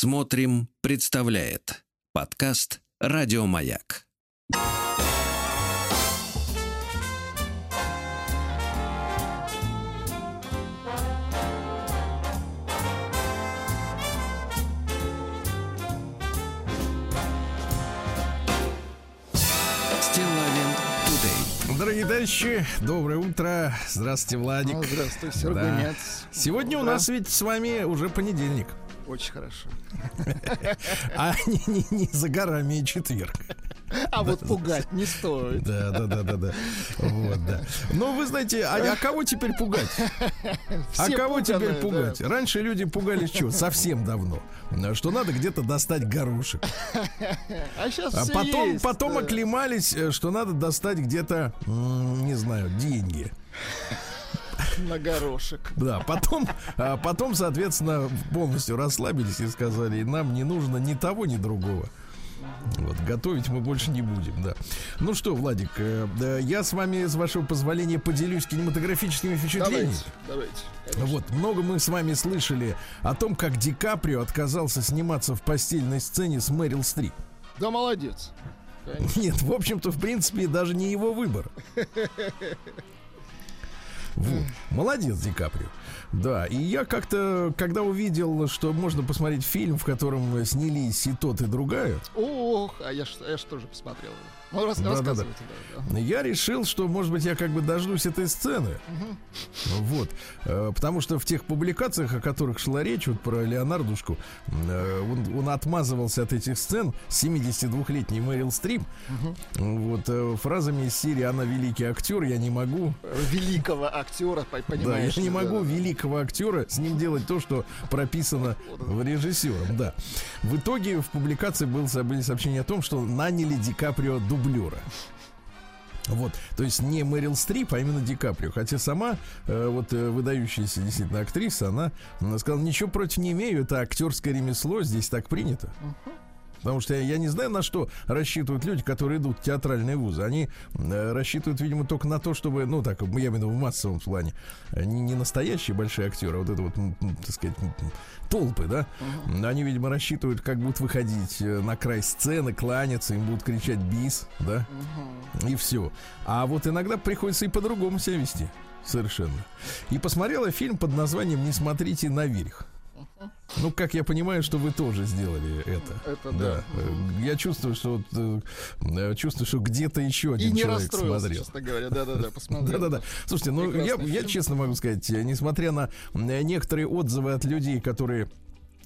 Смотрим, представляет подкаст Радиомаяк. Дорогие товарищи, доброе утро. Здравствуйте, Владик. Ну, здравствуй, Да. Сергунец. Сегодня у нас ведь с вами уже понедельник. Очень хорошо. А не, не- не за горами и четверг. А вот пугать не стоит. Да, да, да, да, да. Вот, да. Но вы знаете, а, а кого теперь пугать? А Все кого теперь пуганые, пугать? да. Раньше люди пугались чего? Совсем давно. Что надо где-то достать горошек. А сейчас А потом, есть, потом да. оклемались, э, что надо достать где-то, не знаю, деньги. На горошек. Да, потом, а потом, соответственно, полностью расслабились и сказали, нам не нужно ни того, ни другого. Вот, готовить мы больше не будем, да. Ну что, Владик, э, я с вами, с вашего позволения, поделюсь кинематографическими впечатлениями. Давайте, давайте. конечно. Вот, много мы с вами слышали о том, как Ди Каприо отказался сниматься в постельной сцене с Мэрил Стрип. Да молодец. Конечно. Нет, в общем-то, в принципе, даже не его выбор. Вот. Молодец, Ди Каприо. Да, и я как-то, когда увидел, что можно посмотреть фильм, в котором снялись и тот, и другая, Ох, а я ж я ж тоже посмотрел. Ну, рас- Да-да-да. рассказывайте. да, да. я решил, что, может быть, я как бы дождусь этой сцены. Вот. Э, Потому что в тех публикациях, о которых шла речь, вот про Леонардушку, э, он, он отмазывался от этих сцен 72-летний Мэрил Стрип. Вот э, фразами из серии «Она великий актер, я не могу». Великого актера, по- Да, понимаешь. я не да, могу да, да. великого актера с ним делать то, что прописано в режиссером. Да. В итоге в публикации был, были сообщения о том, что наняли Ди Каприо дублера. Вот, то есть не Мэрил Стрип, а именно Ди Каприо. Хотя сама, э, вот э, выдающаяся действительно актриса, она, м, сказала, ничего против не имею, это актерское ремесло, здесь так принято. Потому что я, я не знаю, на что рассчитывают люди, которые идут в театральные вузы. Они э, рассчитывают, видимо, только на то, чтобы, ну так, я имею в виду в массовом плане, э, не, не настоящие большие актеры, а вот это вот, так сказать, толпы, да. Они, видимо, рассчитывают, как будут выходить э, на край сцены, кланяться, им будут кричать бис, да, и все. А вот иногда приходится и по-другому себя вести. Совершенно. И посмотрела фильм под названием «Не смотрите наверх». Ну, как я понимаю, что вы тоже сделали это. Это да. Э, Я чувствую, что вот, э, э, чувствую, что где-то еще И один не человек смотрел. честно говоря. Да-да-да, посмотрел. Да-да-да. Слушайте, ну я, я честно могу сказать, несмотря на некоторые отзывы от людей, которые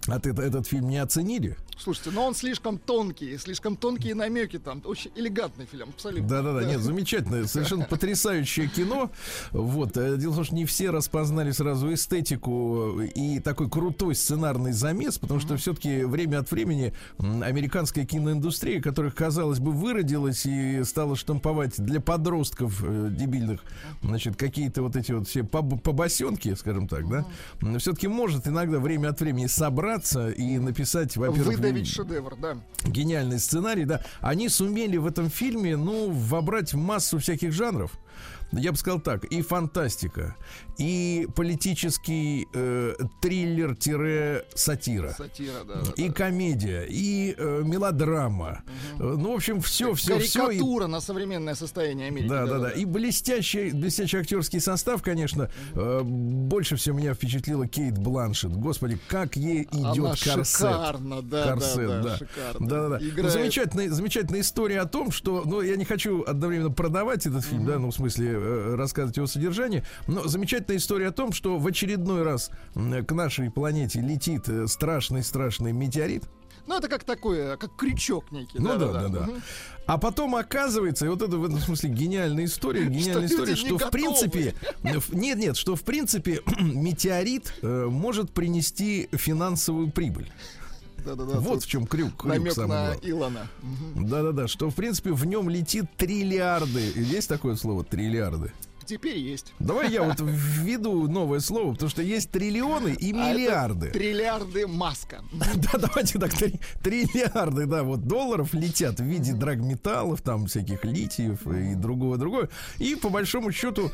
от это- этот фильм не оценили, Слушайте, но он слишком тонкий, слишком тонкие намеки там. Очень элегантный фильм, абсолютно. Да-да-да, нет, замечательное, совершенно потрясающее кино. Вот, э, дело в том, что не все распознали сразу эстетику и такой крутой сценарный замес, потому что все-таки время от времени американская киноиндустрия, которая, казалось бы, выродилась и стала штамповать для подростков э, дебильных, значит, какие-то вот эти вот все поб- побосенки, скажем так, да, все-таки может иногда время от времени собраться и написать, во-первых, Выдавить шедевр, да. гениальный сценарий, да, они сумели в этом фильме, ну, вобрать массу всяких жанров. Я бы сказал так, и фантастика, и политический э, триллер-сатира, Сатира, да. да, и да. комедия, и э, мелодрама. Э, Ну, в общем, все, все, все. Карикатура на современное состояние Америки. Да, да, да. И блестящий, блестящий актерский состав, конечно. Э, больше всего меня впечатлила Кейт Бланшет. Господи, как ей идет Она корсет. шикарно, да, Корсет, да, да, да. шикарно. Да, да, да. Ну, Играет. замечательная, замечательная история о том, что, ну, я не хочу одновременно продавать этот фильм, да, ну, в смысле, э, рассказывать его содержание, но замечательная история о том, что в очередной раз к нашей планете летит э, страшный-страшный метеорит. Ну, это как такое, как крючок некий. Ну да, да, да. Мгм. А потом оказывается, и вот это в этом смысле гениальная история, гениальная люди история, что в готовы. принципе, э, нет, нет, что в принципе метеорит э, может принести финансовую прибыль. Да, да, да. вот в чем крюк, крюк намек на главный. Илона. Да-да-да, что в принципе в нем летит триллиарды. Есть такое слово триллиарды? Теперь есть. Давай я вот введу новое слово, потому что есть триллионы и А миллиарды. Триллиарды маска. Да, давайте так, три- триллиарды, да, вот долларов летят в виде драгметаллов, там всяких литиев и другого другое. И по большому счету,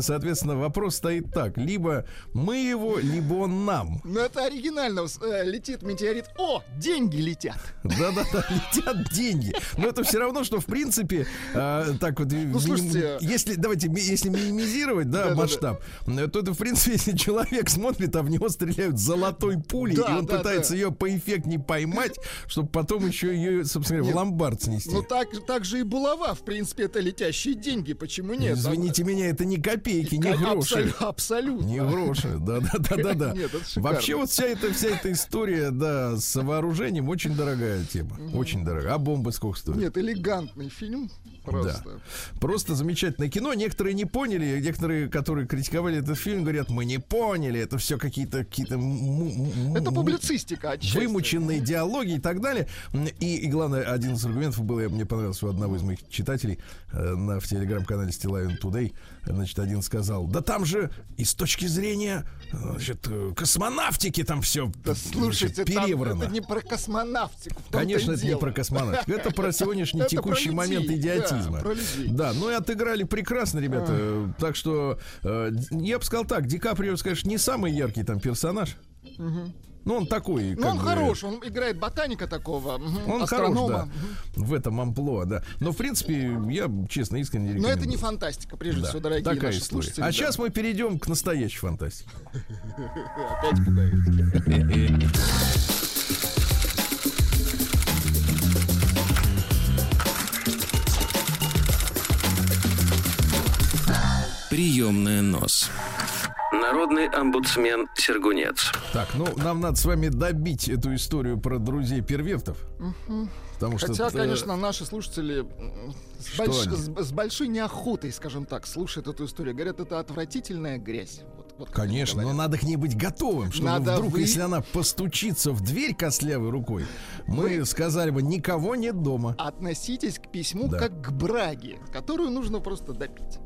соответственно, вопрос стоит так: либо мы его, либо он нам. Ну это оригинально. Э, Летит метеорит. О, деньги летят. Да-да-да, летят деньги. Но это все равно, что в принципе, э, так вот, миним- слушайте. если давайте, ми- если минимизировать, да, масштаб, то это в принципе, если человек смотрит, а в него стреляют золотой пулей, и он пытается ее поэффектнее поймать, чтобы потом еще ее, собственно говоря, в ломбард снести. Ну так, так же и булава, в принципе, это летящие деньги. Почему нет? Извините меня, это не копейки, не гроши. абсолю- Абсолютно. Не гроши, да, да, да, да, да. Нет, это шикарно. Вообще вот вся эта вся эта история, да, с вооружением очень дорогая тема, очень дорогая. А бомбы сколько стоят? Нет, элегантный фильм. Просто. Просто замечательное кино. Некоторые не поняли, некоторые, которые критиковали этот фильм, говорят, мы не поняли, это все какие-то какие-то Это публицистика отчасти. вымученные диалоги и так далее. И, и главное, один из аргументов был, я- мне понравился у одного из моих читателей э, на, в телеграм-канале Стилавин Today. Значит, один сказал, да там же и с точки зрения значит, э, космонавтики там все Да слушайте, там переврано. это не про космонавтику. Конечно, это не дело. про космонавтику. Это про сегодняшний текущий момент да, идиотизма. про людей. Да, ну и отыграли прекрасно, ребята. Так что э, я бы сказал так, Ди Каприо, конечно, не самый яркий там персонаж. Ну, он такой. Ну, как он бы, хорош, он играет ботаника такого, Он астронома. хорош, да. В этом амплуа, да. Но, в принципе, я, честно, искренне Но рекомендую. это не фантастика, прежде Да, всего, дорогие такая наши история. слушатели. А да. сейчас мы перейдем к настоящей фантастике. Опять пугаете. Приемная нос. Народный омбудсмен Сергунец. Так, ну, нам надо с вами добить эту историю про друзей первертов. Потому что... Хотя, э, конечно, наши слушатели с, Что больш- с- с большой неохотой, скажем так, слушают эту историю. Говорят, это отвратительная грязь. Вот, вот Конечно, но надо к ней быть готовым, чтобы Надо вдруг, вы- если она постучится в дверь костлявой рукой, мы сказали бы, никого нет дома. Относитесь к письму Да. как к браге, которую нужно просто допить.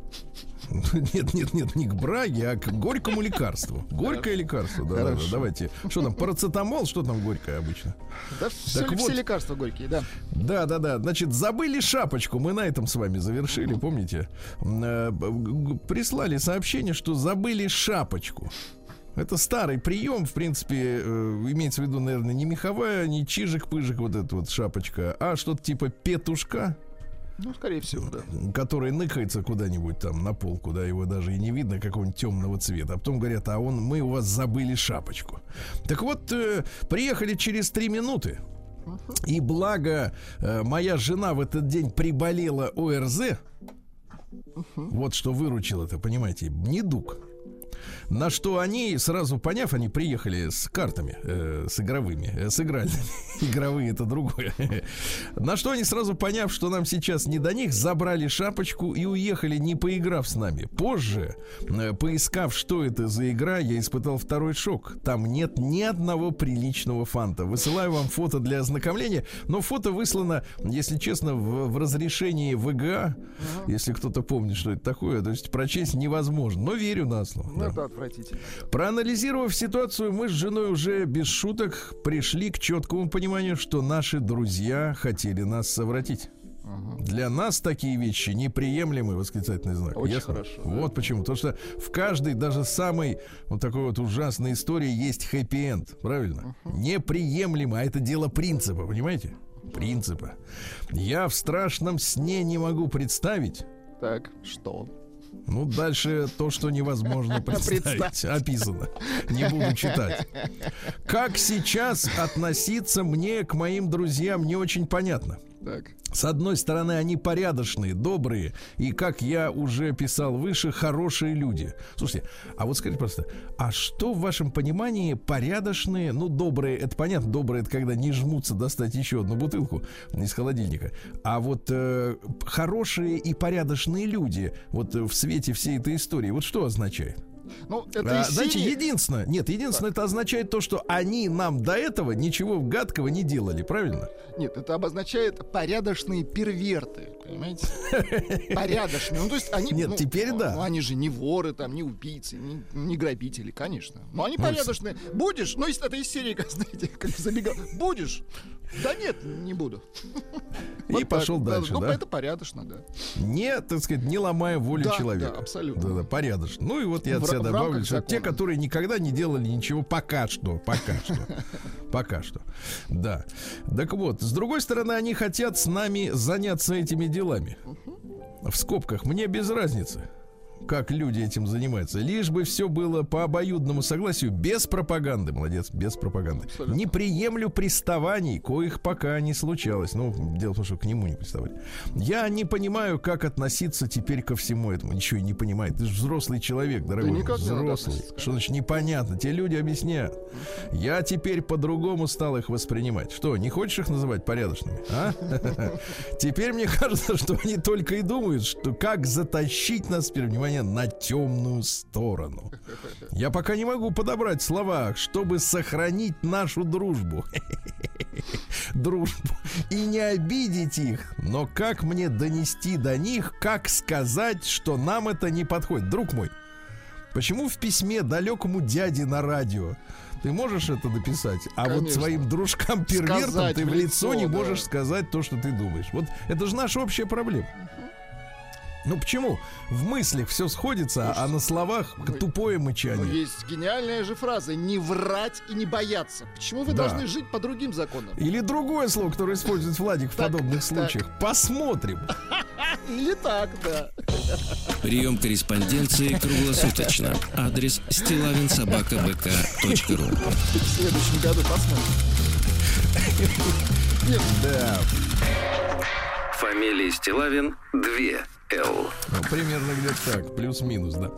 Нет, нет, нет, не к браге, а к горькому лекарству. Горькое лекарство, да, да, да, давайте. Что там, парацетамол, что там горькое обычно? Да, все, Так все вот. лекарства горькие, да. Да, да, да. Значит, забыли шапочку. Мы на этом с вами завершили, помните? Э, Прислали сообщение, что забыли шапочку. Это старый прием, в принципе, э, имеется в виду, наверное, не меховая, не чижик-пыжик, вот эта вот шапочка, а что-то типа петушка, Ну, скорее всего, да. который ныкается куда-нибудь там на пол, куда его даже и не видно, какого-нибудь темного цвета. А потом говорят, а он, мы у вас забыли шапочку. Так вот, э, приехали через три минуты. И благо э, моя жена в этот день приболела ОРЗ. Вот что выручило это, понимаете, недуг. На что они, сразу поняв, они приехали с картами, э, с игровыми, э, с игральными. Игровые это другое. На что они, сразу поняв, что нам сейчас не до них, забрали шапочку и уехали, не поиграв с нами. Позже, э, поискав, что это за игра, я испытал второй шок. Там нет ни одного приличного фанта. Высылаю вам фото для ознакомления, но фото выслано, если честно, в, в разрешении VGA. Если кто-то помнит, что это такое, то есть прочесть невозможно. Но верю на слово. Ну, да. это отвратительно. Проанализировав ситуацию, мы с женой уже без шуток пришли к четкому пониманию, что наши друзья хотели нас совратить. Для нас такие вещи неприемлемы, восклицательный знак. Очень Ясно? хорошо, да. Вот почему. Потому что в каждой, даже самой вот такой вот ужасной истории есть хэппи-энд. Правильно? Неприемлемо. А это дело принципа, понимаете? Принципа. Я в страшном сне не могу представить, Так, что? Ну, дальше то, что невозможно представить, описано. Не буду читать. Как сейчас относиться мне к моим друзьям, не очень понятно. Так. С одной стороны, они порядочные, добрые и, как я уже писал выше, хорошие люди. Слушайте, а вот скажите просто, а что в вашем понимании порядочные, ну, добрые, это понятно, добрые, это когда не жмутся достать еще одну бутылку из холодильника, а вот э, хорошие и порядочные люди, вот э, в свете всей этой истории, вот что означает? Ну, это а, Знаете, серии... единственное, нет, единственное, это означает то, что они нам до этого ничего гадкого не делали, правильно? Нет, это обозначает порядочные перверты, понимаете? Порядочные. Ну, то есть они... Нет, ну, теперь да. Ну, они же не воры, там, не убийцы, не, не грабители, конечно. Но они ну, порядочные. Будешь, ну, это из серии, знаете, как забегал. Будешь, да нет, не буду. И вот пошел так, дальше, ну, да? это порядочно, да. Не, так сказать, не ломая волю да, человека. Да, абсолютно. Да, да, порядочно. Ну и вот я от себя добавлю, что те, которые никогда не делали ничего пока что, пока что. Пока что. Да. Так вот, с другой стороны, они хотят с нами заняться этими делами. В скобках, мне без разницы как люди этим занимаются. Лишь бы все было по обоюдному согласию, без пропаганды. Молодец, без пропаганды. Абсолютно. Не приемлю приставаний, коих пока не случалось. Ну, дело в том, что к нему не приставали. Я не понимаю, как относиться теперь ко всему этому. Ничего не понимает. Ты же взрослый человек, дорогой. Ты взрослый. Что значит непонятно? Те люди объясняют. Я теперь по-другому стал их воспринимать. Что, не хочешь их называть порядочными? А? Теперь мне кажется, что они только и думают, что как затащить нас, внимание, внимание, на темную сторону. Я пока не могу подобрать слова, чтобы сохранить нашу дружбу. Дружбу. И не обидеть их. Но как мне донести до них, как сказать, что нам это не подходит? Друг мой, почему в письме далекому дяде на радио ты можешь это написать, а Конечно. вот своим дружкам-первертам ты в лицо, лицо не да. можешь сказать то, что ты думаешь. Вот это же наша общая проблема. Ну почему? В мыслях все сходится, Слушайте, а на словах ну, тупое мычание. Ну, есть гениальная же фраза «не врать и не бояться». Почему вы да. должны жить по другим законам? Или другое слово, которое использует Владик в подобных случаях. Посмотрим. Или так, да. Прием корреспонденции круглосуточно. Адрес стилавинсобакабк.ру В следующем году посмотрим. Да. Фамилия Стилавин 2 Л. Ну, примерно где-то так, плюс-минус, да.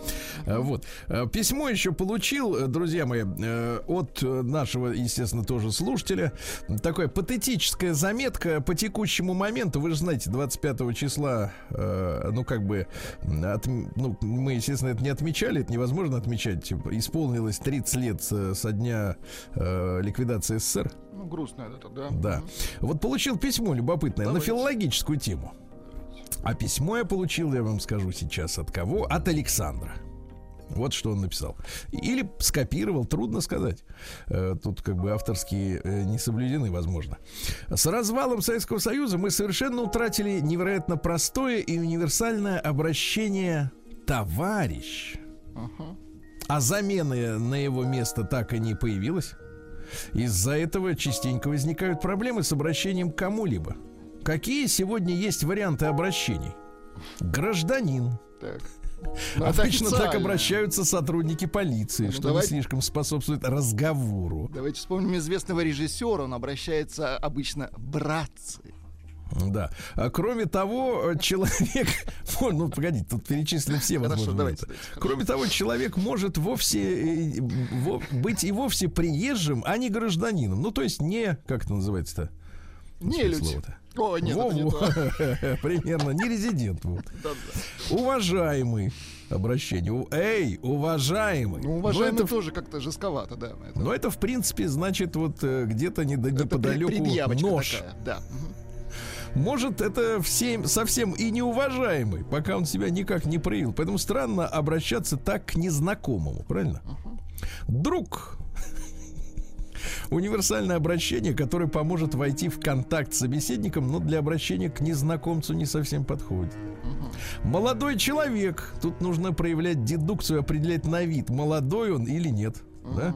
А, вот. А, письмо еще получил, э, друзья мои, э, от нашего, естественно, тоже слушателя. Такая патетическая заметка по текущему моменту. Вы же знаете, 25 числа, э, ну, как бы, от, ну, мы, естественно, это не отмечали, это невозможно отмечать. Типа, исполнилось 30 лет со дня ликвидации СССР. Ну, грустно это, да. Да. Вот получил письмо любопытное Давайте. на филологическую тему. А письмо я получил, я вам скажу сейчас от кого? От Александра. Вот что он написал. Или скопировал, трудно сказать. Э, тут как бы авторские э, не соблюдены, возможно. С развалом Советского Союза мы совершенно утратили невероятно простое и универсальное обращение «товарищ». А замены на его место так и не появилась. Из-за этого частенько возникают проблемы с обращением к кому-либо. Какие сегодня есть варианты обращений? Гражданин. Так. Ну, Обычно так обращаются сотрудники полиции, ну, что давайте... слишком способствует разговору. Давайте вспомним известного режиссера. Он обращается обычно братцы. Да. А кроме того, человек... Ну, погодите, тут перечислены все возможные давайте, давайте, Кроме того, человек может вовсе э, быть и вовсе приезжим, а не гражданином. Ну, то есть не... Как это называется-то? Не люди. О, нет, Во, не Примерно, не резидент. Вот. Уважаемый обращение. Эй, уважаемый. Ну, уважаемый это, тоже как-то жестковато, да. Это... Но это, в принципе, значит, вот э, где-то не, неподалеку нож. Такая, да. Может, это всем, совсем и неуважаемый, пока он себя никак не проявил. Поэтому странно обращаться так к незнакомому, правильно? Uh-huh. Друг, Универсальное обращение, которое поможет войти в контакт с собеседником, но для обращения к незнакомцу не совсем подходит. Молодой человек. Тут нужно проявлять дедукцию, определять на вид, молодой он или нет. Да?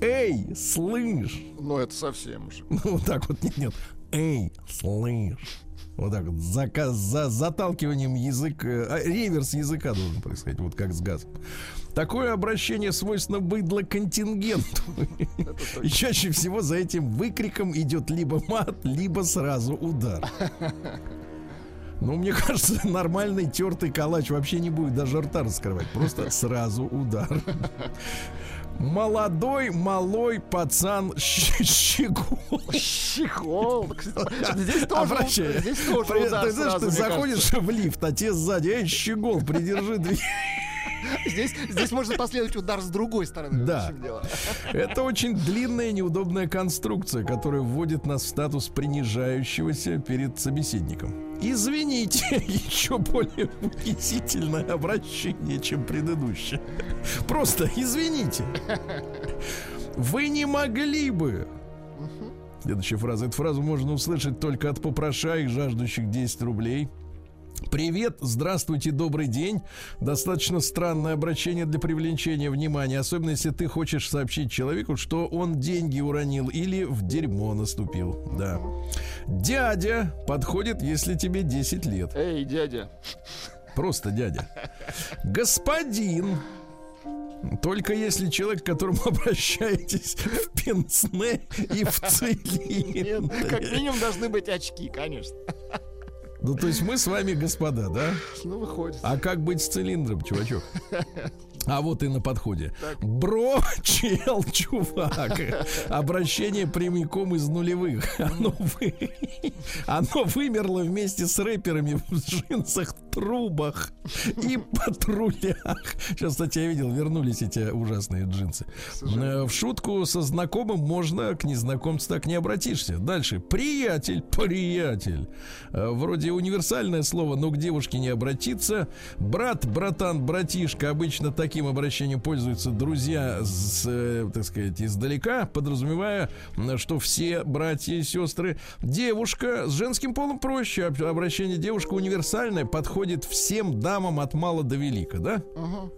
Эй, слышь! Ну, это совсем же. Ну, вот так вот, нет, нет. Эй, слышь! Вот так вот, за, за заталкиванием языка, а, реверс языка должен происходить, вот как с газом. Такое обращение свойственно быдло-контингенту. И чаще всего за этим выкриком идет либо мат, либо сразу удар. Ну, мне кажется, нормальный тертый калач вообще не будет даже рта раскрывать. Просто сразу удар. Молодой, малой пацан щегол. Щегол. Здесь тоже, Обращай. здесь тоже удар Ты знаешь, ты заходишь в лифт, а те сзади, эй, щегол, придержи дверь. Здесь, здесь можно последовать удар с другой стороны. Да. Это очень длинная неудобная конструкция, которая вводит нас в статус принижающегося перед собеседником. Извините, еще более унизительное обращение, чем предыдущее. Просто извините. Вы не могли бы Следующая фраза. Эту фразу можно услышать только от попрошаек, жаждущих 10 рублей. Привет, здравствуйте, добрый день. Достаточно странное обращение для привлечения внимания, особенно если ты хочешь сообщить человеку, что он деньги уронил или в дерьмо наступил. Да. Дядя подходит, если тебе 10 лет. Эй, дядя. Просто дядя. Господин только если человек, к которому обращаетесь в пенсне и в цилиндре. Нет, как минимум должны быть очки, конечно. Ну, то есть мы с вами господа, да? Ну, выходит. А как быть с цилиндром, чувачок? А вот и на подходе. Так. Бро, чел, чувак. Обращение прямиком из нулевых. Оно, вы... Оно вымерло вместе с рэперами в джинсах, трубах и патрулях. Сейчас, кстати, я видел, вернулись эти ужасные джинсы. В шутку со знакомым можно, к незнакомцу так не обратишься. Дальше. Приятель, приятель. Э, вроде универсальное слово, но к девушке не обратиться. Брат, братан, братишка обычно так таким обращением пользуются друзья, с, э, так сказать, издалека, подразумевая, что все братья и сестры. Девушка с женским полом проще. Обращение девушка универсальное, подходит всем дамам от мала до велика, да? Угу.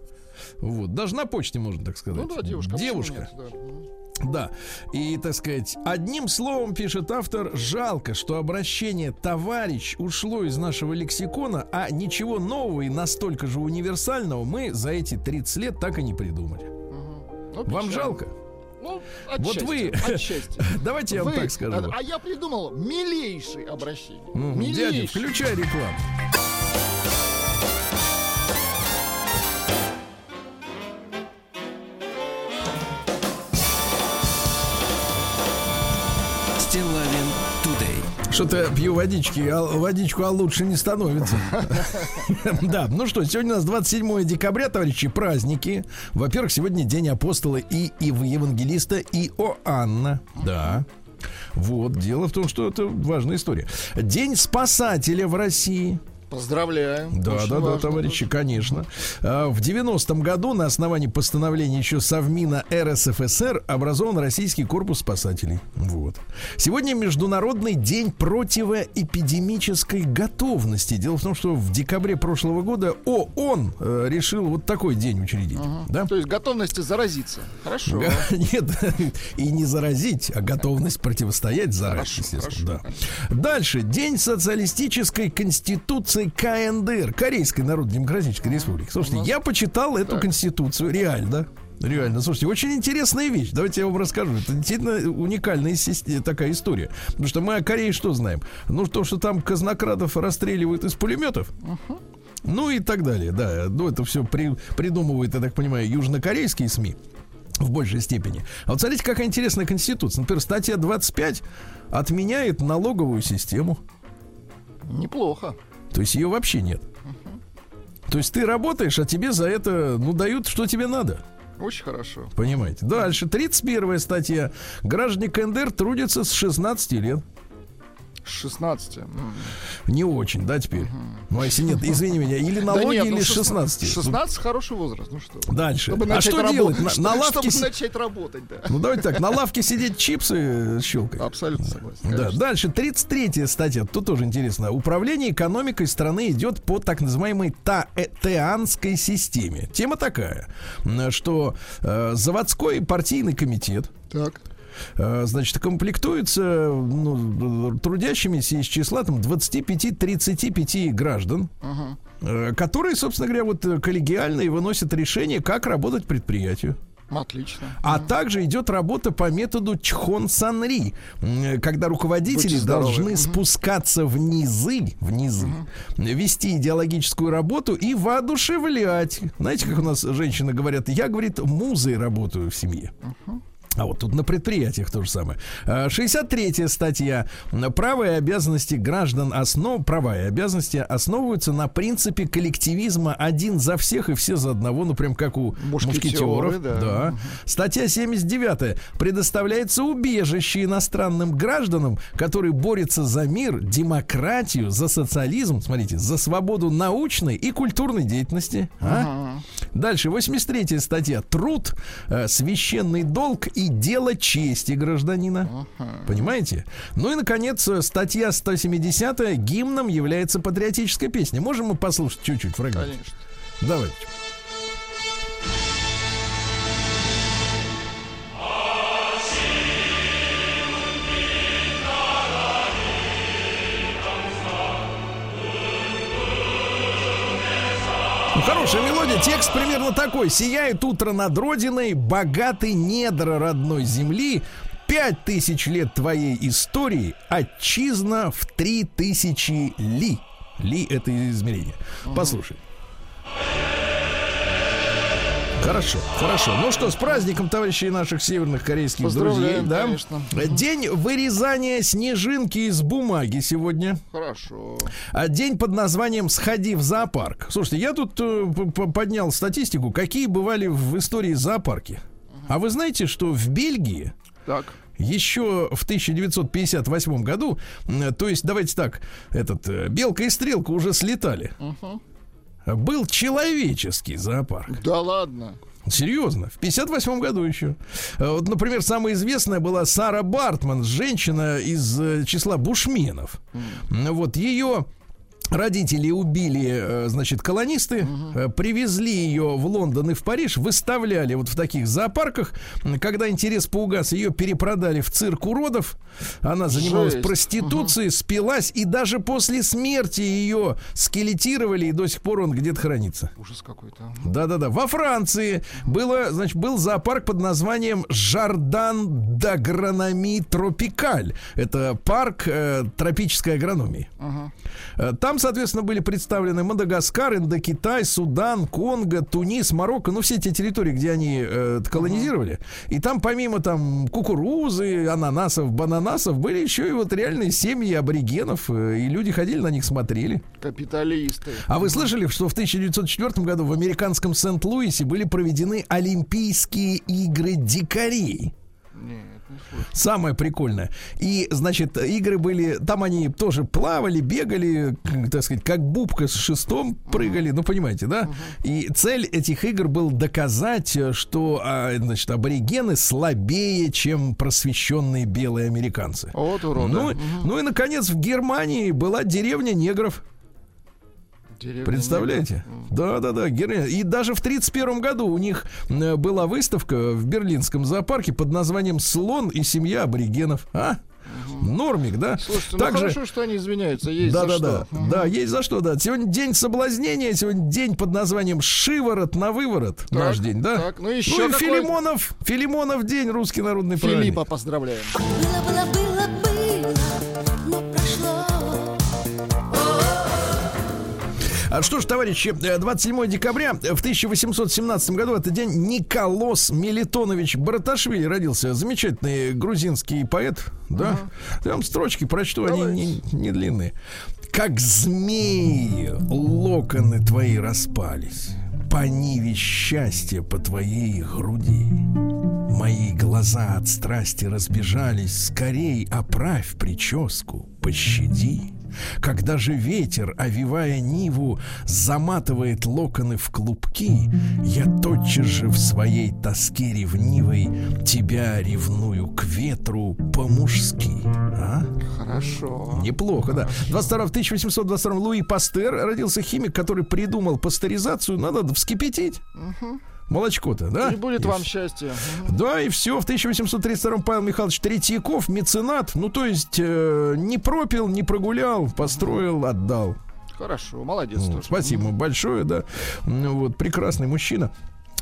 Вот. Даже на почте можно так сказать. Ну да, девушка. Девушка. Нет, да. Да, и, так сказать, одним словом, пишет автор, жалко, что обращение «товарищ» ушло из нашего лексикона, а ничего нового и настолько же универсального мы за эти 30 лет так и не придумали. Угу. Ну, Вам жалко? Ну, вот вы, отчасти. давайте я вам так скажу. А, а я придумал милейшее обращение. Ну, милейший. Дядя, включай рекламу. Что-то пью водички, а водичку, а лучше не становится. Да, ну что, сегодня у нас 27 декабря, товарищи, праздники. Во-первых, сегодня день апостола и, и евангелиста Иоанна. Да. Вот, дело в том, что это важная история. День спасателя в России. Поздравляем. Да, Очень да, да, товарищи, тоже. конечно. А, в 90-м году на основании постановления еще Совмина РСФСР образован Российский корпус спасателей. Вот. Сегодня Международный день противоэпидемической готовности. Дело в том, что в декабре прошлого года ООН э, решил вот такой день учредить. Угу. Да? То есть готовности заразиться. Хорошо. Нет, и не заразить, а готовность противостоять заразе, естественно. Хорошо, да. Дальше. День социалистической конституции Конституции КНДР, Корейской Народно-Демократической Республики. Слушайте, я почитал эту конституцию, реально. Реально, слушайте, очень интересная вещь. Давайте я вам расскажу. Это действительно уникальная такая история. Потому что мы о Корее что знаем? Ну, то, что там казнокрадов расстреливают из пулеметов. Ну и так далее, да. Ну, это все при, придумывает, я так понимаю, южнокорейские СМИ в большей степени. А вот смотрите, какая интересная конституция. Например, статья 25 отменяет налоговую систему. Неплохо. То есть ее вообще нет. То есть ты работаешь, а тебе за это, ну, дают, что тебе надо. Очень хорошо. Понимаете. Дальше. 31 статья. Граждане КНДР трудятся с 16 лет. 16. Не очень, да, теперь? Ну, а если нет, извини меня, или налоги, да нет, ну, или 16. 16 хороший возраст, ну что. Дальше. Чтобы а что делать? На, на лавке... Чтобы начать работать, да. Ну, давайте так, на лавке сидеть чипсы щелкать. Абсолютно согласен. Да, дальше, 33 статья, тут тоже интересно. Управление экономикой страны идет по так называемой таэтеанской системе. Тема такая, что э, заводской партийный комитет так Э, значит, комплектуется ну, трудящимися из числа там 25-35 граждан, uh-huh. которые, собственно говоря, вот коллегиально и выносят решение, как работать предприятию. Отлично. А mm. также идет работа по методу Чхон Санри, когда руководители должны mm-hmm. спускаться в низы, в низы, mm-hmm. вести идеологическую работу и воодушевлять. Знаете, как у нас женщины говорят, я, говорит, музой работаю в семье. Mm-hmm. А вот тут на предприятиях то же самое. 63-я статья. Права и обязанности граждан основ... права и обязанности основываются на принципе коллективизма один за всех и все за одного, ну прям как у Мушкетеры, мушкетеров. да. Да. Статья 79. Предоставляется убежище иностранным гражданам, которые борются за мир, демократию, за социализм, смотрите, за свободу научной и культурной деятельности. А? Ага. Дальше, 83 статья. Труд, э, священный долг и дело чести гражданина. Понимаете? Ну и, наконец, статья 170 гимном является патриотическая песня. Можем мы послушать чуть-чуть фрагмент? Конечно. Давайте. Хорошая мелодия. Текст примерно такой. Сияет утро над родиной, богатый недра родной земли. Пять тысяч лет твоей истории, отчизна в три тысячи ли. Ли — это измерение. Послушай. Хорошо, хорошо. Ну что, с праздником, товарищей наших северных корейских друзей, да? конечно. День вырезания снежинки из бумаги сегодня. Хорошо. А день под названием «Сходи в зоопарк». Слушайте, я тут э, поднял статистику, какие бывали в истории зоопарки. А вы знаете, что в Бельгии Так. еще в 1958 году, то есть, давайте так, этот э, белка и стрелка уже слетали. Был человеческий зоопарк. Да ладно. Серьезно, в 58 году еще. Э, Вот, например, самая известная была Сара Бартман, женщина из э, числа бушменов. М, Вот ее Родители убили, э, значит, колонисты, э, привезли ее в Лондон и в Париж, выставляли вот в таких зоопарках. Когда интерес поугас, ее перепродали в цирк уродов. Она занималась Жесть. проституцией, спилась, и даже после смерти ее скелетировали, и до сих пор он где-то хранится. Ужас какой-то. Да-да-да. Во Франции было, значит, был зоопарк под названием Жардан d'Agronomie Тропикаль. Это парк э, тропической агрономии. Ага. Э, Там, соответственно, были представлены Мадагаскар, Индокитай, Судан, Конго, Тунис, Марокко, ну, все те территории, где они э, колонизировали. И там, помимо там кукурузы, ананасов, бананасов, были еще и вот реальные семьи аборигенов, э, и люди ходили на них, смотрели. Капиталисты. А вы слышали, что в 1904 году в американском Сент-Луисе были проведены Олимпийские игры дикарей? Нет. Самое прикольное. И, значит, игры были... Там они тоже плавали, бегали, так сказать, как бубка с шестом прыгали. Ну, понимаете, да? И цель этих игр был доказать, э, что, а, значит, аборигены слабее, чем просвещенные белые американцы. Вот уроды. Ну, ну и, наконец, в Германии была деревня негров. Деревня Представляете? негров. Да, да, да. Героин. И даже в 1931 году у них э, была выставка в берлинском зоопарке под названием «Слон и семья аборигенов». А? Нормик, да? Слушайте, ну Также- хорошо, что они извиняются. Есть да, за да, что. да. Мгм. Да, есть за что, да. Сегодня день соблазнения, сегодня день под названием Шиворот на выворот. Наш день, да? так, ну еще ну и какой- Филимонов, Филимонов день, русский народный праздник. Филиппа поздравляем. Было, было, было, что ж, товарищи, э, 27 декабря в 1817 году, это день Николос Мелитонович Бараташвили родился. Замечательный грузинский поэт, да? Я вам строчки прочту, они не, не длинные. Как змеи локоны твои распались, по ниве счастья по твоей груди. Мои глаза от страсти разбежались, скорей оправь прическу, пощади. Когда же ветер, овивая Ниву, заматывает локоны в клубки, я тотчас же в своей тоске ревнивой тебя ревную к ветру по-мужски. А? Хорошо. Неплохо, да. 22 в 1822 Луи Пастер родился химик, который придумал пастеризацию. Надо вскипятить. Молочко-то, да? И будет И вам счастье. Да, и все. В 1832 Павел Михайлович Третьяков, меценат, ну, то есть э, не пропил, не прогулял, построил, отдал. Хорошо, молодец Ну, тоже. спасибо большое, да. Ну, вот, прекрасный мужчина.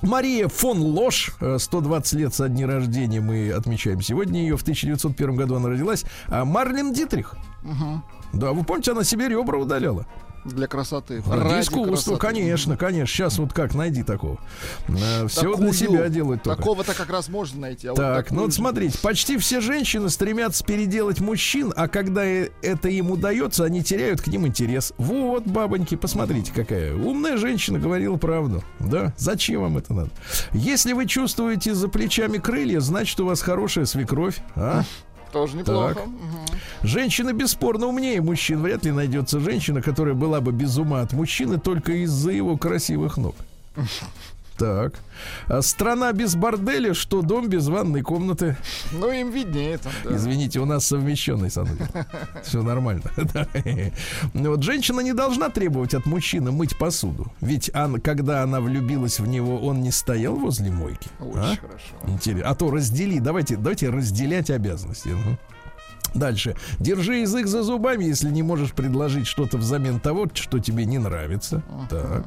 Мария фон Лош, э, 120 лет со дня рождения мы отмечаем сегодня ее. В 1901 году она родилась. А Марлен Дитрих. Мгм. Да, вы помните, она себе ребра удаляла. Для красоты. Ради искусства, конечно, конечно. Сейчас вот как, найди такого. Все для себя делают только. Такого-то как раз можно найти. а вот Так, такую ну вот смотрите, почти все женщины стремятся переделать мужчин, а когда э- это им удается, они теряют к ним интерес. Вот, бабоньки, посмотрите, какая умная женщина говорила правду. Да, зачем вам это надо? Если вы чувствуете за плечами крылья, значит, у вас хорошая свекровь. А? Тоже неплохо. Так. Мгм. Женщина бесспорно умнее мужчин. Вряд ли найдется женщина, которая была бы без ума от мужчины только из-за его красивых ног. Так. А страна без борделя, что дом без ванной комнаты. Ну, им виднее там. да. Извините, у нас совмещенный санузел. Все нормально. Вот женщина не должна требовать от мужчины мыть посуду. Ведь он, когда она влюбилась в него, он не стоял возле мойки. Очень А? хорошо. Интересно. А то раздели. Давайте, давайте разделять обязанности. Ну. Дальше. Держи язык за зубами, если не можешь предложить что-то взамен того, что тебе не нравится. Так.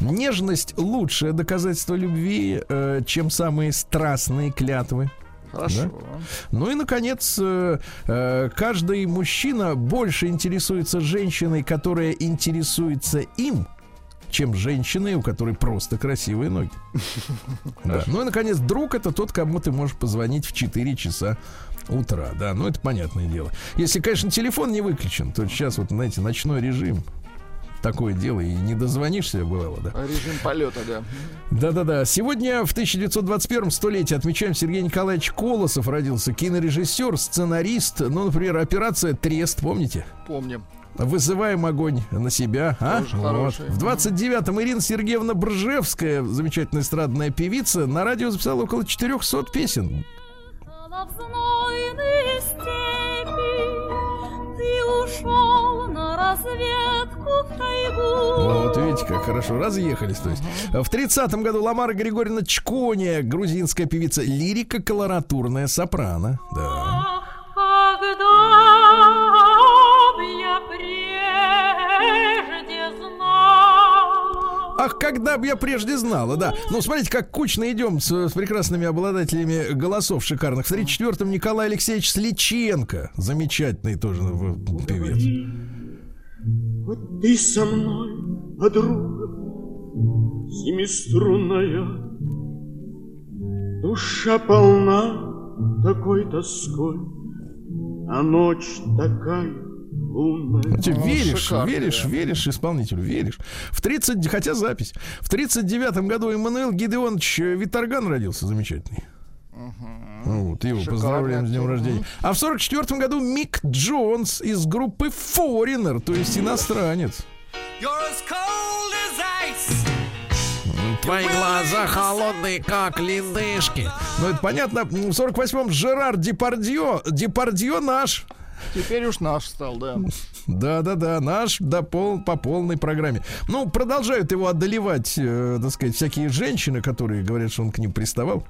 Нежность лучшее доказательство любви, э, чем самые страстные клятвы. Хорошо. Ну и, наконец, э, э, каждый мужчина больше интересуется женщиной, которая интересуется им, чем женщиной, у которой просто красивые ноги. Да. Ну и, наконец, друг это тот, кому ты можешь позвонить в 4 часа утра. Да, ну это понятное дело. Если, конечно, телефон не выключен, то сейчас вот, знаете, ночной режим. Такое дело, и не дозвонишься, бывало, да. Режим полета, да. Да-да-да. Сегодня в 1921 столетии отмечаем Сергей Николаевич Колосов родился. Кинорежиссер, сценарист. Ну, например, операция Трест, помните? Помним. Вызываем огонь на себя. А? Тоже Вот. хороший. В 29-м Ирина Сергеевна Бржевская, замечательная эстрадная певица, на радио записала около 400 песен. На знойные степи ты ушел на разведку в тайгу. Вот видите, как хорошо разъехались. То есть. В 30-м году Ламара Григорьевна Чкония, грузинская певица, лирика колоратурная сопрано. Да. Ах, когда Ах, когда бы я прежде знала, да. Ну, смотрите, как кучно идем с, с прекрасными обладателями голосов шикарных. В 34-м Николай Алексеевич Сличенко. Замечательный тоже ну, певец. Вот ты со мной, подруга, семиструнная, Душа полна такой тоской, а ночь такая. Ты Ну, веришь, шикарно, веришь, да. веришь исполнителю, веришь. В 30, хотя запись. В 39-м году Эммануил Гидеонович Виторган родился, замечательный. Вот, его Шикарный поздравляем с днем рождения. А в 44 году Мик Джонс из группы Foreigner, то есть иностранец. Твои глаза холодные, как ледышки. Ну, это понятно. В 48-м Жерар Депардье. Депардье наш. Теперь уж наш стал, да. Да-да-да, наш да, пол, по полной программе. Ну, продолжают его одолевать, э, так сказать, всякие женщины, которые говорят, что он к ним приставал.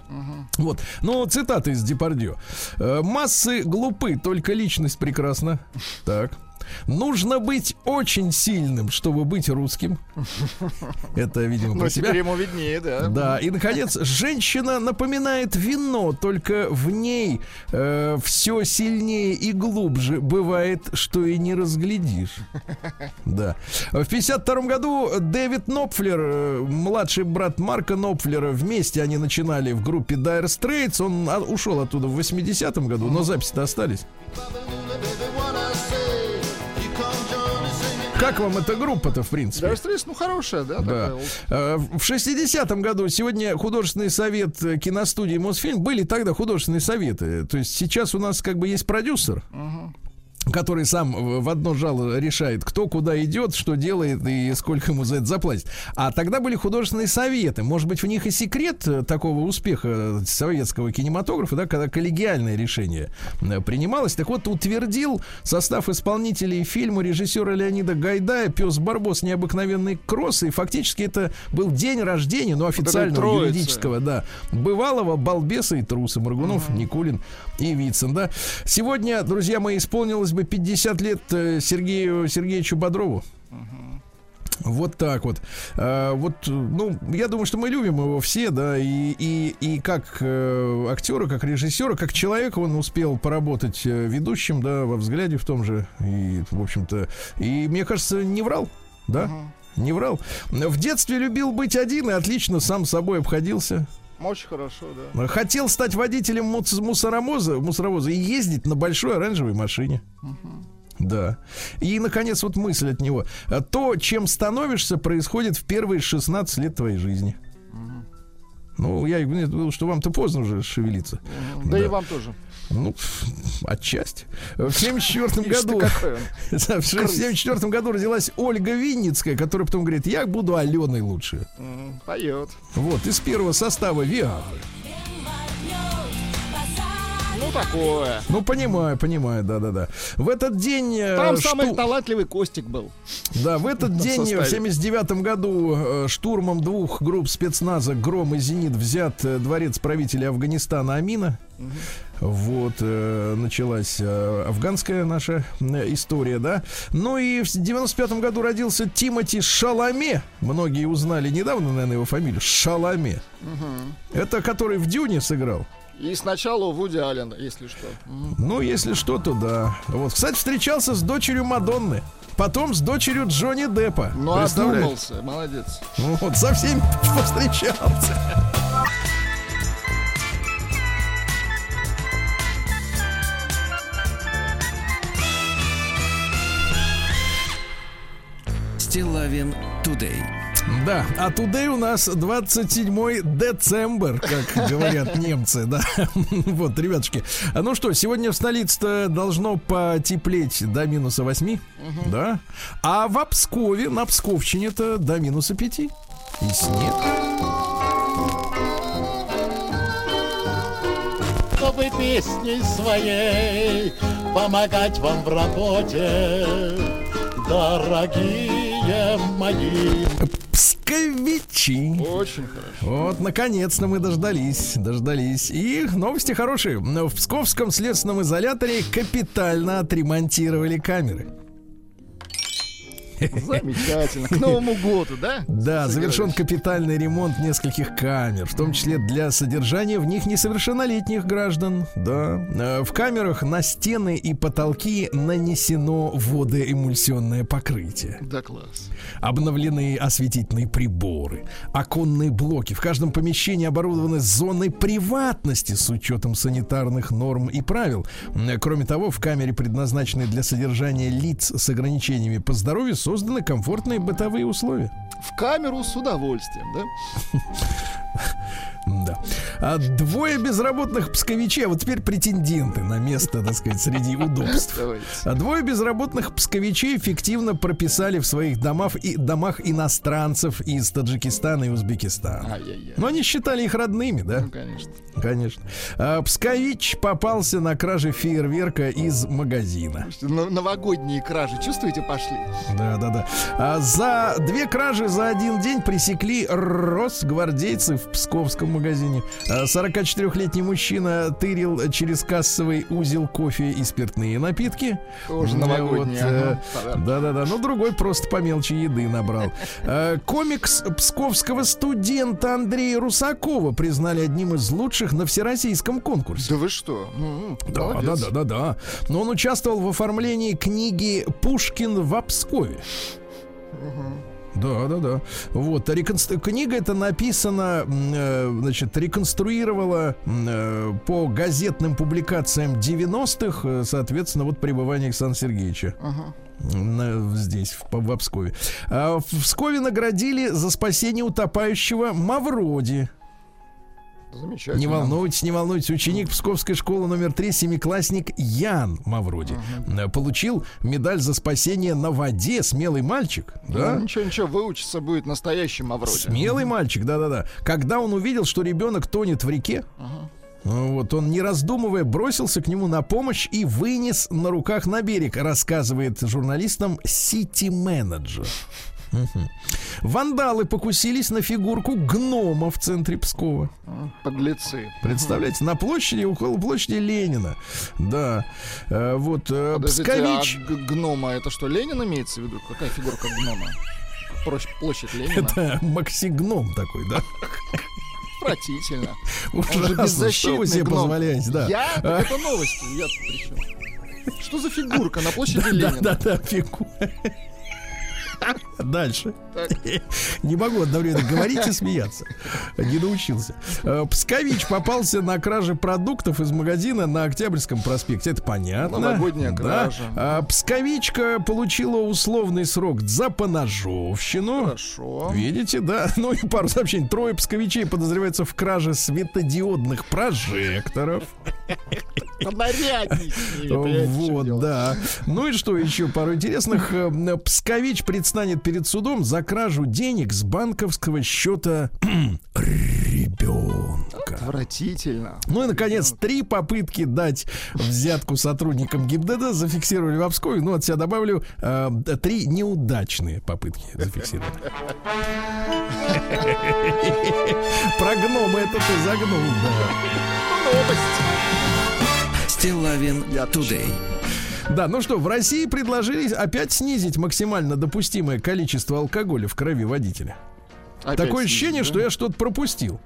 Вот. Ну, цитата из Депардье. Э, Массы глупы, только личность прекрасна. Так. Нужно быть очень сильным, чтобы быть русским. Это, видимо, про себя. теперь ему виднее, да. Да, и наконец, женщина напоминает вино, только в ней все сильнее и глубже бывает, что и не разглядишь. Да. В 52 году Дэвид Нопфлер, э, младший брат Марка Нопфлера, вместе они начинали в группе Dire Straits. Он а, ушел оттуда в 80-м году, но записи-то остались. Как вам эта группа-то, в принципе? Dire Straits, ну, хорошая, да, Да. такая. Э, В 60-м году сегодня художественный совет э, киностудии Мосфильм были тогда художественные советы. То есть сейчас у нас как бы есть продюсер. Который сам в одно жало решает, кто куда идет, что делает и сколько ему за это заплатит. А тогда были художественные советы. Может быть, в них и секрет э, такого успеха советского кинематографа, да, когда коллегиальное решение э, принималось. Так вот, утвердил состав исполнителей фильма режиссера Леонида Гайдая «Пес Барбос. Необыкновенный кросс». И фактически это был день рождения, ну, официального, троицы. юридического, да, бывалого балбеса и труса. Маргунов, Никулин и Вицин, да. Сегодня, друзья мои, исполнилось бы 50 лет э, Сергею Сергеевичу Бодрову. Вот так вот. А, вот, ну, я думаю, что мы любим его все, да, и, и, и как э, актера, как режиссера, как человека он успел поработать э, ведущим, да, во взгляде в том же, и, в общем-то, и, мне кажется, не врал, да, не врал. В детстве любил быть один и отлично сам собой обходился. Очень хорошо, да. Хотел стать водителем мус- мусоровоза, мусоровоза и ездить на большой оранжевой машине. Да. И, наконец, вот мысль от него. А То, чем становишься, происходит в первые 16 лет твоей жизни. Ну, я виду, что вам-то поздно уже шевелиться. Да, и вам тоже. Ну, отчасти. В 74 Ишь ты году... какой он. В 74 году родилась Ольга Винницкая, которая потом говорит, я буду Аленой лучше. Поет. Вот, из первого состава Виагры. Ну, такое. Ну, понимаю, понимаю, да-да-да. В этот день... э, Там шту- самый талантливый Костик был. Да, в этот день, составе. в 79 году, э, штурмом двух групп спецназа «Гром» и «Зенит» взят э, дворец правителя Афганистана Амина. Вот, э, началась э, афганская наша э, история, да. Ну и в 95 году родился Тимоти Шаламе. Многие узнали недавно, наверное, его фамилию. Шаламе. Это который в «Дюне» сыграл. И сначала у Вуди Аллена, если что. Ну, если что, то да. Вот, кстати, встречался с дочерью Мадонны. Потом с дочерью Джонни Деппа. Ну, одумался, молодец. Вот, со всеми повстречался. Стилавин Тудей. Да, а today у нас 27 децембр, как говорят немцы, да. Вот, ребятушки. А Ну что, сегодня в столице должно потеплеть до минуса 8, да. А в Пскове, на Псковщине-то до минуса 5. И снег. чтобы песней своей помогать вам в работе, дорогие мои. Псковичи. Очень хорошо. Вот, наконец-то мы дождались, дождались. И новости хорошие. В Псковском следственном изоляторе капитально отремонтировали камеры. Замечательно. К Новому году, да? Да, завершен капитальный ремонт нескольких камер, в том числе для содержания в них несовершеннолетних граждан. Да. Э, В камерах на стены и потолки нанесено водоэмульсионное покрытие. Да, класс. Обновлены осветительные приборы, оконные блоки. В каждом помещении оборудованы зоны приватности с учетом санитарных норм и правил. М, Кроме того, в камере, предназначенной для содержания лиц с ограничениями по здоровью, созданы комфортные бытовые условия. В камеру с удовольствием, да? Да. А двое безработных псковичей, а вот теперь претенденты на место, так сказать, среди удобств. А двое безработных псковичей фиктивно прописали в своих домах, и, домах иностранцев из Таджикистана и Узбекистана. Но они считали их родными, да? Ну, конечно. Конечно. А Пскович попался на краже фейерверка из магазина. Но- Новогодние кражи, чувствуете, пошли? Да, да, да. А за две кражи за один день пресекли росгвардейцы в псковском магазине. А 44-летний мужчина тырил через кассовый узел кофе и спиртные напитки. Тоже Ну, новогодние, вот, э, ага. Да-да-да, но другой просто по мелочи еды набрал. Э, Комикс псковского студента Андрея Русакова признали одним из лучших на всероссийском конкурсе. Да вы что? Ну, Да, да, да, да, да. Но он участвовал в оформлении книги Пушкин в Пскове. Да, да, да. Вот, а реконстru- книга эта написана, э, значит, реконструировала э, по газетным публикациям 90-х, э, соответственно, вот пребывание Александра Сергеевича. Ага. На- здесь, в, в Пскове. А в Пскове наградили за спасение утопающего Мавроди. Замечательно. Не волнуйтесь, не волнуйтесь. Ученик Псковской школы номер 3, семиклассник Ян Мавроди, э, получил медаль за спасение на воде. Смелый мальчик, да? Ну, ничего, ничего, выучиться будет настоящим Мавроди. Смелый мальчик, да-да-да. Когда он увидел, что ребенок тонет в реке, ну вот он, не раздумывая, бросился к нему на помощь и вынес на руках на берег, рассказывает журналистам сити-менеджер. Вандалы покусились на фигурку гнома в центре Пскова. Подлецы. Представляете, на площади, около площади Ленина. Да. Э, вот э, Подождите, Пскович. а гнома это что, Ленин имеется в виду? Какая фигурка гнома? Площадь Ленина. Это максигном такой, да? Отвратительно. Ужасно. Что беззащитный вы себе гном. позволяете, да. Я? Так это новости. Я при чем? Что за фигурка на площади Да, Ленина? да, да, фигу. Дальше. Не могу одновременно говорить и смеяться. Не научился. Э, Пскович попался на краже продуктов из магазина на Октябрьском проспекте. Это понятно. Новогодняя кража. А Псковичка получила условный срок за поножовщину. Хорошо. Видите, да? Ну и пару сообщений. Трое псковичей подозреваются в краже светодиодных прожекторов. Вот, да. Ну и что еще? Пару интересных. Э, Пскович предстанет перед судом за кражу денег с банковского счета ребенка. Отвратительно. Ну и, наконец, три попытки дать взятку сотрудникам ГИБДД зафиксировали в Обскове. Ну, от себя добавлю, э, три неудачные попытки зафиксировали. Про гнома это ты загнул, да. Стилавин Я Тудей. Да, ну что, в России предложили опять снизить максимально допустимое количество алкоголя в крови водителя. Опять Такое снизу, ощущение, да? что я что-то пропустил.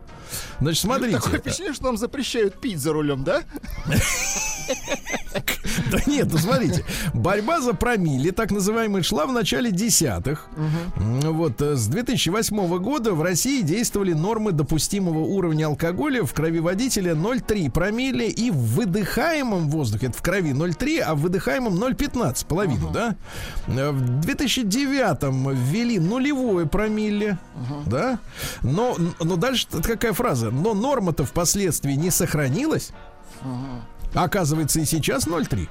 Значит, смотрите. Такое впечатление, что нам запрещают пить за рулем, да? Да нет, ну смотрите. Борьба за промилле, так называемая, шла в начале десятых. Вот э, с 2008 года в России действовали нормы допустимого уровня алкоголя в крови водителя 0,3 промилле и в выдыхаемом воздухе, это в крови 0,3, а в выдыхаемом 0,15, половину, да? Э, В 2009 ввели нулевое промилле, да? Но, но дальше какая фраза? Но норма-то впоследствии не сохранилась. Оказывается, и сейчас 0,3.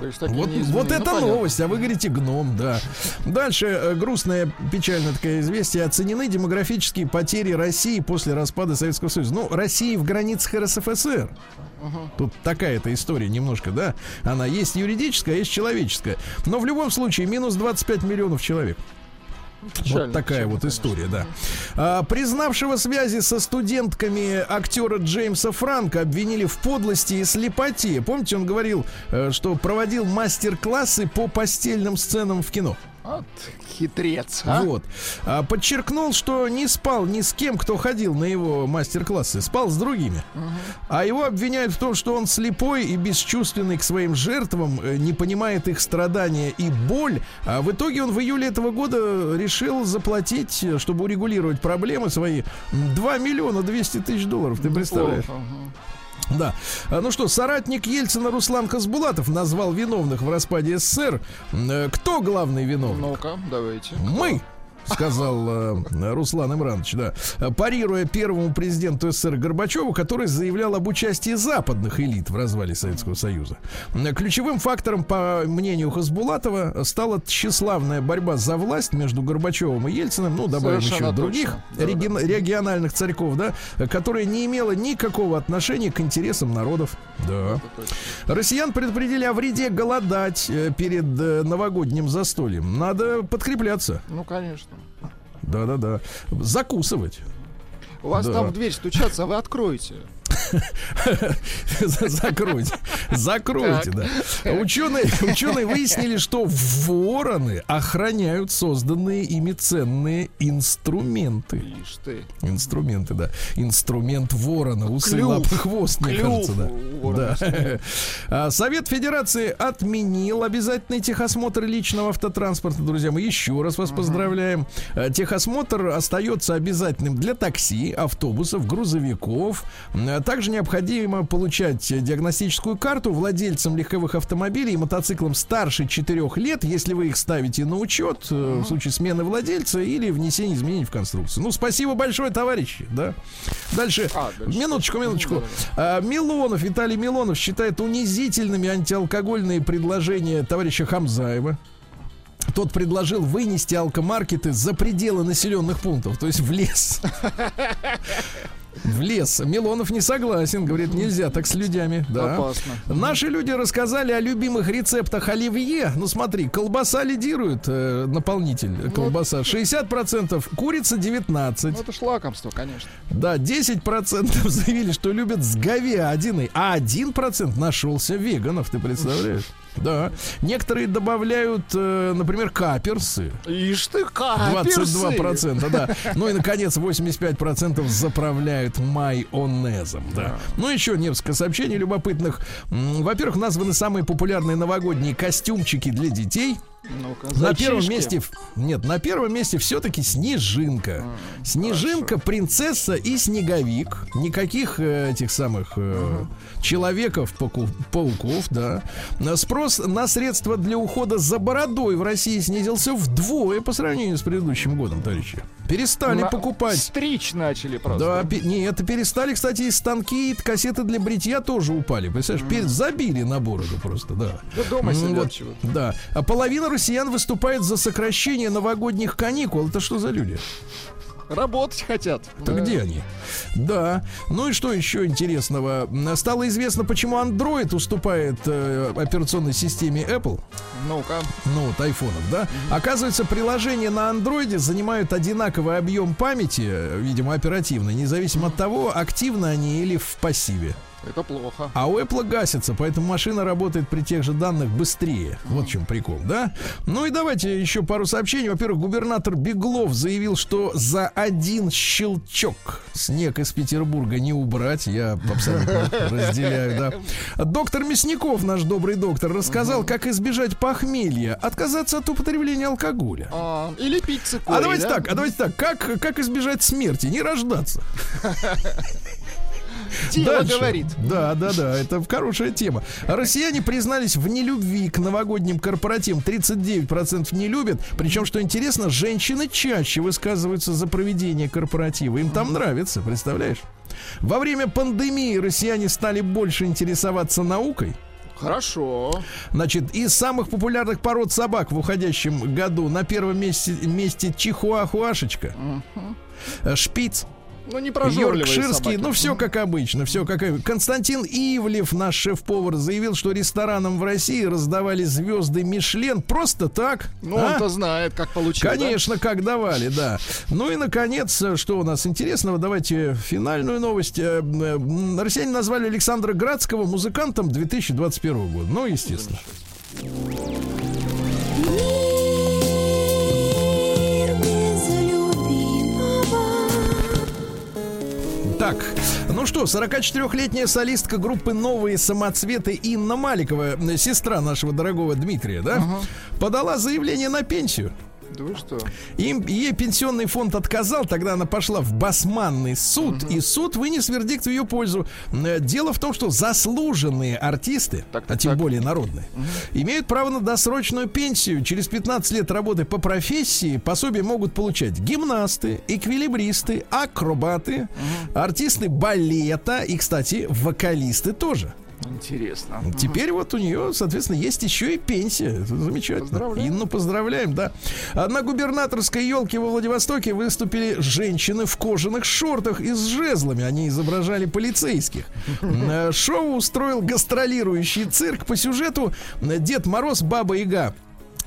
То есть Вот, вот Ну, это понятно. новость, а вы говорите гном, да. Дальше э, грустное, печальное такое известие. Оценены демографические потери России после распада Советского Союза. Ну, России в границах РСФСР. Тут такая-то история немножко, да? Она есть юридическая, а есть человеческая. Но в любом случае минус 25 миллионов человек. Печально, вот такая вот конечно. история, да. А, признавшего связи со студентками актера Джеймса Франка обвинили в подлости и слепоте. Помните, он говорил, э, что проводил мастер-классы по постельным сценам в кино. Вот хитрец, а? Вот. А, подчеркнул, что не спал ни с кем, кто ходил на его мастер-классы. Спал с другими. А его обвиняют в том, что он слепой и бесчувственный к своим жертвам, э, не понимает их страдания и боль. А в итоге он в июле этого года решил заплатить, э, чтобы урегулировать проблемы свои, м, 2 миллиона 200 тысяч долларов. Ты представляешь? Плохо, ага. Да. А, Ну что, соратник Ельцина Руслан Казбулатов назвал виновных в распаде СССР. Э, Кто главный виновник? Ну-ка, давайте. Мы, сказал э, Руслан Имранович, да, парируя первому президенту СССР Горбачеву, который заявлял об участии западных элит в развале Советского Союза. Ключевым фактором, по мнению Хасбулатова, стала тщеславная борьба за власть между Горбачевым и Ельциным, ну, добавим Совершенно еще других. Да, реги- региональных царьков, да, которая не имела никакого отношения к интересам народов. Да. Россиян предупредили о вреде голодать э, перед э, новогодним застольем. Надо подкрепляться. Ну, конечно. Да-да-да. Закусывать. У вас Да. там в дверь стучатся, а вы откроете. Закройте. Закройте, да. Ученые, ученые выяснили, что вороны охраняют созданные ими ценные инструменты. Ишь ты. Инструменты, да. Инструмент ворона. Усы, лапы, хвост, мне кажется, да. Да. А, Совет Федерации отменил обязательный техосмотр личного автотранспорта. Друзья, мы еще раз вас поздравляем. А, Техосмотр остается обязательным для такси, автобусов, грузовиков. Также необходимо получать диагностическую карту владельцам легковых автомобилей и мотоциклам старше 4 лет, если вы их ставите на учет э, в случае смены владельца или внесения изменений в конструкцию. Ну, спасибо большое, товарищи. Да. Дальше. А, дальше. Минуточку, минуточку. Ну, А, Милонов, Виталий Милонов считает унизительными антиалкогольные предложения товарища Хамзаева. Тот предложил вынести алкомаркеты за пределы населенных пунктов, то есть в лес. В лес. Милонов не согласен, говорит, нельзя так с людьми. Да. Опасно. Наши люди рассказали о любимых рецептах оливье. Ну смотри, колбаса лидирует, э, наполнитель колбаса 60%, курица 19%. Ну, это ж лакомство, конечно. Да, 10% заявили, что любят с говядиной, а 1% нашелся веганов, ты представляешь? Да. Некоторые добавляют, э, например, каперсы. Ишь ты, каперсы. 22%, да. Ну и, наконец, 85% заправляют майонезом, да. Ну, еще несколько сообщений любопытных. Во-первых, названы самые популярные новогодние костюмчики для детей. На первом месте, нет, на первом месте все-таки Снежинка. Снежинка, принцесса и Снеговик. Никаких э, этих самых э, человеков, пауков, да. Спрос на средства для ухода за бородой в России снизился вдвое по сравнению с предыдущим годом, товарищи. Перестали На- покупать. Стричь начали Да, просто. пе- не, это перестали, кстати, и станки, и кассеты для бритья тоже упали. Представляешь, пере- забили на бороду просто, да. Да дома сидят вот, чего-то. Да. А половина россиян выступает за сокращение новогодних каникул. Это что за люди? Работать хотят. Так Да. где они? Да. Ну и что еще интересного? Стало известно, почему Android уступает э, операционной системе Apple. Ну-ка. Ну, вот айфонов, да? Оказывается, приложения на андроиде занимают одинаковый объем памяти, э, видимо, оперативной, независимо от того, активны они или в пассиве. Это плохо. А у Apple гасится, поэтому машина работает при тех же данных быстрее. Вот в чем прикол, да? Ну и давайте еще пару сообщений. Во-первых, губернатор Беглов заявил, что за один щелчок снег из Петербурга не убрать. Я абсолютно разделяю, да. Доктор Мясников, наш добрый доктор, рассказал, как избежать похмелья, отказаться от употребления алкоголя. А, или пить цикорий, А давайте да? так, а давайте так, как избежать смерти? Не рождаться. Дело Дальше. говорит. Да, да, да, это хорошая тема. Россияне признались в нелюбви к новогодним корпоративам. 39% не любят. Причем, что интересно, женщины чаще высказываются за проведение корпоратива. Им там нравится, представляешь? Во время пандемии россияне стали больше интересоваться наукой. Хорошо. Значит, из самых популярных пород собак в уходящем году на первом месте, месте чихуахуашечка, э, шпиц, Ну, не прожорливые Йоркширский, собаки. ну все как обычно, все как обычно. Константин Ивлев, наш шеф-повар, заявил, что ресторанам в России раздавали звезды Мишлен просто так. Ну, А? он-то знает, как получил. да? Конечно, как давали, да. Ну и, наконец, что у нас интересного? Давайте финальную новость. Э, Россияне назвали Александра Градского музыкантом 2021 года. Ну, естественно. Так, ну что, 44-летняя солистка группы «Новые самоцветы» Инна Маликова, сестра нашего дорогого Дмитрия, да, подала заявление на пенсию. Да вы что? Им, ей пенсионный фонд отказал, тогда она пошла в басманный суд, и суд вынес вердикт в ее пользу. Э, Дело в том, что заслуженные артисты, Так, а так, тем так. более народные, имеют право на досрочную пенсию. Через 15 лет работы по профессии пособие могут получать гимнасты, эквилибристы, акробаты, артисты балета и, кстати, вокалисты тоже. Интересно. Теперь вот у нее, соответственно, есть еще и пенсия. Это замечательно. Поздравляем. Инну поздравляем, да. На губернаторской елке во Владивостоке выступили женщины в кожаных шортах и с жезлами. Они изображали полицейских. Э, Шоу устроил гастролирующий цирк. По сюжету э, Дед Мороз, Баба Яга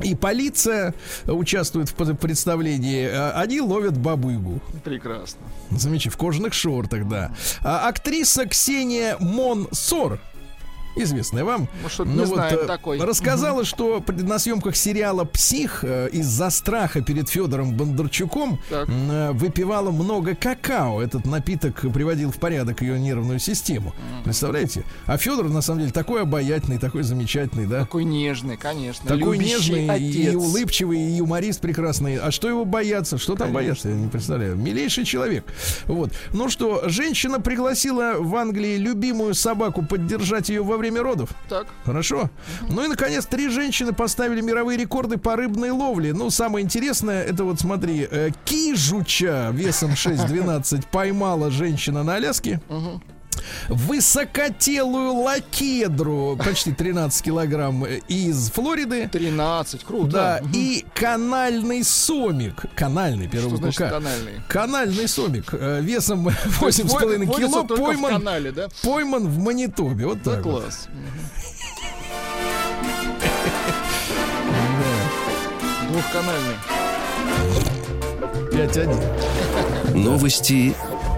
и полиция участвуют в представлении. Э, Они ловят Бабу Ягу. Прекрасно. Замечательно, в кожаных шортах, да. А актриса Ксения Монсор, известная вам, Ну, что-то не знаем э, такой. рассказала, что на съемках сериала «Псих» э, из-за страха перед Федором Бондарчуком Так. э, выпивала много какао. Этот напиток приводил в порядок ее нервную систему. Представляете? А Федор, на самом деле, такой обаятельный, такой замечательный, да? Такой нежный, конечно. Такой нежный отец. и улыбчивый, и юморист прекрасный. А что его бояться? Что там бояться? Я не представляю. Милейший человек. Вот. Ну что, женщина пригласила в Англии любимую собаку поддержать ее во время родов. Так. Хорошо. Ну и, наконец, три женщины поставили мировые рекорды по рыбной ловле. Ну, самое интересное, это вот, смотри, э, кижуча весом 6-12 поймала женщина на Аляске. Высокотелую лакедру, почти 13 килограмм, э, из Флориды. 13. Круто. Да, Мгм. и канальный сомик. Канальный, первый Что значит канальный? Канальный сомик э, весом То есть 8,5 водится кило только в пойман, канале, да? пойман в Манитобе. Вот Да, так. вот. класс. Двухканальный. 5-1. Новости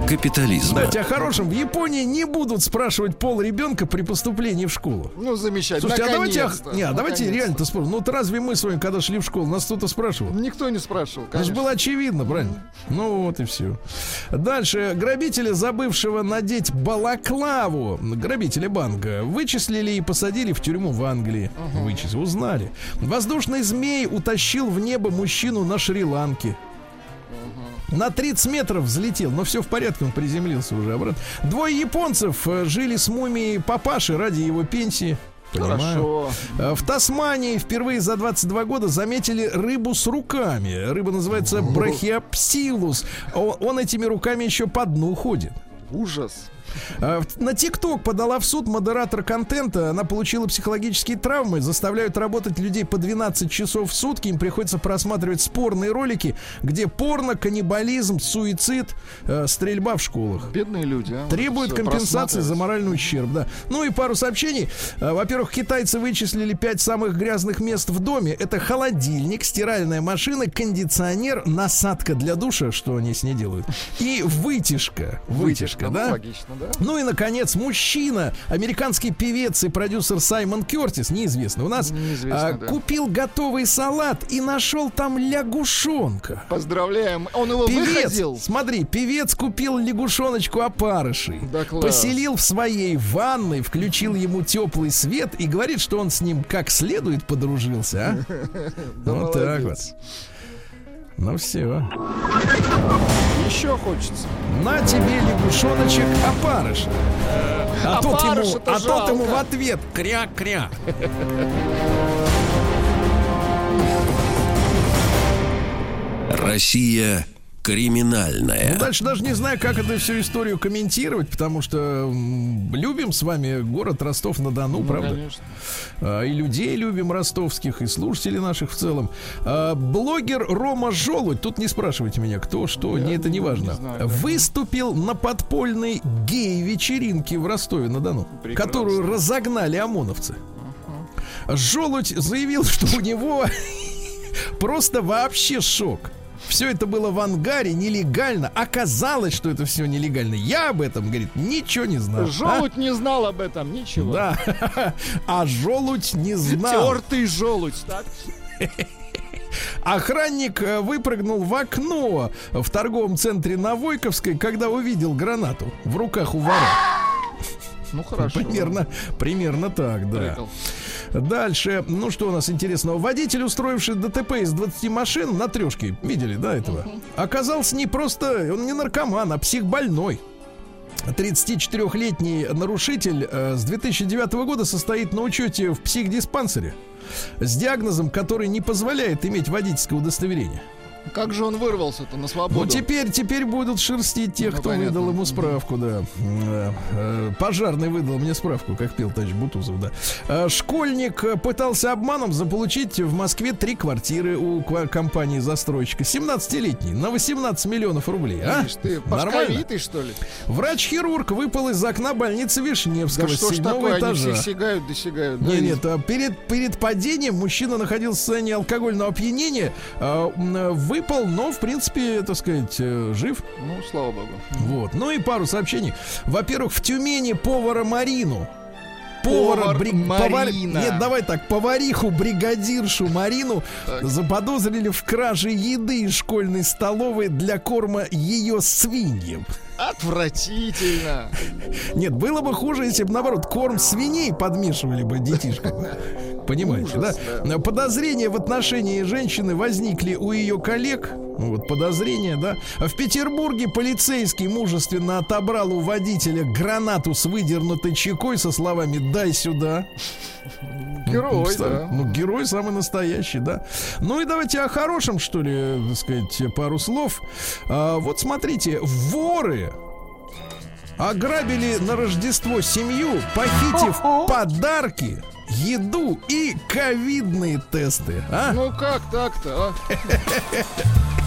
капитализма. Кстати, о хорошем. В Японии не будут спрашивать пол ребенка при поступлении в школу. Ну, замечательно. Слушайте, а давайте, не, а давайте реально-то спросим. Ну, вот разве мы с вами, когда шли в школу, нас кто-то спрашивал? Никто не спрашивал, Это же конечно. было очевидно, правильно? Ну вот и все. Дальше. Грабители, забывшего надеть балаклаву, грабители банка, вычислили и посадили в тюрьму в Англии. Вычислили, узнали. Воздушный змей утащил в небо мужчину на Шри-Ланке. На 30 метров взлетел, но все в порядке, он приземлился уже обратно. Двое японцев э, жили с мумией папаши ради его пенсии. Понимаю. Хорошо. Э, В Тасмании впервые за 22 года заметили рыбу с руками. Рыба называется брахиопсилус. Он этими руками еще по дну ходит. Ужас. А, На ТикТок подала в суд модератор контента. Она получила психологические травмы. Заставляют работать людей по 12 часов в сутки. Им приходится просматривать спорные ролики, где порно, каннибализм, суицид, э, стрельба в школах. Бедные люди, а. Требует Всё компенсации за моральный ущерб, да. Ну и пару сообщений. Э, Во-первых, китайцы вычислили пять самых грязных мест в доме. Это холодильник, стиральная машина, кондиционер, насадка для душа, что они с ней делают, и вытяжка. Вытяжка, Ну, да? логично, да? Ну и, наконец, мужчина, американский певец и продюсер Саймон Кертис, неизвестный у нас, Неизвестный, а, да. купил готовый салат и нашел там лягушонка. Поздравляем. Он его Певец, выходил. смотри, певец купил лягушоночку опарышей, Да класс. поселил в своей ванной, включил ему теплый свет и говорит, что он с ним как следует подружился, а? Да вот так вот. Ну все. Еще хочется. На тебе лягушоночек опарыш. А, тот ему, а тот ему в ответ кря-кря. Россия криминальная. Ну, дальше даже не знаю, как эту всю историю комментировать, потому что м, любим с вами город Ростов-на-Дону, правда? Конечно. А, И людей любим ростовских, и слушателей наших в целом. А, Блогер Рома Желудь, тут не спрашивайте меня, кто, что, не, это не важно, знаю, да. выступил на подпольной гей-вечеринке в Ростове-на-Дону, Прекрасно. которую разогнали ОМОНовцы. Желудь заявил, что у него просто вообще шок. Все это было в ангаре, нелегально. Оказалось, что это все нелегально. Я об этом, говорит, ничего не знал. А? Желудь не знал об этом, ничего. Да. А желудь не знал. Тертый желудь. Так? Охранник э, выпрыгнул в окно в торговом центре на Войковской, когда увидел гранату в руках у вора. Ну хорошо. Примерно, примерно так, да. Прыгал. Дальше, ну что у нас интересного? Водитель, устроивший ДТП из 20 машин на трешке, видели, да, этого? Оказался не просто, он не наркоман, а психбольной. 34-летний нарушитель э, с 2009 года состоит на учете в психдиспансере с диагнозом, который не позволяет иметь водительское удостоверение. Как же он вырвался-то на свободу? Ну, теперь, теперь будут шерстить тех, Ну, кто понятно. выдал ему справку, да. Э, э, Пожарный выдал мне справку, как пел товарищ Бутузов, да. Э, Школьник пытался обманом заполучить в Москве три квартиры у ква- компании застройщика. 17-летний, на 18 миллионов рублей, а? Видишь, ты Нормально? что ли? Врач-хирург выпал из окна больницы Да Вишневского что с ж седьмого такое, они этажа. все сигают, досягают. да, Не, и- нет, а перед, перед падением мужчина находился в состоянии алкогольного опьянения, а, м, э, выпал, но, в принципе, так сказать, э, жив. Ну, слава богу. Вот. Ну и пару сообщений. Во-первых, в Тюмени повара Марину. Повара, Повар бри- Марина. Нет, давай так, повариху, бригадиршу Марину Так. заподозрили в краже еды из школьной столовой для корма ее свиньям. Отвратительно. Нет, было бы хуже, если бы, наоборот, корм свиней подмешивали бы детишкам. Понимаете, Ужас, да? Подозрения в отношении женщины возникли у ее коллег. Ну, Вот подозрения, да. В Петербурге полицейский мужественно отобрал у водителя гранату с выдернутой чекой со словами «дай сюда». Герой, Представь, да. Ну, герой самый настоящий, да. Ну и давайте о хорошем, что ли, так сказать, пару слов. А, вот смотрите, воры ограбили на Рождество семью, похитив подарки, еду и ковидные тесты. А? Ну как так-то, а?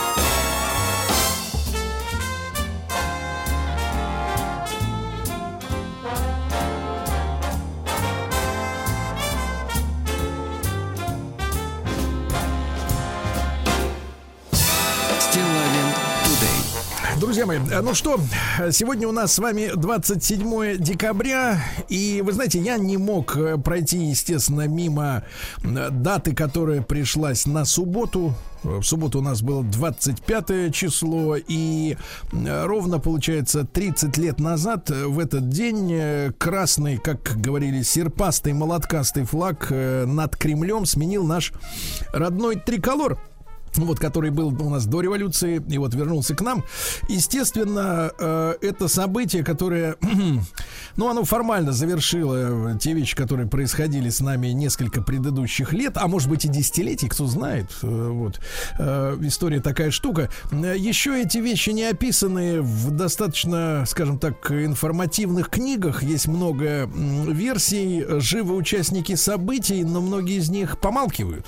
Друзья мои, э, ну что, сегодня у нас с вами 27 декабря, и вы знаете, я не мог э, пройти, естественно, мимо э, даты, которая пришлась на субботу. В субботу у нас было 25 число, и э, ровно, получается, 30 лет назад э, в этот день э, красный, как говорили, серпастый, молоткастый флаг э, над Кремлем сменил наш родной триколор вот, который был у нас до революции и вот вернулся к нам. Естественно, э, это событие, которое, ну, оно формально завершило те вещи, которые происходили с нами несколько предыдущих лет, а может быть и десятилетий, кто знает. Э, вот. Э, история такая штука. Еще эти вещи не описаны в достаточно, скажем так, информативных книгах. Есть много версий, живы участники событий, но многие из них помалкивают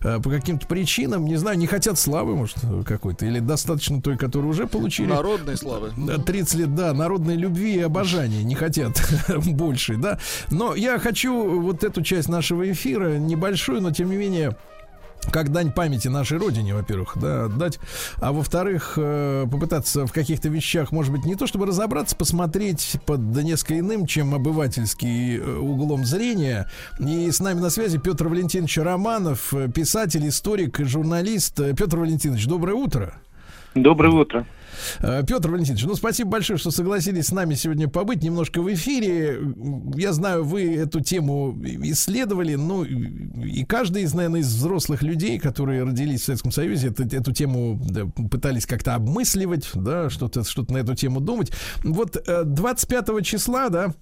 по каким-то причинам. Не знаю, не хотят славы, может, какой-то, или достаточно той, которую уже получили. Народной славы. Да, 30 лет, да, народной любви и обожания не хотят больше, да. Но я хочу вот эту часть нашего эфира, небольшую, но тем не менее, как дань памяти нашей родине, во-первых, да, отдать, а во-вторых, э, попытаться в каких-то вещах, может быть, не то чтобы разобраться, посмотреть под да несколько иным, чем обывательский э, углом зрения. И с нами на связи Петр Валентинович Романов, писатель, историк, и журналист. Э, Петр Валентинович, доброе утро. Доброе утро. Э, Петр Валентинович, ну спасибо большое, что согласились с нами сегодня побыть немножко в эфире. Я знаю, вы эту тему исследовали, ну и каждый из, наверное, из взрослых людей, которые родились в Советском Союзе, это- эту тему да, пытались как-то обмысливать, да, что-то что на эту тему думать. Вот э, 25 числа, да,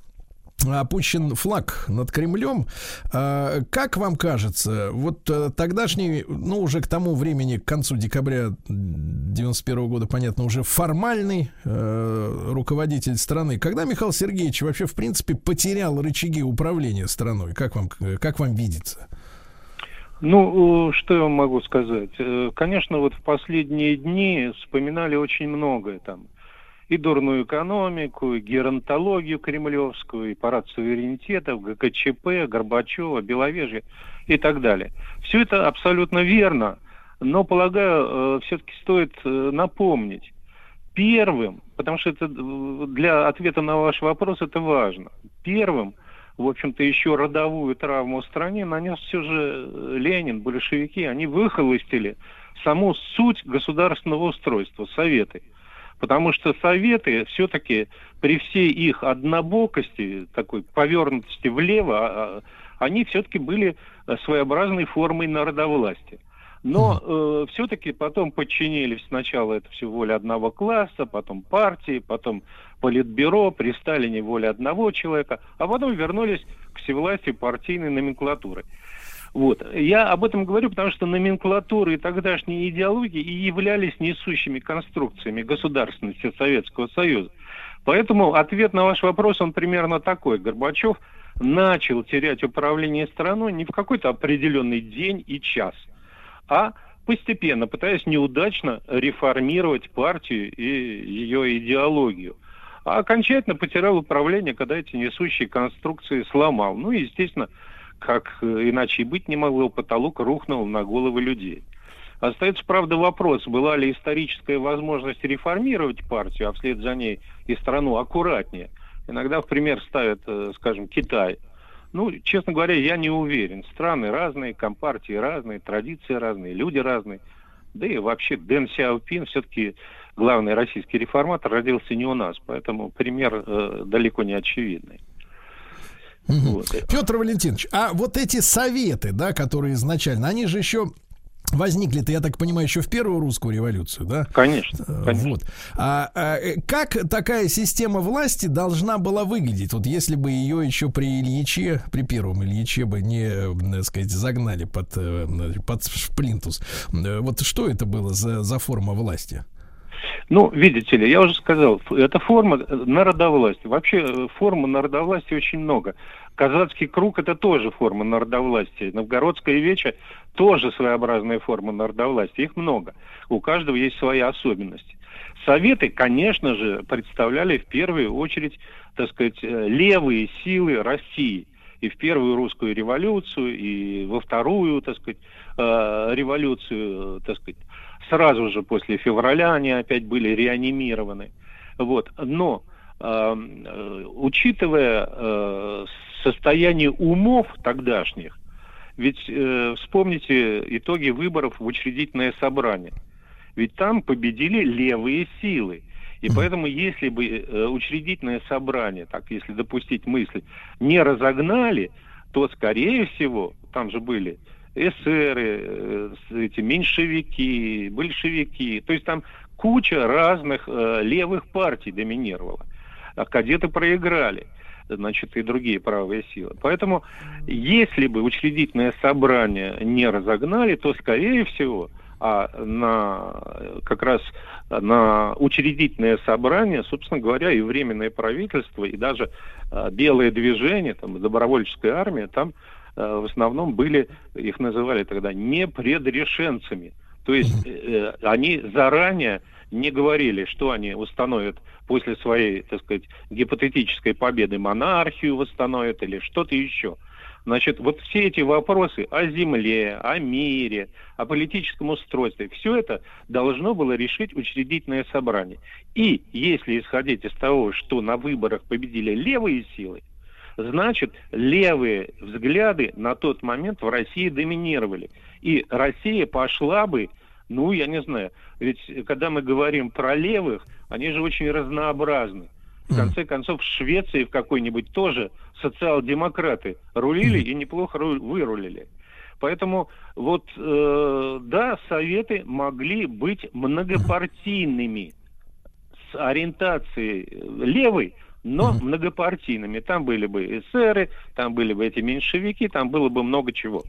опущен флаг над Кремлем. А, Как вам кажется, вот э, тогдашний, ну, уже к тому времени, к концу декабря 91 года, понятно, уже формальный э, руководитель страны, когда Михаил Сергеевич вообще, в принципе, потерял рычаги управления страной? Как вам, как вам видится? Ну, э, что я могу сказать? Э, Конечно, вот в последние дни вспоминали очень многое там. И дурную экономику, и геронтологию кремлевскую, и парад суверенитетов, ГКЧП, Горбачева, Беловежье и так далее. Все это абсолютно верно, но, полагаю, все-таки стоит э, напомнить. Первым, потому что это э, для ответа на ваш вопрос это важно, первым в общем-то, еще родовую травму стране нанес все же э, Ленин, большевики. Они выхолостили саму суть государственного устройства, советы. Потому что советы все-таки при всей их однобокости, такой повернутости влево, а, а, они все-таки были э, своеобразной формой народовластия. Но все-таки потом подчинились сначала это все воле одного класса, потом партии, потом политбюро, при Сталине воля одного человека, а потом вернулись к всевластию партийной номенклатуры. Вот. Я об этом говорю, потому что номенклатура и тогдашние идеологии и являлись несущими конструкциями государственности Советского Союза. Поэтому ответ на ваш вопрос, он примерно такой. Горбачев начал терять управление страной не в какой-то определенный день и час, а постепенно, пытаясь неудачно реформировать партию и ее идеологию. А окончательно потерял управление, когда эти несущие конструкции сломал. Ну и, естественно, как э, иначе и быть не могло, потолок рухнул на головы людей. Остается, правда, вопрос, была ли историческая возможность реформировать партию, а вслед за ней и страну аккуратнее. Иногда в пример ставят, э, скажем, Китай. Ну, честно говоря, я не уверен. Страны разные, компартии разные, традиции разные, люди разные. Да и вообще Дэн Сяопин все-таки главный российский реформатор родился не у нас, поэтому пример э, далеко не очевидный. Вот. Петр Валентинович, а вот эти советы, да, которые изначально, они же еще возникли-то, я так понимаю, еще в первую русскую революцию, да? Конечно, Э, конечно. Вот. А, а, э, как такая система власти должна была выглядеть? Вот если бы ее еще при Ильиче, при первом Ильиче бы не, э, так сказать, загнали под, э, под шплинтус. Э, Вот что это было за, за форма власти? Ну, видите ли, я уже сказал, это форма э, народовластия. Вообще э, форм народовластия очень много. Казацкий круг это тоже форма народовластия. Новгородская веча тоже своеобразная форма народовластия. Их много. У каждого есть свои особенности. Советы, конечно же, представляли в первую очередь, так сказать, э, левые силы России. и в первую русскую революцию, и во вторую, так сказать, э, революцию, так сказать, сразу же после февраля они опять были реанимированы. Вот. Но э, э, учитывая э, состояние умов тогдашних, ведь э, вспомните итоги выборов в учредительное собрание. Ведь там победили левые силы. И поэтому, если бы э, учредительное собрание, так если допустить мысль, не разогнали, то, скорее всего, там же были эсеры, э, эти меньшевики, большевики, то есть там куча разных э, левых партий доминировала. А кадеты проиграли, значит, и другие правые силы. Поэтому, если бы учредительное собрание не разогнали, то, скорее всего, а на как раз на учредительное собрание, собственно говоря, и временное правительство, и даже э, белое движение, там, добровольческая армия, там в основном были, их называли тогда непредрешенцами. То есть э, они заранее не говорили, что они установят после своей, так сказать, гипотетической победы монархию восстановят или что-то еще. Значит, вот все эти вопросы о земле, о мире, о политическом устройстве, все это должно было решить учредительное собрание. И если исходить из того, что на выборах победили левые силы, значит, левые взгляды на тот момент в России доминировали. И Россия пошла бы, ну, я не знаю, ведь когда мы говорим про левых, они же очень разнообразны. В конце концов, в Швеции в какой-нибудь тоже социал-демократы рулили и неплохо ру- вырулили. Поэтому вот, э, да, советы могли быть многопартийными с ориентацией э, левой, но многопартийными. Там были бы эсеры, там были бы эти меньшевики, там было бы много чего.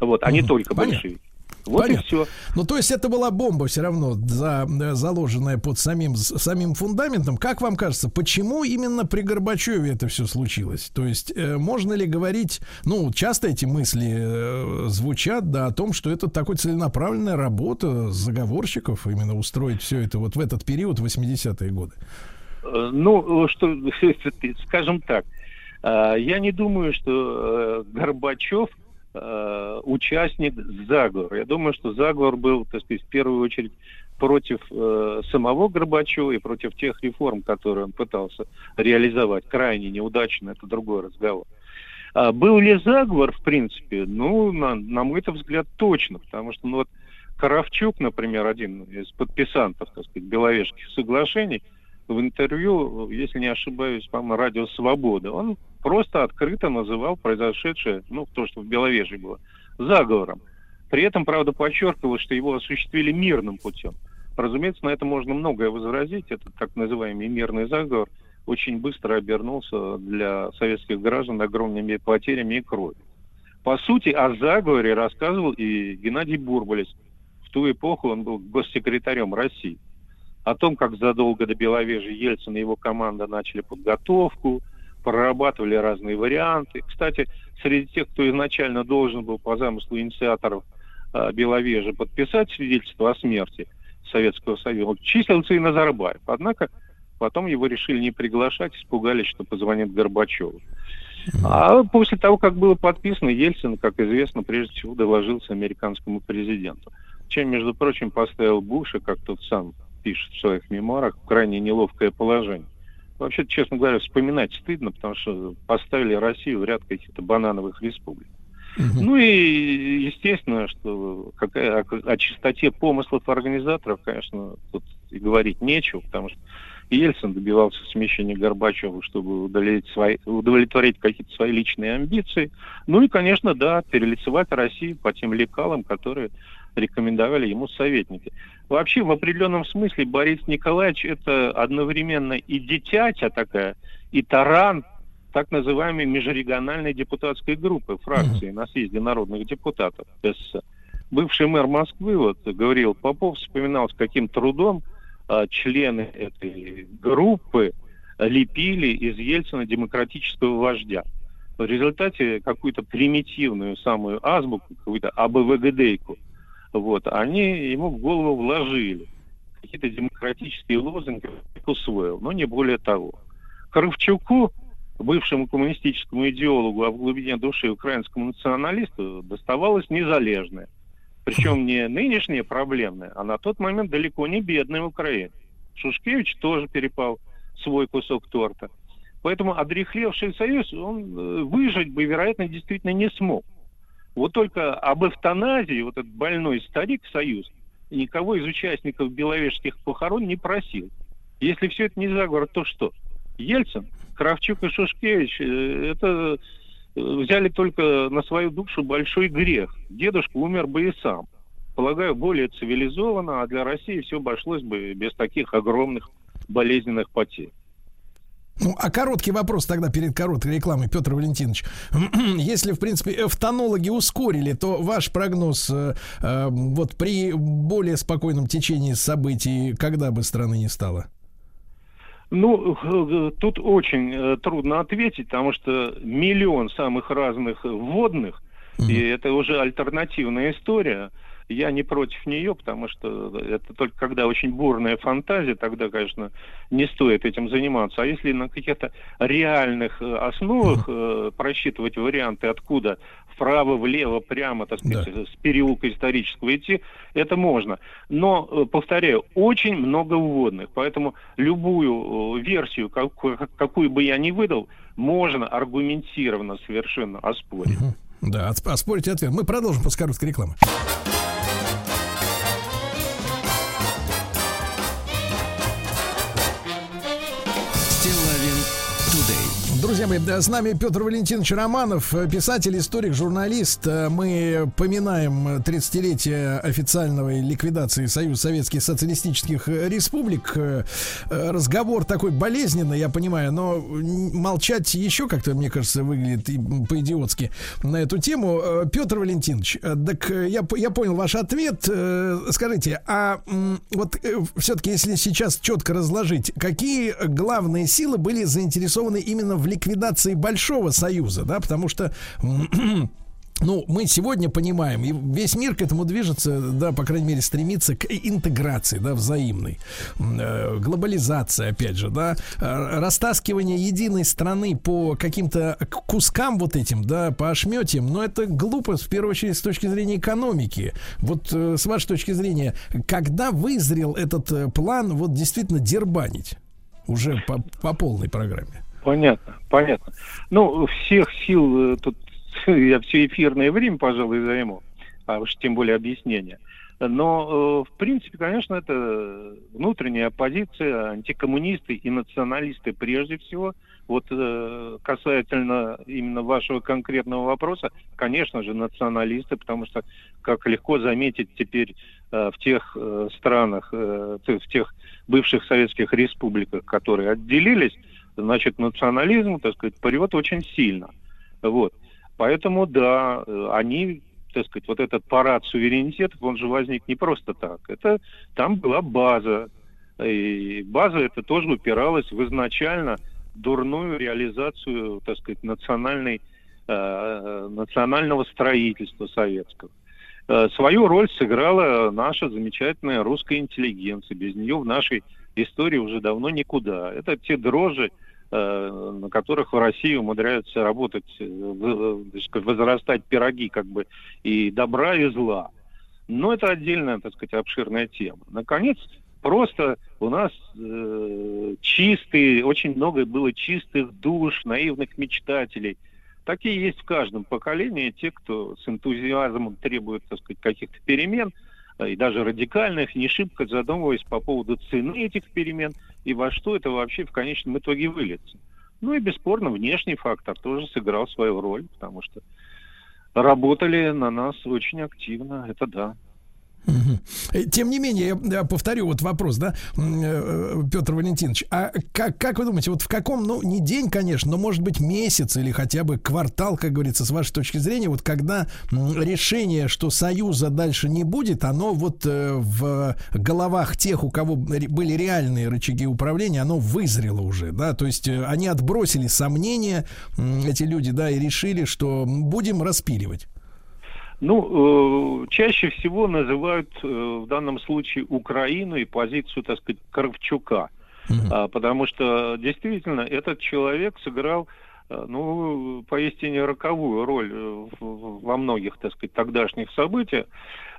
Вот, а не только Понятно. большевики. Вот Понятно. и все. Ну, то есть это была бомба все равно за, э, заложенная под самим, самим фундаментом. Как вам кажется, почему именно при Горбачеве это все случилось? То есть э, можно ли говорить, ну, часто эти мысли э, звучат, да, о том, что это такой целенаправленная работа заговорщиков, именно устроить все это вот в этот период, 80-е годы. Э, Ну, что, скажем так, э, я не думаю, что э, Горбачев э, участник заговора. Я думаю, что заговор был, так сказать, в первую очередь против э, самого Горбачева и против тех реформ, которые он пытался реализовать. Крайне неудачно, это другой разговор. А был ли заговор, в принципе? Ну, на, на мой -то взгляд, точно, потому что, ну вот, Коровчук, например, один из подписантов, так сказать, Беловежских соглашений, в интервью, если не ошибаюсь, по-моему, радио «Свобода», он просто открыто называл произошедшее, ну, то, что в Беловежье было, заговором. При этом, правда, подчеркивал, что его осуществили мирным путем. Разумеется, на это можно многое возразить. Этот так называемый мирный заговор очень быстро обернулся для советских граждан огромными потерями и кровью. По сути, о заговоре рассказывал и Геннадий Бурбулис. В ту эпоху он был госсекретарем России. О том, как задолго до Беловежья Ельцин и его команда начали подготовку, прорабатывали разные варианты. Кстати, среди тех, кто изначально должен был по замыслу инициаторов э, подписать свидетельство о смерти Советского Союза, числился и Назарбаев. Однако потом его решили не приглашать, испугались, что позвонит Горбачеву. А после того, как было подписано, Ельцин, как известно, прежде всего доложился американскому президенту. Чем, между прочим, поставил Буша, как тот сам пишет в своих мемуарах, крайне неловкое положение. Вообще, честно говоря, вспоминать стыдно, потому что поставили Россию в ряд каких-то банановых республик. Ну и естественно, что какая, о, о чистоте помыслов организаторов, конечно, тут и говорить нечего, потому что Ельцин добивался смещения Горбачева, чтобы удовлетворить свои, удовлетворить какие-то свои личные амбиции. Ну и, конечно, да, перелицевать Россию по тем лекалам, которые рекомендовали ему советники. Вообще, в определенном смысле Борис Николаевич это одновременно и дитятя такая, и таран так называемой межрегиональной депутатской группы фракции на съезде народных депутатов СССР. Бывший мэр Москвы, вот, говорил Попов, вспоминал, с каким трудом а, члены этой группы лепили из Ельцина демократического вождя. В результате какую-то примитивную самую азбуку, какую-то АБВГДейку, вот, они ему в голову вложили. Какие-то демократические лозунги усвоил, но не более того. Кравчуку бывшему коммунистическому идеологу, а в глубине души украинскому националисту доставалось незалежное. Причем не нынешнее проблемное, а на тот момент далеко не бедная Украина. Шушкевич тоже перепал свой кусок торта. Поэтому одрехлевший союз, он э, выжить бы, вероятно, действительно не смог. Вот только об эвтаназии, вот этот больной старик союз, никого из участников беловежских похорон не просил. Если все это не заговор, то что? Ельцин, Кравчук и Шушкевич, э, это э, взяли только на свою душу большой грех. Дедушка умер бы и сам. Полагаю, более цивилизованно, а для России все обошлось бы без таких огромных болезненных потерь. Ну, а короткий вопрос тогда перед короткой рекламой, Петр Валентинович. Если, в принципе, эвтонологи ускорили, то ваш прогноз э, э, вот при более спокойном течении событий, когда бы страны не стало? Ну, э, тут очень э, трудно ответить, потому что миллион самых разных вводных, mm-hmm. и это уже альтернативная история я не против нее, потому что это только когда очень бурная фантазия, тогда, конечно, не стоит этим заниматься. А если на каких-то реальных э, основах э, просчитывать варианты, откуда вправо, влево, прямо, так сказать, да. с переулка исторического идти, это можно. Но, э, повторяю, очень много вводных, поэтому любую э, версию, какую, какую бы я ни выдал, можно аргументированно совершенно оспорить. Да, оспорить ответ. Мы продолжим после короткой рекламы. Друзья мои, с нами Петр Валентинович Романов, писатель, историк, журналист. Мы поминаем 30-летие официальной ликвидации Союза Советских Социалистических Республик. Разговор такой болезненный, я понимаю, но молчать еще как-то, мне кажется, выглядит по-идиотски на эту тему. Петр Валентинович, так я, я понял ваш ответ. Скажите, а вот э, все-таки, если сейчас четко разложить, какие главные силы были заинтересованы именно в ликвидации Большого Союза, да, потому что ну, мы сегодня понимаем, и весь мир к этому движется, да, по крайней мере, стремится к интеграции, да, взаимной. Э, глобализация, опять же, да, э, растаскивание единой страны по каким-то кускам вот этим, да, по ошметям, но это глупо, в первую очередь, с точки зрения экономики. Вот э, с вашей точки зрения, когда вызрел этот план вот действительно дербанить? Уже по, по полной программе. Понятно, понятно. Ну, всех сил э, тут я все эфирное время, пожалуй, займу, а уж тем более объяснение. Но, э, в принципе, конечно, это внутренняя оппозиция, антикоммунисты и националисты прежде всего. Вот э, касательно именно вашего конкретного вопроса, конечно же, националисты, потому что, как легко заметить теперь в тех странах, в тех бывших советских республиках, которые отделились, значит, национализм, так сказать, прет очень сильно. Вот. Поэтому, да, они, так сказать, вот этот парад суверенитетов, он же возник не просто так. Это там была база. И база это тоже упиралась в изначально дурную реализацию, так сказать, национальной, э, национального строительства советского. Э, свою роль сыграла наша замечательная русская интеллигенция. Без нее в нашей истории уже давно никуда. Это те дрожжи, э, на которых в России умудряются работать, э, возрастать пироги как бы и добра, и зла. Но это отдельная, так сказать, обширная тема. Наконец, просто у нас э, чистые, очень много было чистых душ, наивных мечтателей. Такие есть в каждом поколении, те, кто с энтузиазмом требует, так сказать, каких-то перемен – и даже радикальных, не шибко задумываясь по поводу цены этих перемен и во что это вообще в конечном итоге выльется. Ну и бесспорно внешний фактор тоже сыграл свою роль, потому что работали на нас очень активно, это да. Тем не менее, я повторю вот вопрос, да, э, Петр Валентинович, а как, как вы думаете, вот в каком, ну, не день, конечно, но, может быть, месяц или хотя бы квартал, как говорится, с вашей точки зрения, вот когда решение, что Союза дальше не будет, оно вот э, в головах тех, у кого были реальные рычаги управления, оно вызрело уже, да, то есть э, они отбросили сомнения, эти люди, да, и решили, что будем распиливать. Ну, э, чаще всего называют э, в данном случае Украину и позицию, так сказать, Кравчука. Mm-hmm. А, потому что действительно этот человек сыграл э, ну, поистине роковую роль э, во многих, так сказать, тогдашних событиях.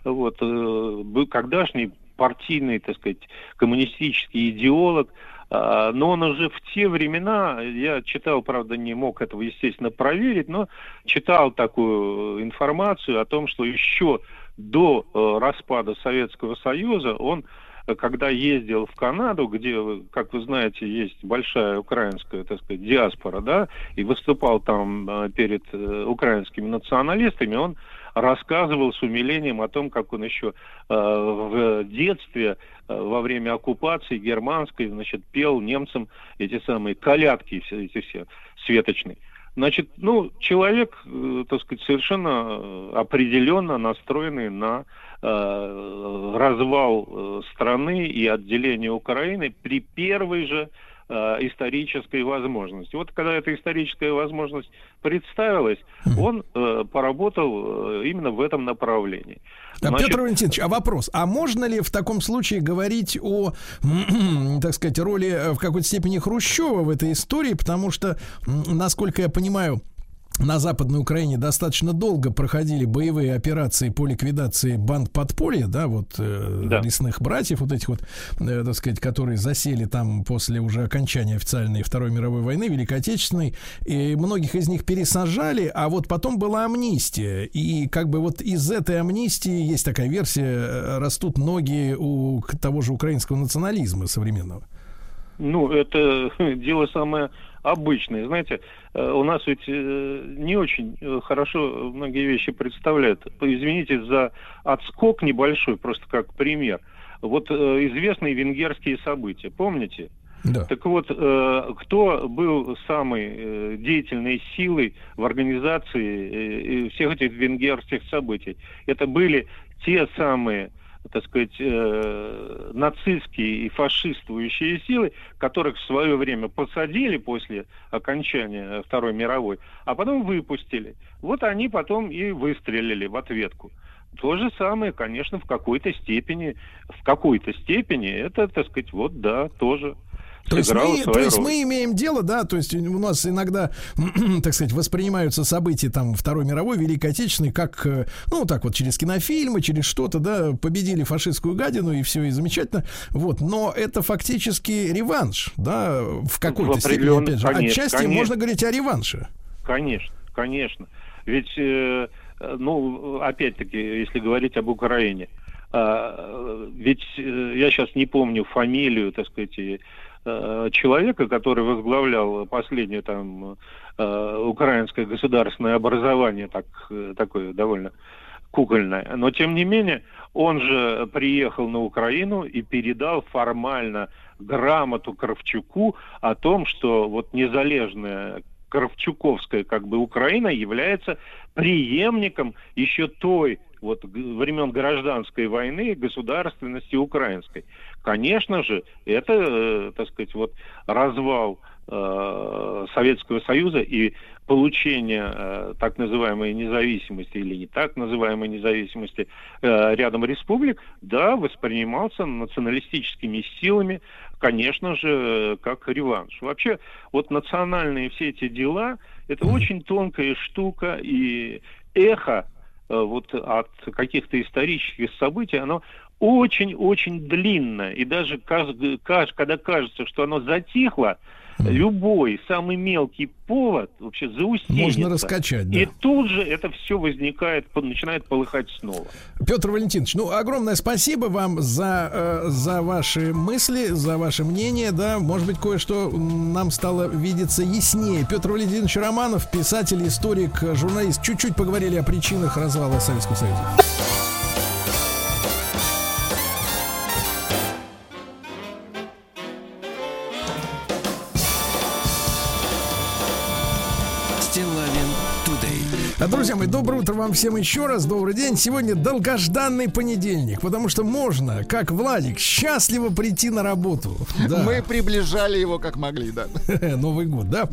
Вот, э, был когда-шний партийный, так сказать, коммунистический идеолог, но он уже в те времена, я читал, правда, не мог этого, естественно, проверить, но читал такую информацию о том, что еще до э, распада Советского Союза он э, когда ездил в Канаду, где, как вы знаете, есть большая украинская, так сказать, диаспора, да, и выступал там э, перед э, украинскими националистами, он рассказывал с умилением о том, как он еще э, в детстве э, во время оккупации германской, значит, пел немцам эти самые колядки, все эти все светочные. Значит, ну, человек, э, так сказать, совершенно э, определенно настроенный на э, развал э, страны и отделение Украины при первой же исторической возможности. Вот когда эта историческая возможность представилась, он э, поработал э, именно в этом направлении. А, Значит, Петр Валентинович, а вопрос, а можно ли в таком случае говорить о, так сказать, роли э, в какой-то степени Хрущева в этой истории, потому что, насколько я понимаю, на Западной Украине достаточно долго проходили боевые операции по ликвидации банд подполья, да, вот э, Да. лесных братьев, вот этих вот, э, так сказать, которые засели там после уже окончания официальной Второй мировой войны, Великой Отечественной, и многих из них пересажали, а вот потом была амнистия, и как бы вот из этой амнистии есть такая версия, э, растут ноги у того же украинского национализма современного. Ну, это дело самое обычное. Знаете, э, у нас ведь э, не очень э, хорошо многие вещи представляют. Извините за отскок небольшой, просто как пример. Вот известные венгерские события, помните? Да. Так вот, кто был самой деятельной силой в организации всех этих венгерских событий? Это были те самые, так сказать, э, нацистские и фашистующие силы, которых в свое время посадили после окончания Второй мировой, а потом выпустили. Вот они потом и выстрелили в ответку. То же самое, конечно, в какой-то степени, в какой-то степени это, так сказать, вот да, тоже То есть, мы, то есть роль. мы имеем дело, да, то есть у нас иногда, так сказать, воспринимаются события там Второй мировой, Великой Отечественной, как, э, ну, так вот, через кинофильмы, через что-то, да, победили фашистскую гадину, и все, и замечательно. Вот, но это фактически реванш, да, в какой-то степени, опять же. конечно, Отчасти конечно. можно говорить о реванше. Конечно, конечно. Ведь, э, ну, опять-таки, если говорить об Украине, э, ведь э, я сейчас не помню фамилию, так сказать, человека, который возглавлял последнее там э, украинское государственное образование, так, э, такое довольно кукольное. Но, тем не менее, он же приехал на Украину и передал формально грамоту Кравчуку о том, что вот незалежная Кравчуковская как бы Украина является преемником еще той вот времен гражданской войны государственности украинской. Конечно же, это, э, так сказать, вот развал э, Советского Союза и получение э, так называемой независимости или не так называемой независимости э, рядом республик, да, воспринимался националистическими силами, конечно же, как реванш. Вообще, вот национальные все эти дела, это очень тонкая штука, и эхо э, вот от каких-то исторических событий, оно очень-очень длинное. И даже когда кажется, что оно затихло, любой самый мелкий повод вообще заусенится. Можно раскачать, да. И тут же это все возникает, начинает полыхать снова. Петр Валентинович, ну огромное спасибо вам за, э, за ваши мысли, за ваше мнение, да, может быть кое-что нам стало видеться яснее. Петр Валентинович Романов, писатель, историк, журналист. Чуть-чуть поговорили о причинах развала Советского Союза. Доброе утро вам всем еще раз, добрый день. Сегодня долгожданный понедельник, потому что можно, как Владик, счастливо прийти на работу. Да. Мы приближали его как могли, да. Новый год, да?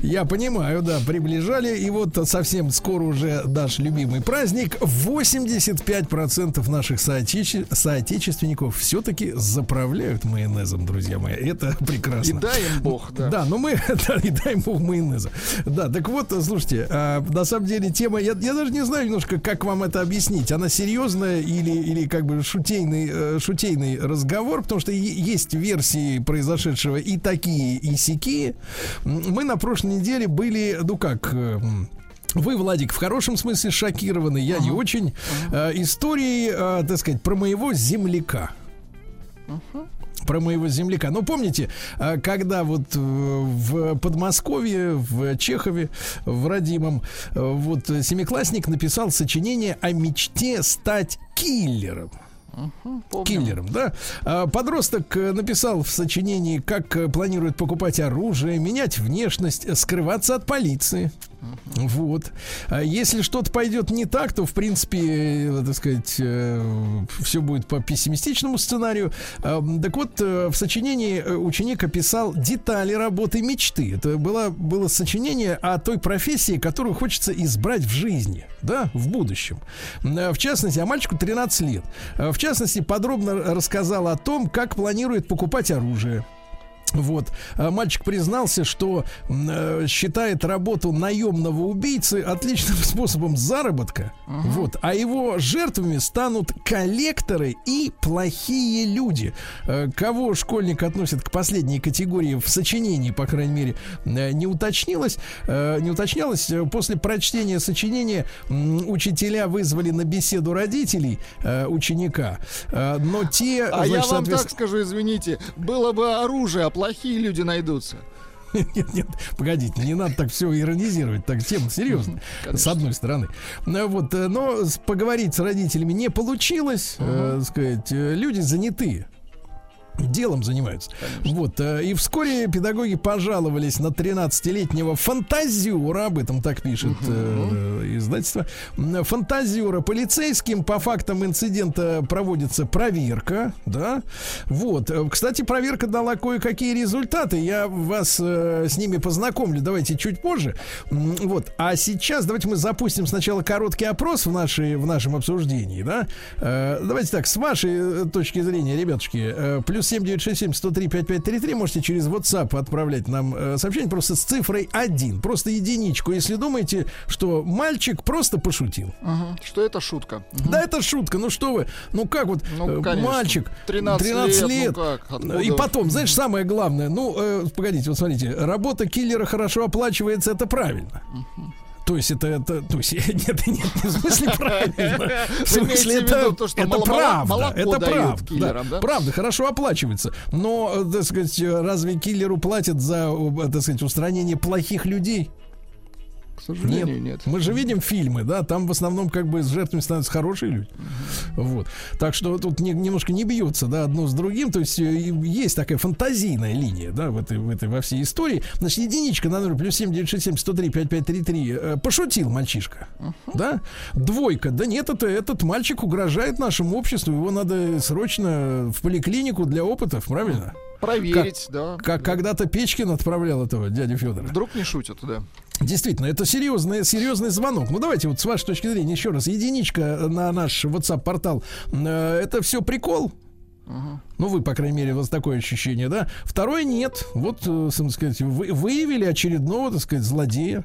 Я понимаю, да, приближали. И вот совсем скоро уже наш любимый праздник. 85% наших соотече- соотечественников все-таки заправляют майонезом, друзья мои. Это И прекрасно. дай им бог, да. Да, но мы, да, и дай бог майонеза. Да, так вот, слушайте, а, на самом деле тема, я, я даже не знаю немножко, как вам это объяснить. Она серьезная или, или как бы шутейный, э, шутейный разговор, потому что есть версии произошедшего и такие, и сякие. Мы на прошлой неделе были, ну как... э, вы, Владик, в хорошем смысле шокированы, я не очень. Э, историей, э, так сказать, про моего земляка про моего земляка. Ну, помните, когда вот в Подмосковье, в Чехове, в родимом, вот семиклассник написал сочинение о мечте стать киллером. Киллером, да? А, Подросток э, написал в сочинении, как э, планирует покупать оружие, менять внешность, э, скрываться от полиции. Вот. А если что-то пойдет не так, то, в принципе, э, так сказать, все будет по пессимистичному сценарию. А, Так вот, э, в сочинении э, ученик описал детали работы мечты. Это было, было сочинение о той профессии, которую хочется избрать в жизни, да, в будущем. М, В частности, а мальчику 13 лет. А, В частности, подробно рассказал о том, как планирует покупать оружие. Вот. А Мальчик признался, что э, считает работу наемного убийцы отличным способом заработка. Вот. А его жертвами станут коллекторы и плохие люди. Э, Кого школьник относит к последней категории в сочинении, по крайней мере, э, не уточнилось. Э, Не уточнялось. Э, После прочтения сочинения м, учителя вызвали на беседу родителей э, ученика. Э, Но те, А я значит, вам соответственно- так скажу, извините, было бы оружие, плохие люди найдутся. Нет, нет, погодите, не надо так все иронизировать, так тема серьезная, с одной стороны. Ну, Вот, э, но поговорить с родителями не получилось, э, сказать, э, люди заняты. Делом занимаются. Вот. э, И вскоре педагоги пожаловались на 13-летнего фантазиора, об этом так пишет э, издательство. Фантазиора полицейским по фактам инцидента проводится проверка, да. Вот. Э, Кстати, проверка дала кое-какие результаты. Я вас э, с ними познакомлю. Давайте чуть позже. Вот. А сейчас давайте мы запустим сначала короткий опрос в, нашей, в нашем обсуждении, да. Э, Давайте так, с вашей точки зрения, ребятушки, э, плюс 7967 103 5533 можете через WhatsApp отправлять нам э, сообщение просто с цифрой 1, просто единичку, если думаете, что мальчик просто пошутил. Мгм. Что это шутка. Да это шутка, ну что вы, ну как вот Ну, э, конечно. мальчик 13 лет, ну как, откуда? и потом, знаешь, самое главное, ну, э, погодите, вот смотрите, работа киллера хорошо оплачивается, это правильно. То есть это, это, то есть нет, нет, не в смысле правильно. В смысле это, то, что это мало- правда, это правда, киллерам, да? правда, хорошо оплачивается. Но, э, так сказать, э, разве киллеру платят за, э, так сказать, устранение плохих людей? Сожалению, нет. Мы же видим фильмы, да, там в основном как бы с жертвами становятся хорошие люди. Вот. Так что тут не- немножко не бьется, да, одно с другим. То есть э, есть такая фантазийная линия, да, в этой, в этой во всей истории. Значит, единичка на номер плюс 7 967 103 5533 э, пошутил мальчишка. Да? Двойка. Да нет, это, этот мальчик угрожает нашему обществу. Его надо срочно в поликлинику для опытов, правильно? Проверить, да. Как когда-то Печкин отправлял этого дядю Федора. Вдруг не шутят, да. Действительно, это серьезный, серьезный звонок. Ну, давайте вот с вашей точки зрения еще раз. Единичка на наш WhatsApp-портал. Э, Это все прикол? Ну, вы, по крайней мере, у вас такое ощущение, да? Второе нет. Вот, э, так сказать, вы, выявили очередного, так сказать, злодея.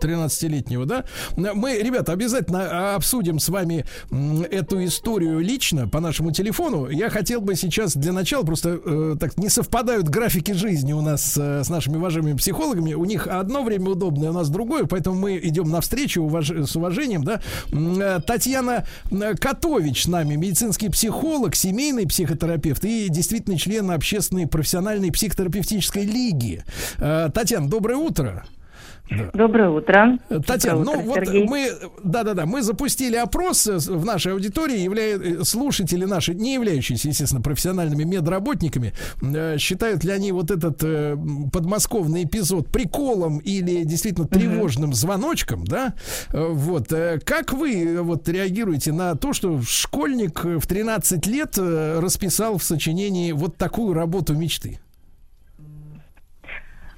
13-летнего, да? Мы, ребята, обязательно обсудим с вами эту историю лично по нашему телефону. Я хотел бы сейчас для начала просто э, так не совпадают графики жизни у нас э, с нашими уважаемыми психологами. У них одно время удобное, у нас другое, поэтому мы идем навстречу уваж- с уважением, да? Э, Татьяна э, Котович с нами, медицинский психолог, семейный психотерапевт и действительно член общественной профессиональной психотерапевтической лиги. Э, Татьяна, доброе утро. Доброе утро. Татьяна, Доброе ну утро, вот Сергей. мы, да-да-да, мы запустили опрос э, в нашей аудитории, являя, э, слушатели наши, не являющиеся, естественно, профессиональными медработниками, э, считают ли они вот этот э, подмосковный эпизод приколом или действительно тревожным звоночком, да? Э, Вот, э, как вы э, вот реагируете на то, что школьник э, в 13 лет э, расписал в сочинении вот такую работу мечты?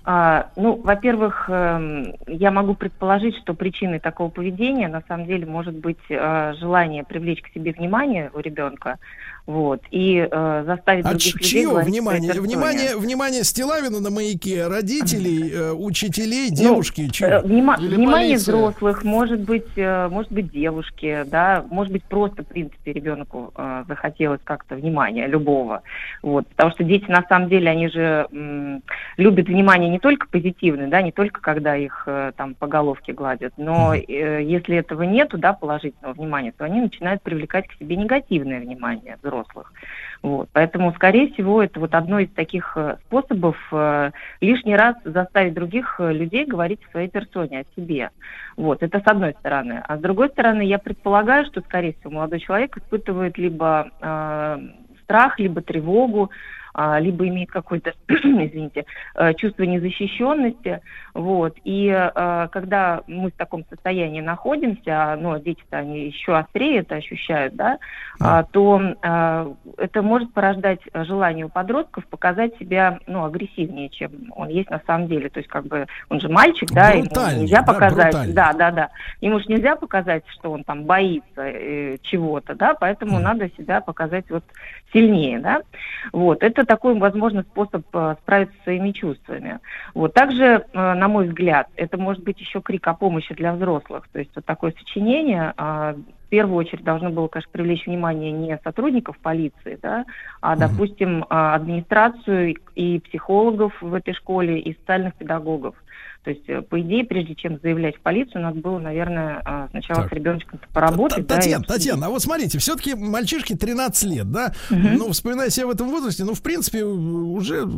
А, ну, во-первых, эм, я могу предположить, что причиной такого поведения на самом деле может быть э, желание привлечь к себе внимание у ребенка, вот, и э, заставить А других людей чье говорить внимание? Внимание, внимание Стилавина на маяке, родителей, э, учителей, Ну, девушки, Э, чего? внима- внимание полиция. взрослых, может быть, э, может быть, девушки, да, может быть, просто, в принципе, ребенку э, захотелось как-то внимания любого. Вот, потому что дети, на самом деле, они же м, любят внимание не только позитивное, да, не только когда их э, там по головке гладят, но э, если этого нету, да, положительного внимания, то они начинают привлекать к себе негативное внимание взрослых. Вот. Поэтому, скорее всего, это вот одно из таких э, способов э, лишний раз заставить других э, людей говорить о своей персоне, о себе. Вот, это с одной стороны. А с другой стороны, я предполагаю, что, скорее всего, молодой человек испытывает либо э, страх, либо тревогу, либо имеет какое-то, извините, э, чувство незащищенности, вот, и э, когда мы в таком состоянии находимся, ну, а дети-то они еще острее это ощущают, да, а, то э, это может порождать желание у подростков показать себя, ну, агрессивнее, чем он есть на самом деле, то есть как бы он же мальчик, да, ему нельзя да, показать, брутальнее. да, да, да, ему же нельзя показать, что он там боится э, чего-то, да, поэтому надо себя показать вот сильнее, да. Вот, это такой, возможно, способ э, справиться со своими чувствами. Вот, также, э, на мой взгляд, это может быть еще крик о помощи для взрослых. То есть вот такое сочинение а, в первую очередь должно было, конечно, привлечь внимание не сотрудников полиции, да, а, допустим, а, администрацию и психологов в этой школе, и социальных педагогов. То есть, э, по идее, прежде чем заявлять в полицию, надо было, наверное, а, сначала Так. с ребеночком поработать. да, и Татьяна. Татьяна, а вот смотрите, все-таки мальчишке 13 лет, да? Ну, вспоминая себя в этом возрасте, ну, в принципе, уже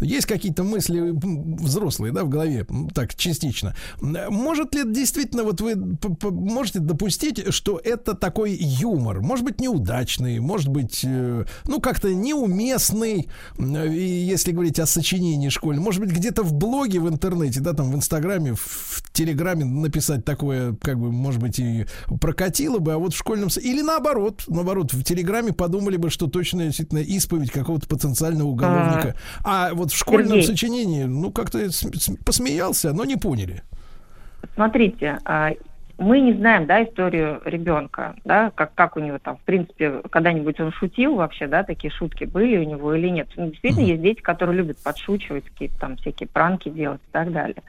есть какие-то мысли взрослые, да, в голове, так, частично. Может ли действительно, вот вы можете допустить, что это такой юмор? Может быть, неудачный, может быть, э, ну, как-то неуместный, если говорить о сочинении школьном, может быть, где-то в блоге в интернете, да, там, в Инстаграме, в, Телеграме написать такое, как бы, может быть, и прокатило бы, а вот в школьном... Или наоборот, наоборот, в Телеграме подумали бы, что точно действительно исповедь какого-то потенциального уголовника. А, вот в школьном Сергей. сочинении, ну, как-то посмеялся, но не поняли. Смотрите, а, мы не знаем, да, историю ребенка, да, как, как у него там, в принципе, когда-нибудь он шутил вообще, да, такие шутки были у него или нет. Ну, действительно, есть дети, которые любят подшучивать, какие-то там всякие пранки делать и так далее.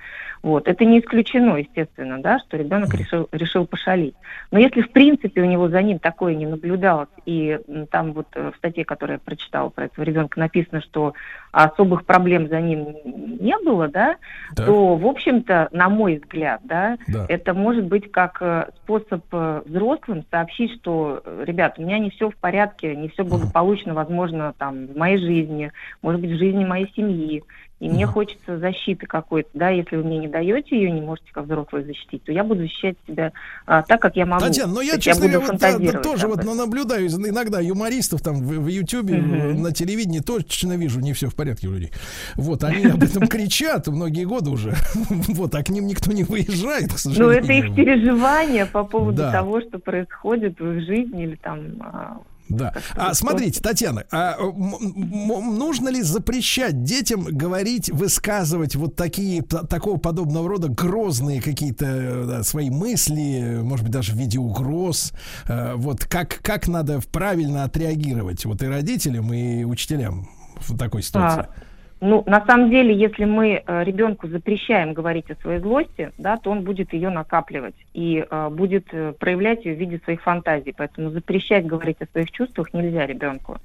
Вот, это не исключено, естественно, да, что ребенок решил, решил пошалить. Но если, в принципе, у него за ним такое не наблюдалось, и там вот э, в статье, которую я прочитала про этого ребенка, написано, что особых проблем за ним не было, да, Так. то, в общем-то, на мой взгляд, да, Да. это может быть как э, способ э, взрослым сообщить, что, э, ребят, у меня не все в порядке, не все благополучно, возможно, там, в моей жизни, может быть, в жизни моей семьи, и мне хочется защиты какой-то, да, если вы мне не даете ее, не можете как взрослый защитить, то я буду защищать себя а, так, как я могу. Татьяна, ну То я, есть честно буду говоря, вот, да, да, тоже вот ну, наблюдаю иногда юмористов там в, в Ютьюбе, Мгм. на телевидении точно вижу, не все в порядке у людей. Вот, они об этом кричат многие годы уже. Вот, а к ним никто не выезжает, к Ну, сожалению. это их переживания по поводу Да. того, что происходит в их жизни или там а, Да. А смотрите, Татьяна, а нужно ли запрещать детям говорить, высказывать вот такие такого подобного рода грозные какие-то да, свои мысли, может быть даже в виде угроз? Э, Вот как как надо правильно отреагировать вот и родителям и учителям в такой ситуации? А, Ну, на самом деле, если мы э, ребенку запрещаем говорить о своей злости, да, то он будет ее накапливать и э, будет э, проявлять ее в виде своих фантазий. Поэтому запрещать говорить о своих чувствах нельзя ребенку.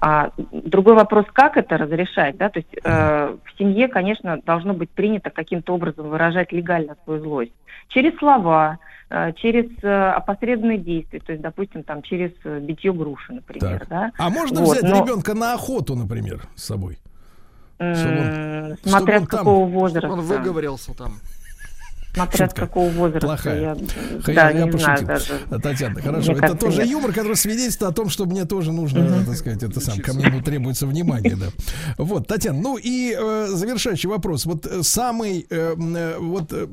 А, другой вопрос, как это разрешать, да, то есть э, в семье, конечно, должно быть принято каким-то образом выражать легально свою злость через слова, э, через опосредованные действия, то есть, допустим, там через битье груши, например, Так. да. А можно Вот, взять но- ребенка на охоту, например, с собой? Чтобы он- Смотря чтобы он какого там- возраста. Он выговорился там. Смотря Шутка. какого возраста. Плохая. Я, Ха- да, я не пошутил. знаю даже. Татьяна, хорошо. Мне это кажется, тоже нет. юмор, который свидетельствует о том, что мне тоже нужно, так сказать, это сам, ко мне требуется внимание, да. Вот, Татьяна, ну и э, завершающий вопрос. Вот э, самый, э, э, вот, э,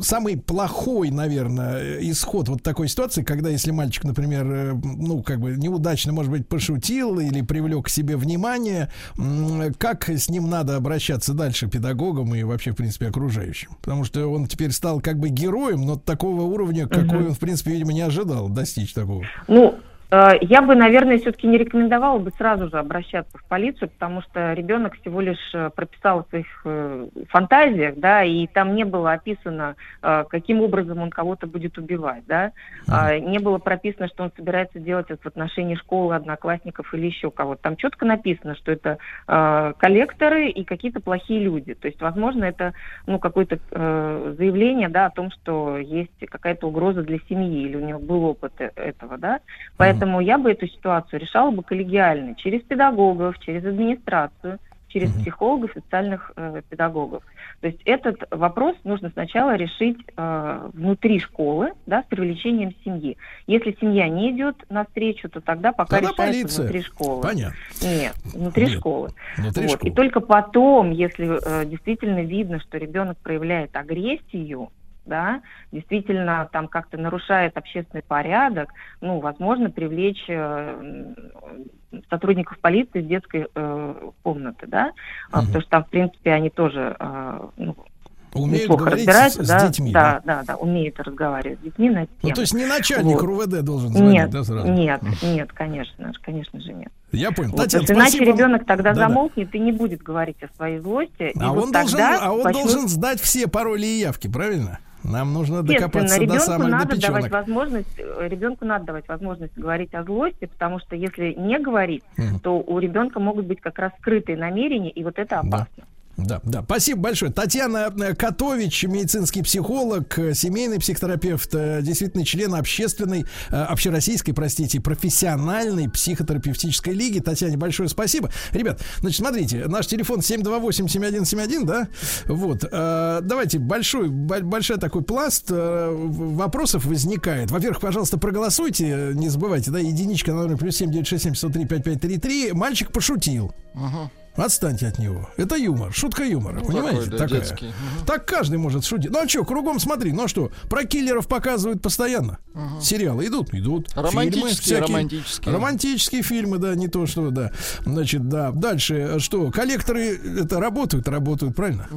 самый плохой, наверное, э, исход вот такой ситуации, когда если мальчик, например, э, ну, как бы неудачно, может быть, пошутил или привлек к себе внимание, м, как с ним надо обращаться дальше педагогам и вообще, в принципе, окружающим? Потому что он теперь стал как бы героем, но такого уровня, какой он, в принципе, видимо, не ожидал достичь такого. Ну, я бы, наверное, все-таки не рекомендовала бы сразу же обращаться в полицию, потому что ребенок всего лишь э, прописал в своих э, фантазиях, да, и там не было описано, э, каким образом он кого-то будет убивать, да, А, не было прописано, что он собирается делать это в отношении школы, одноклассников или еще кого-то. Там четко написано, что это э, коллекторы и какие-то плохие люди. То есть, возможно, это ну, какое-то э, заявление да, о том, что есть какая-то угроза для семьи, или у него был опыт э- этого. Да? Поэтому я бы эту ситуацию решала бы коллегиально, через педагогов, через администрацию, через психологов и социальных э, педагогов. То есть этот вопрос нужно сначала решить э, внутри школы, да, с привлечением семьи. Если семья не идет навстречу, то тогда пока Тогда решается полиция. внутри школы. Понятно. Нет, внутри Нет, школы. внутри Вот. школы. И только потом, если э, действительно видно, что ребенок проявляет агрессию, да, действительно там как-то нарушает общественный порядок, ну, возможно, привлечь э, сотрудников полиции из детской э, комнаты, да, А, потому что там, в принципе, они тоже э, ну, Умеют неплохо говорить с, разбираются, с да, детьми. да, да, да, умеют разговаривать с детьми на эту Ну, тему. то есть не начальник Вот. РУВД должен звонить, Нет, да, сразу? нет, нет, конечно, конечно же нет. Я понял. Вот, Татьяна, что иначе спасибо. ребенок тогда Да-да. замолкнет и не будет говорить о своей злости. А вот он, должен, а он начнут- должен сдать все пароли и явки, правильно? Нам нужно докопаться до самых до надо давать печенок. возможность, э, ребенку надо давать возможность говорить о злости, потому что если не говорить, Мгм. то у ребенка могут быть как раз скрытые намерения, и вот это опасно. Да, да. Спасибо большое. Татьяна э, Котович, медицинский психолог, э, семейный психотерапевт, э, действительно член общественной, общероссийской, простите, профессиональной психотерапевтической лиги. Татьяне большое спасибо. Ребят, значит, смотрите, наш телефон 728-7171, да? Вот. Давайте большой, бо- большой такой пласт вопросов возникает. Во-первых, пожалуйста, проголосуйте, не забывайте, да, единичка на номер плюс 7967 103 5533. Мальчик пошутил. Ага. Отстаньте от него. Это юмор, шутка юмора, Ну, понимаете? такой, да, Такая. детский. Мгм. Так каждый может шутить. Ну а что, кругом смотри, ну а что, про киллеров показывают постоянно. Сериалы идут, идут. Романтические, Фильмы всякие. романтические. Романтические фильмы, да, не то что, да. Значит, да. Дальше, э, что, коллекторы это работают, работают, правильно?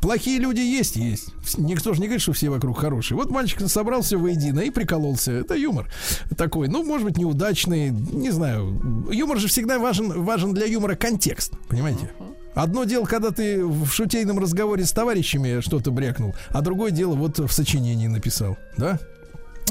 Плохие люди есть, есть. Никто же не говорит, что все вокруг хорошие. Вот мальчик собрался воедино и прикололся. Это юмор такой, ну, может быть, неудачный, не знаю. Юмор же всегда важен, важен для юмора контекст, понимаете? Одно дело, когда ты в шутейном разговоре с товарищами что-то брякнул, а другое дело вот в сочинении написал, да?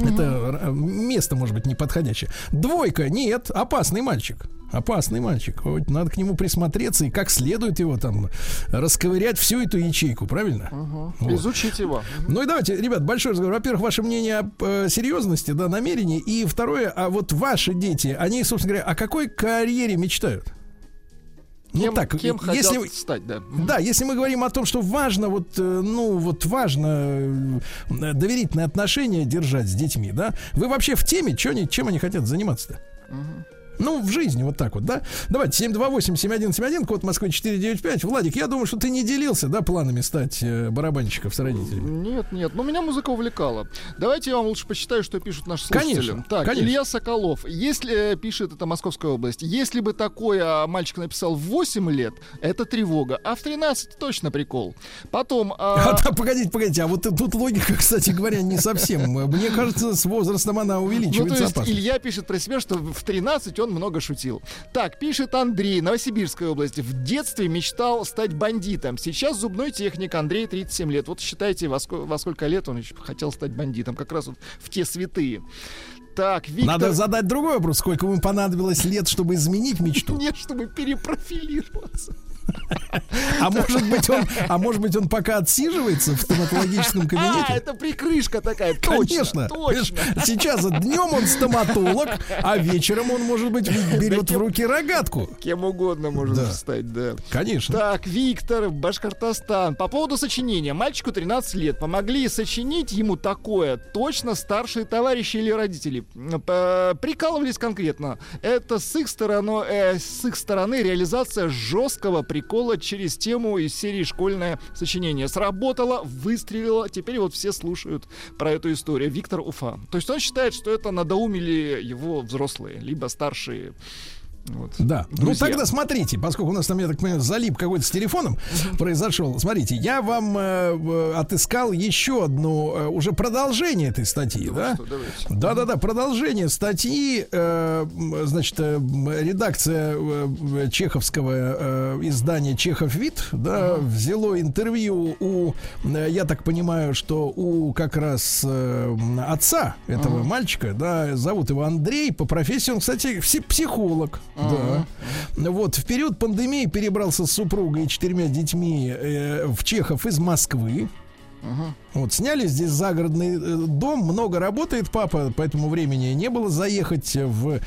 Это э, место, может быть, неподходящее. Двойка, нет, опасный мальчик. Опасный мальчик. Вот надо к нему присмотреться и как следует его там расковырять всю эту ячейку, правильно? Вот. Изучить его. Ну и давайте, ребят, большой разговор. Во-первых, ваше мнение об э, серьезности, да, намерении. И второе, а вот ваши дети, они, собственно говоря, о какой карьере мечтают? Кем, ну так, кем если, хотят стать, да. да, если мы говорим о том, что важно, вот, э, ну, вот важно э, доверительные отношения держать с детьми, да, вы вообще в теме, чё они, чем они хотят заниматься-то? Ну, в жизни вот так вот, да? Давайте, 728-7171, код Москвы 495. Владик, я думаю, что ты не делился, да, планами стать э, барабанщиком с родителями? Нет, нет, но меня музыка увлекала. Давайте я вам лучше почитаю, что пишут наши слушатели. Конечно, так, конечно. Илья Соколов. Если, э, пишет это Московская область, если бы такое мальчик написал в 8 лет, это тревога, а в 13 точно прикол. Потом... А, а, да, погодите, погодите, а вот тут логика, кстати говоря, не совсем. Мне кажется, с возрастом она Ну, то увеличивается есть опасность. Илья пишет про себя, что в 13 он много шутил. Так, пишет Андрей, Новосибирская область. В детстве мечтал стать бандитом. Сейчас зубной техник, Андрей 37 лет. Вот считайте, во, ско- во сколько лет он еще хотел стать бандитом. Как раз вот в те святые. Так, Виктор... Надо задать другой вопрос, сколько ему понадобилось лет, чтобы изменить мечту. Нет, чтобы перепрофилироваться. А может быть он, а может быть он пока отсиживается в стоматологическом А, кабинете? это прикрышка такая. Точно, Конечно. точно. Сейчас днем он стоматолог, а вечером он, может быть, берет в руки рогатку. Кем угодно может Да. стать, да. Конечно. Так, Виктор, Башкортостан. По поводу сочинения. Мальчику 13 лет. Помогли сочинить ему такое. Точно старшие товарищи или родители. Прикалывались конкретно. Это с их стороны, э, с их стороны реализация жесткого прикола через тему из серии «Школьное сочинение». Сработало, выстрелило. Теперь вот все слушают про эту историю. Виктор Уфа. То есть он считает, что это надоумили его взрослые, либо старшие. Вот. Да. Ну Друзья. тогда смотрите, поскольку у нас там, я так понимаю, залип какой-то с телефоном произошел. Смотрите, я вам э, отыскал еще одно э, уже продолжение этой статьи, да? Что, давайте. Да-да-да, продолжение статьи, э, значит, э, редакция э, чеховского э, издания «Чехов вид», да, взяло интервью у, э, я так понимаю, что у как раз э, отца этого мальчика, да, зовут его Андрей, по профессии он, кстати, психолог, да. Вот, в период пандемии перебрался с супругой и четырьмя детьми э, в Чехов из Москвы. Вот, сняли здесь загородный э, дом, много работает папа, поэтому времени не было заехать в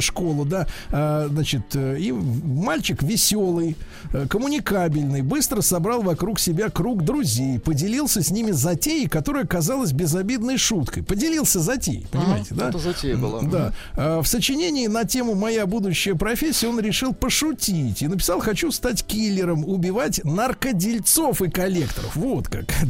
школу, да. А, значит, э, и мальчик веселый, э, коммуникабельный, быстро собрал вокруг себя круг друзей, поделился с ними затеей, которая казалась безобидной шуткой. Поделился затеей, понимаете, да? Это затея была. Да. А, В сочинении на тему «Моя будущая профессия» он решил пошутить и написал «Хочу стать киллером, убивать наркодельцов и коллекторов». Вот как.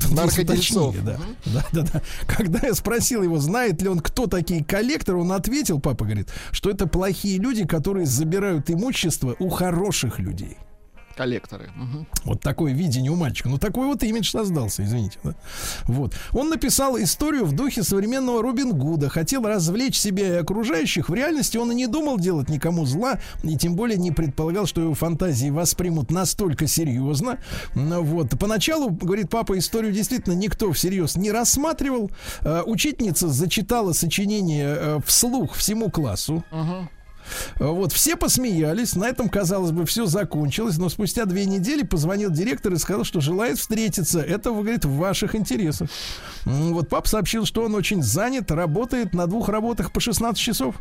Тут уточнили, Да. да, да, да. Когда я спросил его, знает ли он, кто такие коллекторы, он ответил, папа говорит, что это плохие люди, которые забирают имущество у хороших людей. Коллекторы. Мгм. Вот такое видение у мальчика. Ну, такой вот имидж создался, извините. Да? Вот. Он написал историю в духе современного Робин Гуда. Хотел развлечь себя и окружающих. В реальности он и не думал делать никому зла, и тем более не предполагал, что его фантазии воспримут настолько серьезно. Ну, Вот. Поначалу, говорит папа, историю действительно никто всерьез не рассматривал. Э, Учительница зачитала сочинение э, вслух всему классу. Вот, все посмеялись, на этом, казалось бы, все закончилось, но спустя две недели позвонил директор и сказал, что желает встретиться. Это, говорит, в ваших интересах. Вот пап сообщил, что он очень занят, работает на двух работах по 16 часов.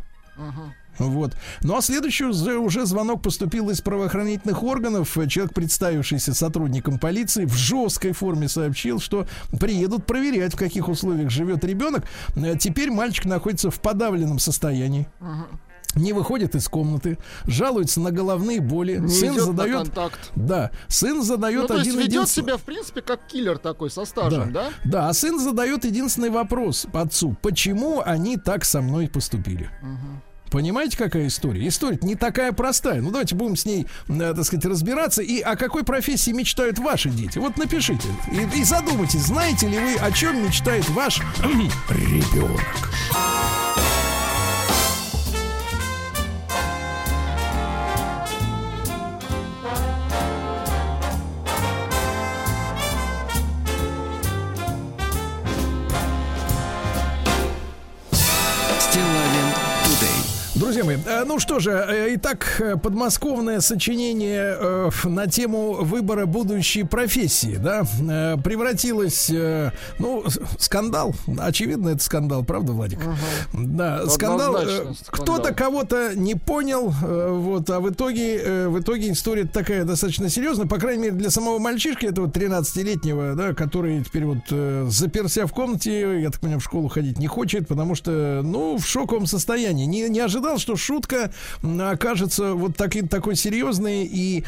Вот. Ну а следующий уже- уже звонок поступил из правоохранительных органов. Человек, представившийся сотрудником полиции, в жесткой форме сообщил, что приедут проверять, в каких условиях живет ребенок. Э, Теперь мальчик находится в подавленном состоянии. Не выходит из комнаты, жалуется на головные боли. Не сын задает. контакт. Да, сын задает Ну, то есть один ведет единственный- себя, в принципе, как киллер такой со стажем, да? Да, а сын задает единственный вопрос отцу: почему они так со мной поступили? Понимаете, какая история? История не такая простая. Ну, давайте будем с ней, э, так сказать, разбираться. И о какой профессии мечтают ваши дети? Вот напишите. И, и задумайтесь, знаете ли вы, о чем мечтает ваш ребенок? Друзья мои, э, ну что же, э, итак, э, подмосковное сочинение на тему выбора будущей профессии, да, превратилось, ну, скандал, очевидно, это скандал, правда, Владик? Да, скандал. э, Однозначно скандал. Кто-то кого-то не понял, вот, а в итоге, в итоге история такая достаточно серьезная, по крайней мере, для самого мальчишки, этого 13-летнего, да, который теперь вот заперся в комнате, я так понимаю, в школу ходить не хочет, потому что, ну, в шоковом состоянии. Не, не ожидал, что шутка окажется вот таки- такой серьезной, и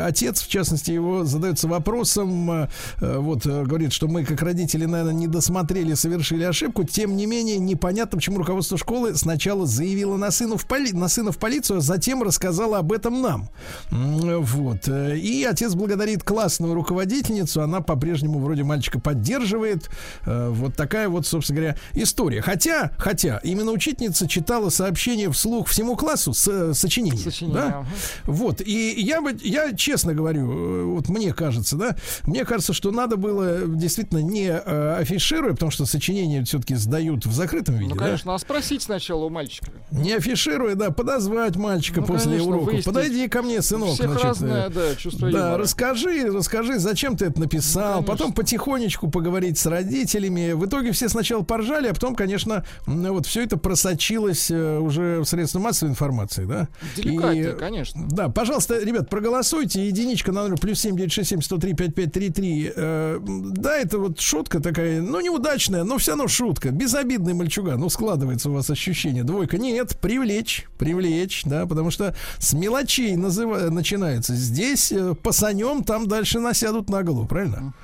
отец, в частности, его задается вопросом, э, э, вот, э, говорит, что мы, как родители, наверное, не досмотрели, совершили ошибку, тем не менее, непонятно, почему руководство школы сначала заявило на, сыну в поли- на сына в полицию, а затем рассказало об этом нам. Вот. И отец благодарит классную руководительницу, она по-прежнему вроде мальчика поддерживает. Вот такая вот, собственно говоря, история. Хотя, хотя, именно учительница читала сообщение вслух всему классу с, сочинение. Сочинение, да? Вот, и я бы, я честно говорю, э, вот мне кажется, да, мне кажется, что надо было действительно не э, афишируя, потому что сочинения все-таки сдают в закрытом виде, Ну, да? конечно, а спросить сначала у мальчика. Не афишируя, да, подозвать мальчика Ну, после конечно, урока. Подойди ко мне, сынок. У всех значит, разное, э, да, чувство да, юмора. расскажи, расскажи, зачем ты это написал. Ну, конечно. потом потихонечку поговорить с родителями. В итоге все сначала поржали, а потом, конечно, вот все это просочилось э, уже средства массовой информации, да. Деликатнее, И, конечно. Да, пожалуйста, ребят, проголосуйте. Единичка на номер плюс семь девять шесть семь сто три пять пять три три. Э, Да, это вот шутка такая, ну, неудачная, но все равно шутка. Безобидный мальчуган. Ну, складывается у вас ощущение. Двойка. Нет, привлечь, привлечь, да, потому что с мелочей называ- начинается. Здесь э, пасанем, там дальше насядут на голову, правильно?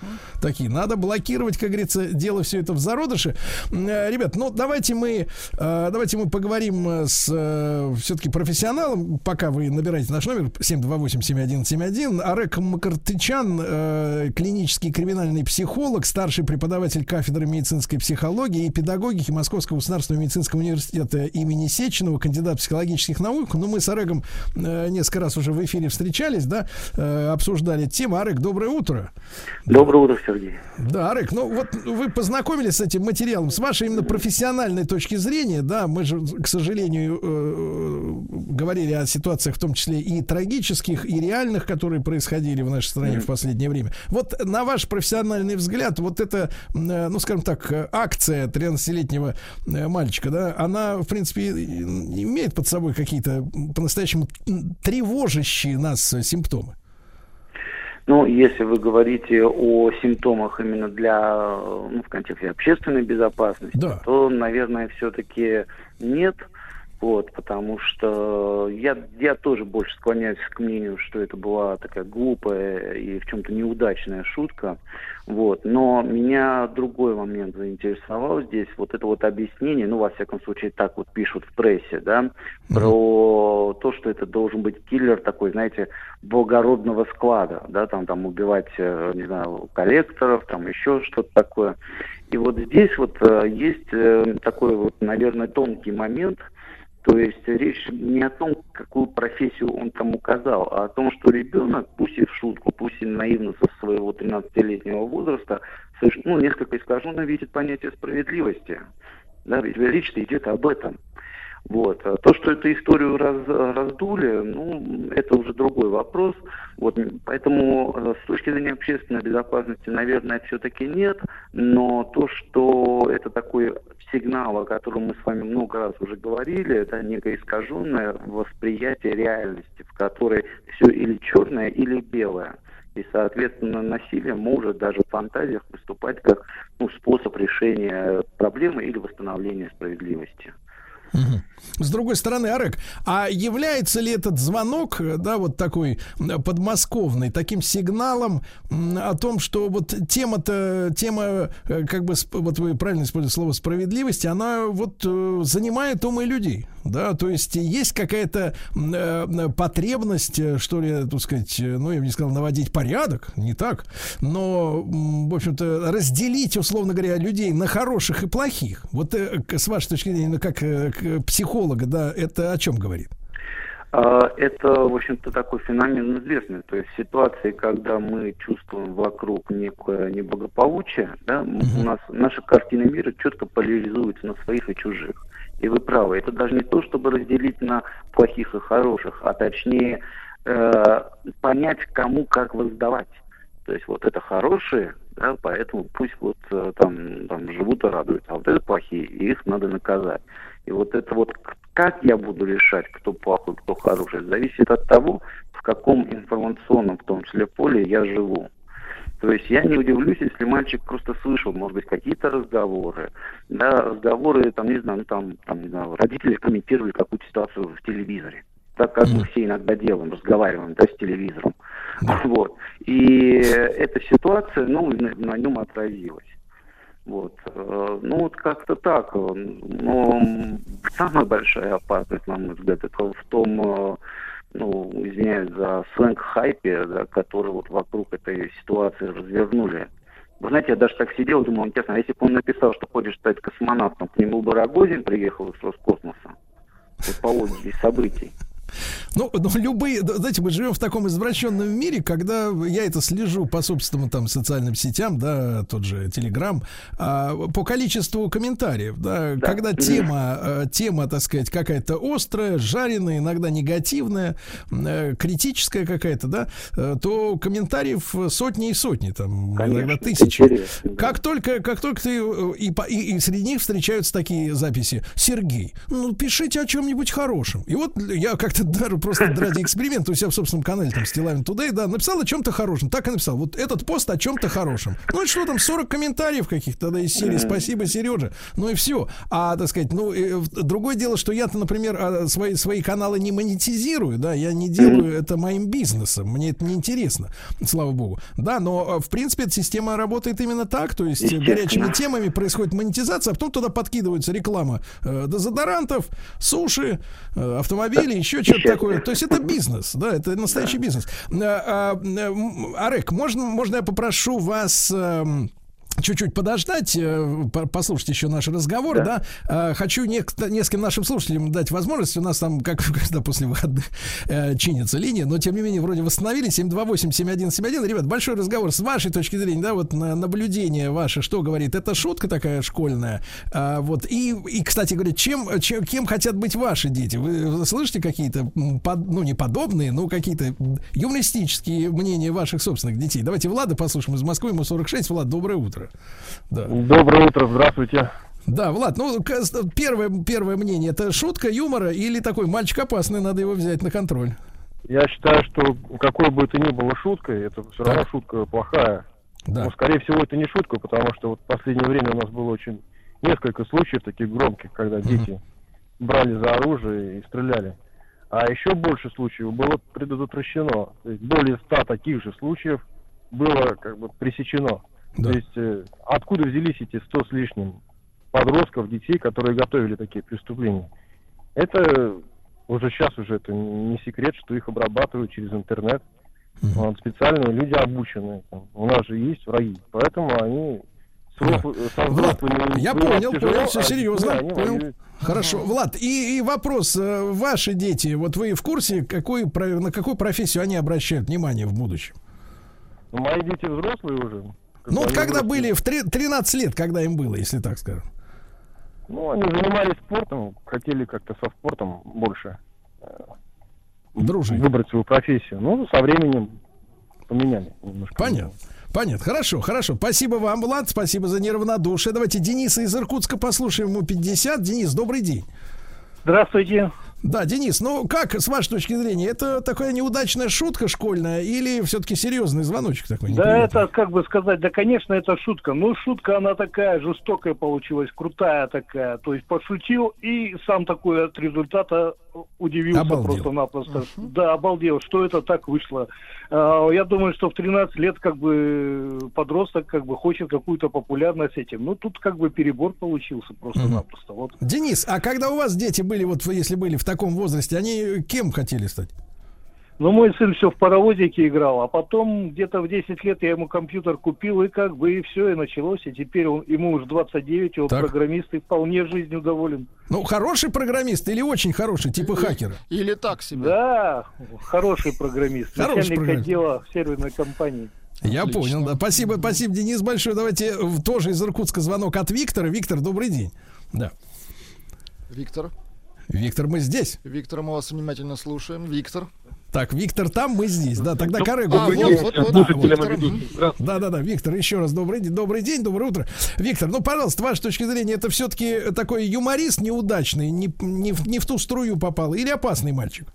Такие. Надо блокировать, как говорится, дело все это в зародыше. Э, Ребят, ну, давайте мы, э, давайте мы поговорим э, с все-таки профессионалом, пока вы набираете наш номер 728-7171. Арек Макартычан, э, клинический криминальный психолог, старший преподаватель кафедры медицинской психологии и педагогики Московского государственного медицинского университета имени Сеченова, кандидат психологических наук. Ну, мы с Арегом э, несколько раз уже в эфире встречались, да, э, обсуждали тему. Арек, доброе утро. Доброе утро, Сергей. Да, Арек, ну вот вы познакомились с этим материалом, с вашей именно профессиональной точки зрения, да, мы же, к сожалению, э, говорили о ситуациях, в том числе и трагических, и реальных, которые происходили в нашей стране в последнее время. Вот на ваш профессиональный взгляд, вот эта, э, ну, скажем так, э, акция 13-летнего э, мальчика, да, она, в принципе, имеет под собой какие-то по-настоящему тревожащие нас э, симптомы. Ну, если вы говорите о симптомах именно для, э, ну, в контексте общественной безопасности, Да. то, наверное, все-таки нет. Вот, потому что я, я тоже больше склоняюсь к мнению, что это была такая глупая и в чем-то неудачная шутка. Вот. Но меня другой момент заинтересовал здесь. Вот это вот объяснение, ну, во всяком случае, так вот пишут в прессе, да, про то, что это должен быть киллер такой, знаете, благородного склада, да, там, там убивать, э, не знаю, коллекторов, там еще что-то такое. И вот здесь вот э, есть э, такой вот, наверное, тонкий момент, то есть речь не о том, какую профессию он там указал, а о том, что ребенок, пусть и в шутку, пусть и наивно со своего 13-летнего возраста, ну, несколько искаженно видит понятие справедливости. Да, ведь речь идет об этом. Вот. А То, что эту историю раз- раздули, ну, это уже другой вопрос. Вот. Поэтому э, с точки зрения общественной безопасности, наверное, все-таки нет. Но то, что это такой сигнал, о котором мы с вами много раз уже говорили, это некое искаженное восприятие реальности, в которой все или черное, или белое. И, соответственно, насилие может даже в фантазиях выступать как ну, способ решения проблемы или восстановления справедливости. Мгм. С другой стороны, Арек, а является ли этот звонок, э, да, вот такой подмосковный, таким сигналом о том, что вот тема-то, тема, э, как бы, вот вы правильно используете слово справедливости, она вот э, занимает умы людей, да, то есть есть какая-то м, э, потребность, э, что ли, так сказать, э, ну, я бы не сказал, наводить порядок, не так, но, в общем-то, разделить, условно говоря, людей на хороших и плохих. Вот э, с вашей точки зрения, ну, как э, психолога, да, это о чем говорит? А, Это, в общем-то, такой феномен известный. То есть ситуации, когда мы чувствуем вокруг некое неблагополучие, да, у нас наша картина мира четко поляризуется на своих и чужих. И вы правы, это даже не то, чтобы разделить на плохих и хороших, а точнее э, понять, кому как воздавать. То есть вот это хорошие, да, поэтому пусть вот э, там, там живут и радуются, а вот это плохие, и их надо наказать. И вот это вот как я буду решать, кто плохой, кто хороший, зависит от того, в каком информационном, в том числе, поле я живу. То есть я не удивлюсь, если мальчик просто слышал, может быть, какие-то разговоры, да, разговоры, там, не знаю, ну, там, там, не знаю, родители комментировали какую-то ситуацию в телевизоре. Так как мы все иногда делаем, разговариваем, да, с телевизором. Вот. И эта ситуация, ну, на, нем отразилась. Вот. э, Ну, вот как-то так. Но самая большая опасность, на мой взгляд, это в том, э, ну, извиняюсь за сленг хайпе, да, который вот вокруг этой ситуации развернули. Вы знаете, я даже так сидел, думал, интересно, а если бы он написал, что хочет стать космонавтом, к нему бы Рогозин приехал из Роскосмоса. вот по логике событий. Ну, ну, любые, да, знаете, мы живем в таком извращенном мире, когда я это слежу по собственным там социальным сетям, да, тот же Телеграм, а, по количеству комментариев, да, Да. когда тема, э, тема, так сказать, какая-то острая, жареная, иногда негативная, э, критическая какая-то, да, э, то комментариев сотни и сотни, там, иногда Конечно, тысячи. интересно, да. Как только, как только ты и, и, и среди них встречаются такие записи. Сергей, ну пишите о чем-нибудь хорошем. И вот я как-то даже просто ради эксперимента у себя в собственном канале там Стилавин Today, да, написал о чем-то хорошем. Так и написал. Вот этот пост о чем-то хорошем. Ну и что там, 40 комментариев каких-то, да, из серии «Спасибо, Сережа». Ну и все. А, так сказать, ну, э, другое дело, что я-то, например, а, свои, свои каналы не монетизирую, да, я не делаю это моим бизнесом. Мне это не интересно, слава богу. Да, но, э, в принципе, эта система работает именно так, то есть э, горячими темами происходит монетизация, а потом туда подкидывается реклама э, дезодорантов, суши, э, автомобилей, еще что-то такое. То есть это бизнес, да, это настоящий бизнес. А, а, Арек, можно, можно я попрошу вас... Чуть-чуть подождать, э, по- послушать еще наш разговор, да. Э, Хочу нек- нескольким нашим слушателям дать возможность. У нас там, как когда после выходных э, чинится линия, но тем не менее вроде восстановились. 728-7171. Ребят, большой разговор с вашей точки зрения, да, вот на наблюдение ваше, что говорит? Это шутка такая школьная. А, вот и, и, кстати говоря, чем, чем, кем хотят быть ваши дети? Вы слышите какие-то, ну не подобные, но какие-то юмористические мнения ваших собственных детей? Давайте Влада послушаем из Москвы, ему 46. Влад, доброе утро. Да. Доброе утро, здравствуйте. Да, Влад, ну первое, первое мнение, это шутка юмора или такой мальчик опасный, надо его взять на контроль? Я считаю, что какой бы это ни было шуткой, это все равно шутка плохая. Да. Но, скорее всего, это не шутка, потому что вот в последнее время у нас было очень несколько случаев таких громких, когда дети брали за оружие и стреляли. А еще больше случаев было предотвращено. То есть более ста таких же случаев было как бы пресечено. Да. То есть э, откуда взялись эти сто с лишним подростков, детей, которые готовили такие преступления? Это уже сейчас уже это не секрет, что их обрабатывают через интернет. Вот, специальные люди обученные. там. У нас же есть враги. Поэтому они Влад, взрослыми я понял, тяжело, понял, все а серьезно. они Понял. воюют. Хорошо, Влад, и, и вопрос, э, ваши дети, вот вы в курсе, какой, на какую профессию они обращают внимание в будущем? Ну, Мои дети взрослые уже. Ну, вот когда были, в три- 13 лет, когда им было, если так скажем. Ну, они занимались спортом, хотели как-то со спортом больше э, Дружить. выбрать свою профессию. Ну, со временем поменяли немножко. Понятно. Понятно. Хорошо, хорошо. Спасибо вам, Влад. Спасибо за неравнодушие. Давайте Дениса из Иркутска послушаем. Ему 50. Денис, добрый день. Здравствуйте. Да, Денис, ну как, с вашей точки зрения, это такая неудачная шутка школьная или все-таки серьезный звоночек такой? Да, неприятный? это, как бы сказать, да, конечно, это шутка. Ну, шутка, она такая жестокая получилась, крутая такая. То есть пошутил и сам такой от результата удивился просто-напросто. Да, обалдел, что это так вышло. А, Я думаю, что в 13 лет как бы подросток как бы хочет какую-то популярность этим. Ну, тут как бы перебор получился просто-напросто. Вот. Денис, а когда у вас дети были, вот если были в таком возрасте, они кем хотели стать? Ну, мой сын все в паровозике играл, а потом где-то в 10 лет я ему компьютер купил, и как бы и все, и началось. И теперь он, ему уже 29, и он Так. программист, и вполне жизнью доволен. Ну, хороший программист или очень хороший, типа хакера? Или так себе. Да, хороший программист, Хороший начальник программист. отдела в серверной компании. Я понял, да. Спасибо, спасибо, Денис, большое. Давайте тоже из Иркутска звонок от Виктора. Виктор, добрый день. Да. Виктор. Виктор, мы здесь. Виктор, мы вас внимательно слушаем. Виктор. Так, Виктор там, мы здесь. Да, тогда Ну, Корегу. а, вот, вот, вот, Да, вот. Да, да, да, Виктор, еще раз добрый день, добрый день, доброе утро. Виктор, ну, пожалуйста, ваша точка зрения, это все-таки такой юморист неудачный, не, не, в- не в ту струю попал, или опасный мальчик?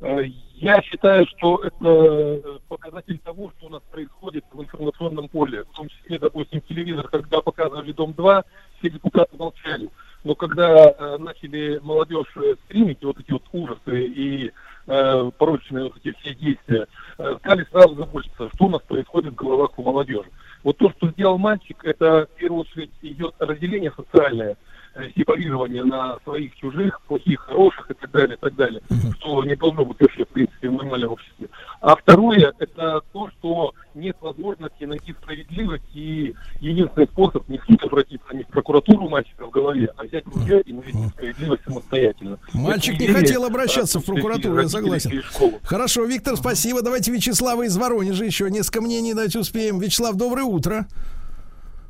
Э, Я считаю, что это э, показатель того, что у нас происходит в информационном поле. В том числе, допустим, телевизор, когда показывали «Дом-2», все депутаты молчали. Но когда э, начали молодежь э, стримить вот эти вот ужасы и э, порочные вот эти все действия, э, стали сразу заботиться, что у нас происходит в головах у молодежи. Вот то, что сделал мальчик, это в первую очередь идет разделение социальное, сепарирование на своих, чужих, плохих, хороших и так далее, и так далее, что не должно быть вообще, в принципе, в нормальном обществе. А второе, это то, что не нет возможности найти справедливость, и единственный способ не в суд обратиться, не в прокуратуру мальчика в голове, а взять руки и найти справедливость самостоятельно. Мальчик не хотел обращаться в прокуратуру, я согласен. Хорошо, Виктор, спасибо. Давайте Вячеслава из Воронежа еще несколько мнений дать успеем. Вячеслав, доброе утро.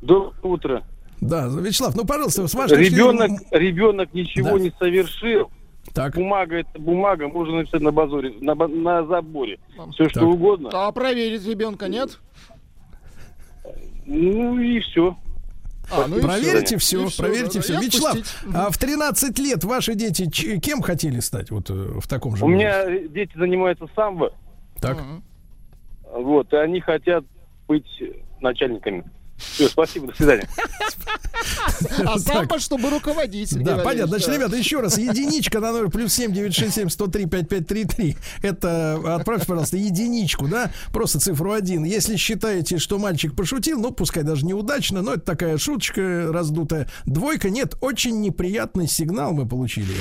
Доброе утро. Да, Вячеслав, ну, пожалуйста, с вашей точки Ребенок, зрения- ребенок ничего Да. не совершил. Так. Бумага это бумага, можно написать на базоре, на, на заборе. Все что Так. угодно. А проверить ребенка нет? Ну и все. А, ну и проверьте всё. все, И всё, проверьте да, все. Вячеслав, а в 13 лет ваши дети ч- кем хотели стать вот э, в таком же У возрасте? меня дети занимаются самбо, Так. вот, и они хотят быть начальниками. Все, спасибо, до свидания. А самбо, чтобы руководить. Да, понятно. Значит, ребята, еще раз, единичка на номер плюс семь девять шесть семь сто три пять пять три три. Это отправьте, пожалуйста, единичку, да, просто цифру один. Если считаете, что мальчик пошутил, ну, пускай даже неудачно, но это такая шуточка раздутая. Двойка, нет, очень неприятный сигнал мы получили.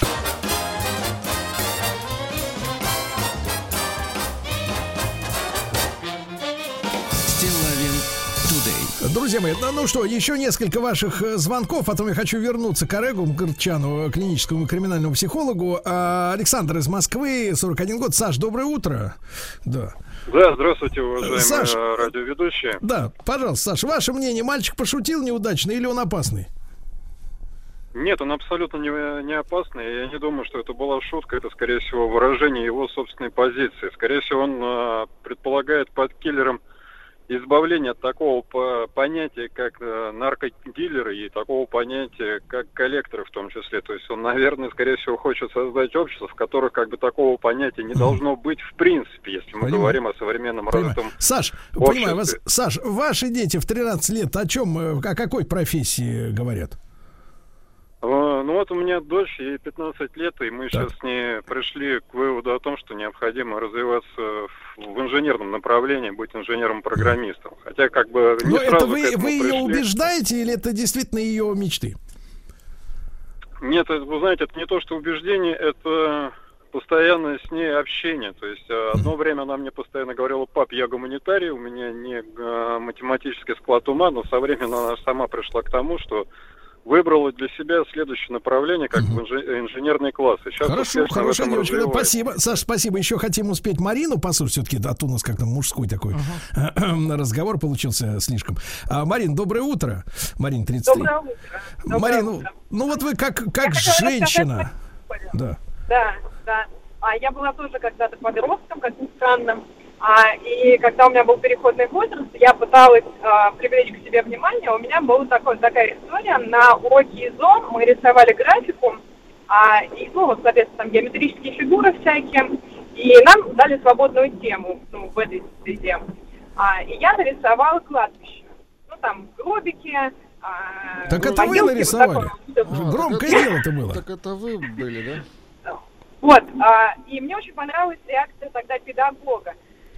Друзья мои, ну, ну что, еще несколько ваших э, звонков, потом я хочу вернуться к Орегу Горчану, клиническому криминальному психологу. А, Александр из Москвы, 41 год. Саш, доброе утро. Да. Да, здравствуйте, уважаемые Саш. э, радиоведущие. Да, пожалуйста, Саш, ваше мнение, мальчик пошутил неудачно или он опасный? Нет, он абсолютно не, не опасный. Я не думаю, что это была шутка. Это, скорее всего, выражение его собственной позиции. Скорее всего, он э, предполагает под киллером избавление от такого по- понятия, как э, наркодилеры и такого понятия, как коллекторы в том числе. То есть он, наверное, скорее всего, хочет создать общество, в которых как бы такого понятия не должно быть в принципе, если мы Понимаю. говорим о современном Понимаю. развитом Саш, обществе. понимаю вас. Саш, ваши дети в 13 лет о чем, э, о какой профессии говорят? Э, Ну вот у меня дочь, ей 15 лет, и мы сейчас с ней пришли к выводу о том, что необходимо развиваться в инженерном направлении, быть инженером-программистом. Хотя как бы не сразу это вы, вы ее пришли. убеждаете или это действительно ее мечты? Нет, это, вы знаете, это не то, что убеждение, это постоянное с ней общение. То есть э, одно время она мне постоянно говорила, пап, я гуманитарий, у меня не э, математический склад ума, но со временем она сама пришла к тому, что выбрала для себя следующее направление, как в инже- инженерный класс. Сейчас Хорошо, хорошая девочка. развивается. Спасибо. Саш, спасибо. Еще хотим успеть Марину послушать. Все-таки а то у нас как-то мужской такой разговор получился слишком. А, Марин, доброе утро. Марин, 33. Доброе утро. Доброе Марин, ну, утро. ну вот вы как, Я как хотела женщина. Да. Да, да. А я была тоже когда-то подростком, как ни странно. А, и когда у меня был переходный возраст, я пыталась а, привлечь к себе внимание. У меня была такой, такая история. На уроке ИЗО мы рисовали графику, а, и, ну, вот, соответственно, там геометрические фигуры всякие. И нам дали свободную тему ну, в этой среде. А, и я нарисовала кладбище. Ну, там, гробики, а, Так это вы могилки, вот нарисовали. такое. Громкое дело это было. Так это вы были, да? Вот, а, и мне очень понравилась реакция тогда педагога.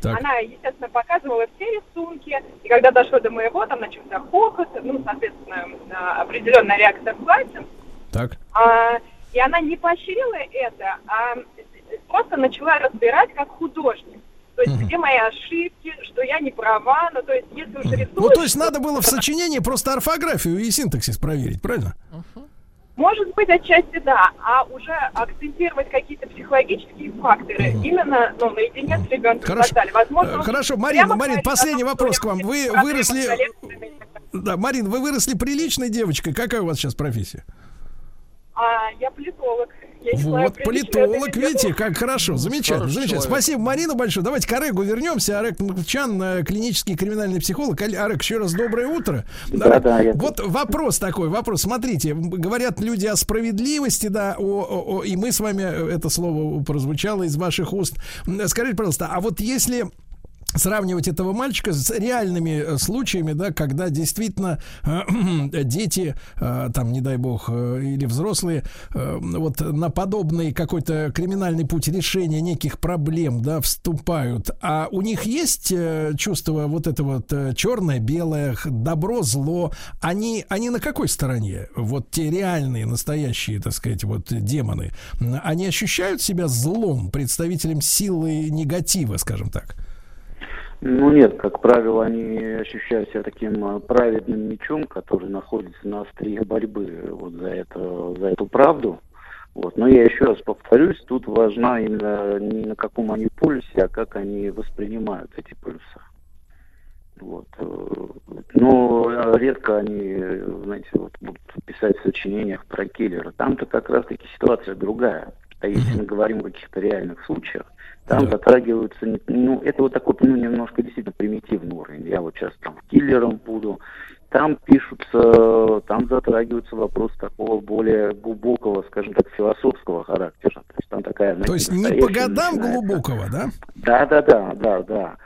Так. Она, естественно, показывала все рисунки, и когда дошло до моего, там начался хохот, ну, соответственно, а, определенная реакция в классе. Так. А, и она не поощрила это, а просто начала разбирать как художник. То есть, где мои ошибки, что я не права, ну, то есть, если уже рисуешь... Ну, то есть надо было в сочинении просто орфографию и синтаксис проверить, правильно? Может быть, отчасти да, а уже акцентировать какие-то психологические факторы именно ну, наедине с ребенком и Хорошо. так далее. Возможно, Э, Хорошо, Марина, Марин, последний вопрос к вам. Вы выросли... Да, Марин, вы выросли приличной девочкой. Какая у вас сейчас профессия? А я политолог. Вот, политолог, видите, как хорошо, замечательно, замечательно. человек. Спасибо, Марина, большое. Давайте к Орегу вернемся. Орег Чан, э, клинический криминальный психолог. Орег, еще раз доброе утро. Да, да, я Вот вопрос такой, вопрос. Смотрите, говорят люди о справедливости, да, о, о- о- и мы с вами, это слово прозвучало из ваших уст. Скажите, пожалуйста, а вот если сравнивать этого мальчика с реальными э, случаями, да, когда действительно э, дети, э, там, не дай бог, или взрослые, вот на подобный какой-то криминальный путь решения неких проблем, да, вступают, а у них есть чувство вот это вот черное, белое, добро, зло, они, они на какой стороне? Вот те реальные, настоящие, так сказать, вот демоны, они ощущают себя злом, представителем силы негатива, скажем так? Ну нет, как правило, они ощущают себя таким э, праведным мечом, который находится на острие борьбы вот за, это, за эту правду. Вот. Но я еще раз повторюсь, тут важна именно не на каком они полюсе, а как они воспринимают эти полюса. Вот. Но э, редко они, знаете, вот будут писать в сочинениях про киллера. Там-то как раз-таки ситуация другая. А если мы говорим о каких-то реальных случаях, там затрагиваются, не- ну, это вот такой, ну, немножко действительно примитивный уровень. Я вот сейчас там киллером буду. Там пишутся, там затрагиваются вопросы такого более глубокого, скажем так, философского характера. То есть там такая, знаете, То есть не по годам глубокого, да? да, да, да, да, да.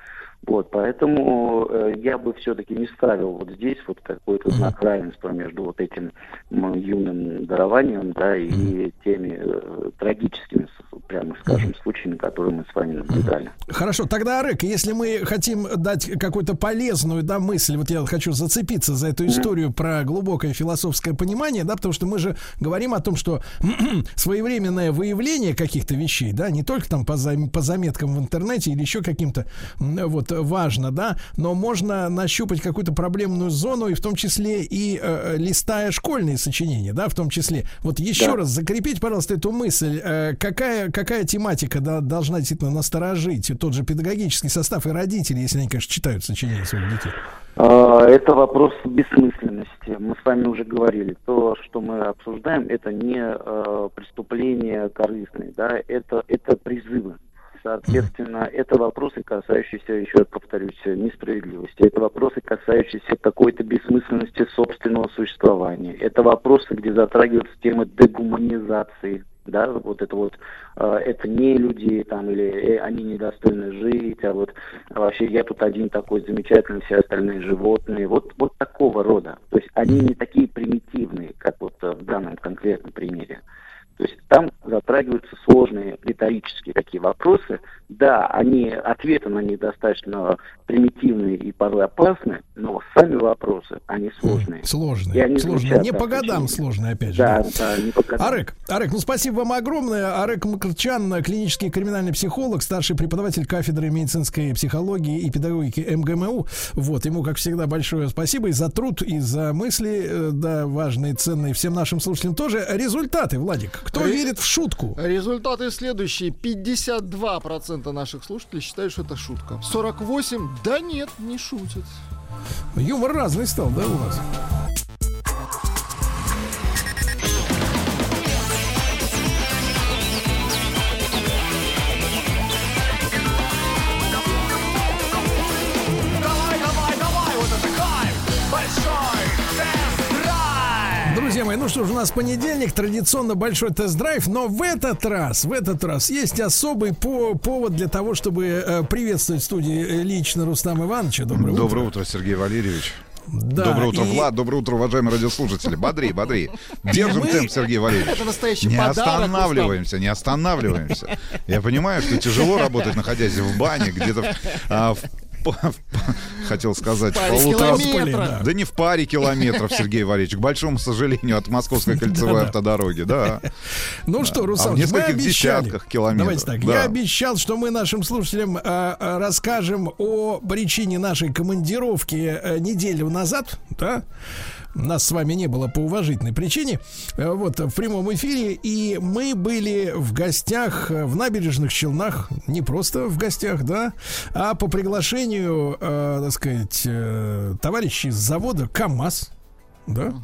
Вот, поэтому э, я бы все-таки не ставил вот здесь вот какой-то знак равенства между вот этим м, юным дарованием, да, и теми э, трагическими, прямо скажем, случаями, которые мы с вами наблюдали. Хорошо, тогда, Арек, если мы хотим дать какую-то полезную да, мысль, вот я хочу зацепиться за эту историю про глубокое философское понимание, да, потому что мы же говорим о том, что своевременное выявление каких-то вещей, да, не только там по, зам- по заметкам в интернете или еще каким-то, вот, важно, да, но можно нащупать какую-то проблемную зону, и в том числе и э, листая школьные сочинения, да, в том числе. Вот еще Да. раз закрепить, пожалуйста, эту мысль. Э, какая, какая тематика да, должна действительно насторожить тот же педагогический состав и родители, если они, конечно, читают сочинения своих детей? А, Это вопрос бессмысленности. Мы с вами уже говорили. То, что мы обсуждаем, это не э, преступления корыстные, да, это, это призывы. Соответственно, это вопросы, касающиеся, еще раз повторюсь, несправедливости. Это вопросы, касающиеся какой-то бессмысленности собственного существования. Это вопросы, где затрагиваются темы дегуманизации. Да, вот это вот, э, это не люди там, или э, они недостойны жить, а вот а вообще я тут один такой замечательный, все остальные животные. Вот, вот такого рода. То есть они не такие примитивные, как вот э, в данном конкретном примере. То есть там затрагиваются сложные риторические такие вопросы. Да, они, ответы на них достаточно примитивные и порой опасны, но сами вопросы, они сложные. И Сложные. они Сложные. Не по годам сложные, опять же. Да, да, не по годам. Арек, Арек, ну спасибо вам огромное. Арек Макарчан, клинический криминальный психолог, старший преподаватель кафедры медицинской психологии и педагогики МГМУ. Вот, ему, как всегда, большое спасибо и за труд, и за мысли, э, да, важные, ценные. Всем нашим слушателям тоже. Результаты, Владик. Кто Ре- верит в шутку? Результаты следующие. 52% наших слушателей считают, что это шутка. 48% да нет, не шутят. Юмор разный стал, да, у нас? Друзья мои, ну что ж, у нас понедельник, традиционно большой тест-драйв, но в этот раз, в этот раз есть особый по повод для того, чтобы э, приветствовать в студии э, лично Рустам Ивановича. Доброе, Доброе утро. утро, Сергей Валерьевич. Да, Доброе утро, и- Влад. Доброе утро, уважаемые радиослушатели. Бодри, бодри. Держим Мы- темп, Сергей Валерьевич. Это настоящий Не подарок, останавливаемся, не останавливаемся. Я понимаю, что тяжело работать, находясь в бане, где-то в- а, в- хотел сказать, полутора... Да не в паре километров, Сергей Валерьевич, к большому сожалению, от Московской кольцевой автодороги, да. Ну что, А Руслан, в нескольких десятках километров. Давайте так. Я обещал, что мы нашим слушателям э, э, расскажем о причине нашей командировки э, неделю назад, да? Нас с вами не было по уважительной причине. Э, Вот, в прямом эфире. И мы были в гостях э, в набережных Челнах. Не просто в гостях, да, а по приглашению, э, так сказать, э, товарищей с завода КАМАЗ. Да?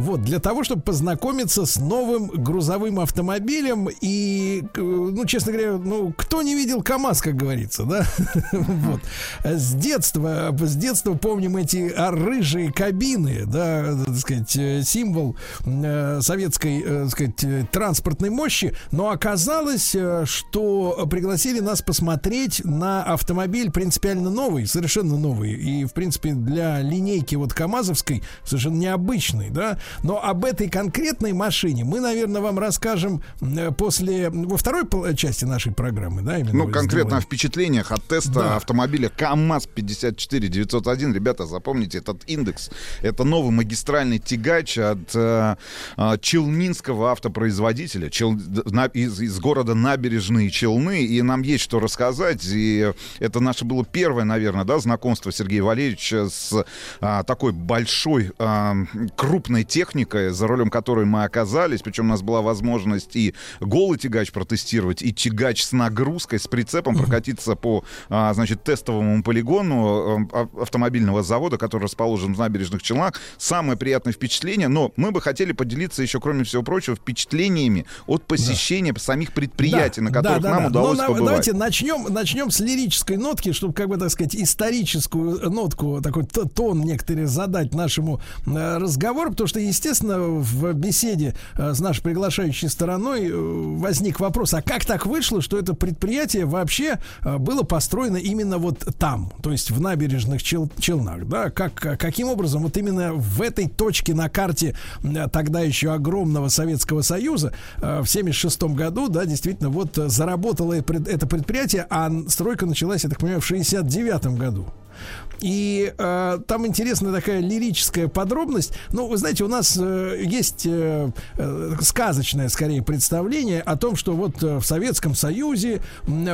Вот, для того, чтобы познакомиться с новым грузовым автомобилем. И, ну, честно говоря, ну, кто не видел КАМАЗ, как говорится, да? Вот. С детства, с детства помним эти рыжие кабины, да, так сказать, э, символ э, советской, э, так сказать, транспортной мощи. Но оказалось, что пригласили нас посмотреть на автомобиль принципиально новый, совершенно новый. И, в принципе, для линейки вот КАМАЗовской совершенно необычный, да. Но об этой конкретной машине мы, наверное, вам расскажем э, после во второй пол- части нашей программы, да, именно Ну, конкретно о впечатлениях от теста Да. автомобиля КАМАЗ 54 901. Ребята, запомните этот индекс. Это новый магистральный тягач от э, э, челнинского автопроизводителя Чел- на- из, из города Набережные Челны. И нам есть что рассказать. И это наше было первое, наверное, да, знакомство Сергея Валерьевича с а, такой большой, а, крупной техникой, за рулем которой мы оказались. Причем у нас была возможность и голый тягач протестировать, и тягач с нагрузкой, с прицепом прокатиться по, а, значит, тестовому полигону а, а- автомобильного завода, который расположен в набережных Челнах. Самое приятное впечатление, но мы бы хотели поделиться еще, кроме всего прочего, впечатлениями от посещения самих предприятий, на которых нам удалось Но побывать. Давайте начнем, начнем с лирической нотки, чтобы, как бы, так сказать, историческую нотку, такой тон некоторые задать нашему э, разговору, потому что, естественно, в беседе э, с нашей приглашающей стороной э, возник вопрос, а как так вышло, что это предприятие вообще э, было построено именно вот там, то есть в набережных Чел- Челнах, да, как, каким образом вот именно в этой точке на карте тогда еще огромного Советского Союза в 76 году, да, действительно, вот заработало это предприятие, а стройка началась, я так понимаю, в 69 году. И э, там интересная такая лирическая подробность. Ну, вы знаете, у нас э, есть э, э, сказочное, скорее, представление о том, что вот э, в Советском Союзе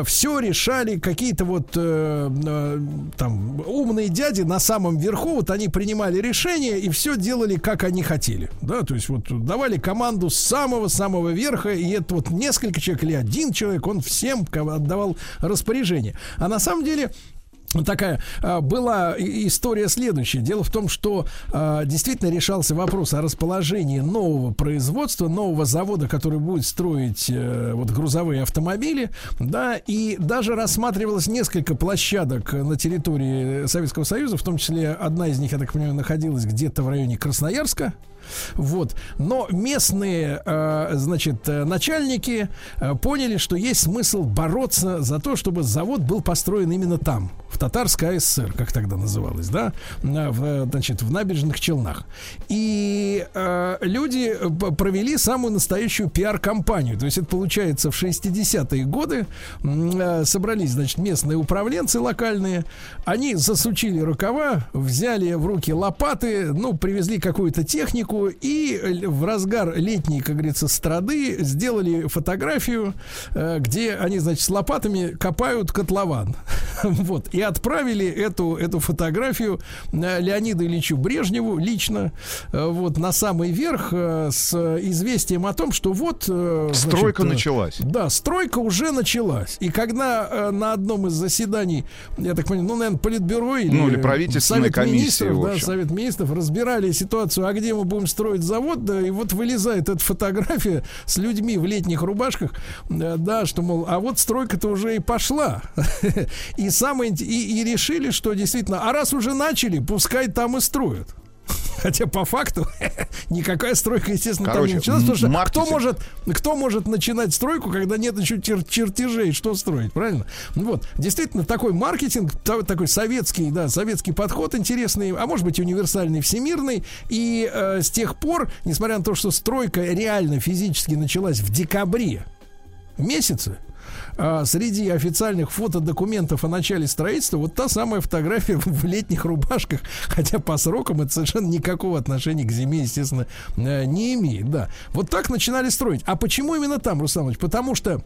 все решали какие-то вот э, э, там умные дяди на самом верху, вот они принимали решения и все делали, как они хотели. Да, то есть вот давали команду с самого-самого верха, и это вот несколько человек или один человек, он всем отдавал распоряжение. А на самом деле такая а, была история следующая. Дело в том, что а, действительно решался вопрос о расположении нового производства, нового завода, который будет строить э, вот грузовые автомобили, да, и даже рассматривалось несколько площадок на территории Советского Союза, в том числе одна из них, я так понимаю, находилась где-то в районе Красноярска. Вот. Но местные, э, значит, э, начальники э, поняли, что есть смысл бороться за то, чтобы завод был построен именно там, в Татарской АССР, как тогда называлось, да, в, значит, в набережных Челнах. И люди провели самую настоящую пиар-компанию. То есть это получается в 60-е годы собрались, значит, местные управленцы локальные, они засучили рукава, взяли в руки лопаты, ну, привезли какую-то технику и л- в разгар летней, как говорится, страды сделали фотографию, э, где они, значит, с лопатами копают котлован. Вот. И отправили эту, эту фотографию э, Леониду Ильичу Брежневу лично э, вот на самый верх э, с известием о том, что вот... э, значит, Стройка э, началась. да, стройка уже началась. И когда э, на одном из заседаний, я так понимаю, ну, наверное, политбюро или, Ну, или министров, в да. Совет министров разбирали ситуацию, а где мы будем строить завод, да, и вот вылезает эта фотография с людьми в летних рубашках, э, да, что, мол, а вот стройка-то уже и пошла. И самое и, и решили, что действительно, а раз уже начали, пускай там и строят. Хотя по факту никакая стройка, естественно, там Короче, не началась, потому что кто может, кто может начинать стройку, когда нет еще чер- чертежей, что строить, правильно? Ну Вот, действительно, такой маркетинг, та- такой советский, да, советский подход интересный, а может быть универсальный, всемирный, и э, с тех пор, несмотря на то, что стройка реально физически началась в декабре месяце, а, среди официальных фотодокументов о начале строительства вот та самая фотография в летних рубашках, хотя по срокам это совершенно никакого отношения к зиме, естественно, э, не имеет, да. Вот так начинали строить. А почему именно там, Руслан Ильич? Потому что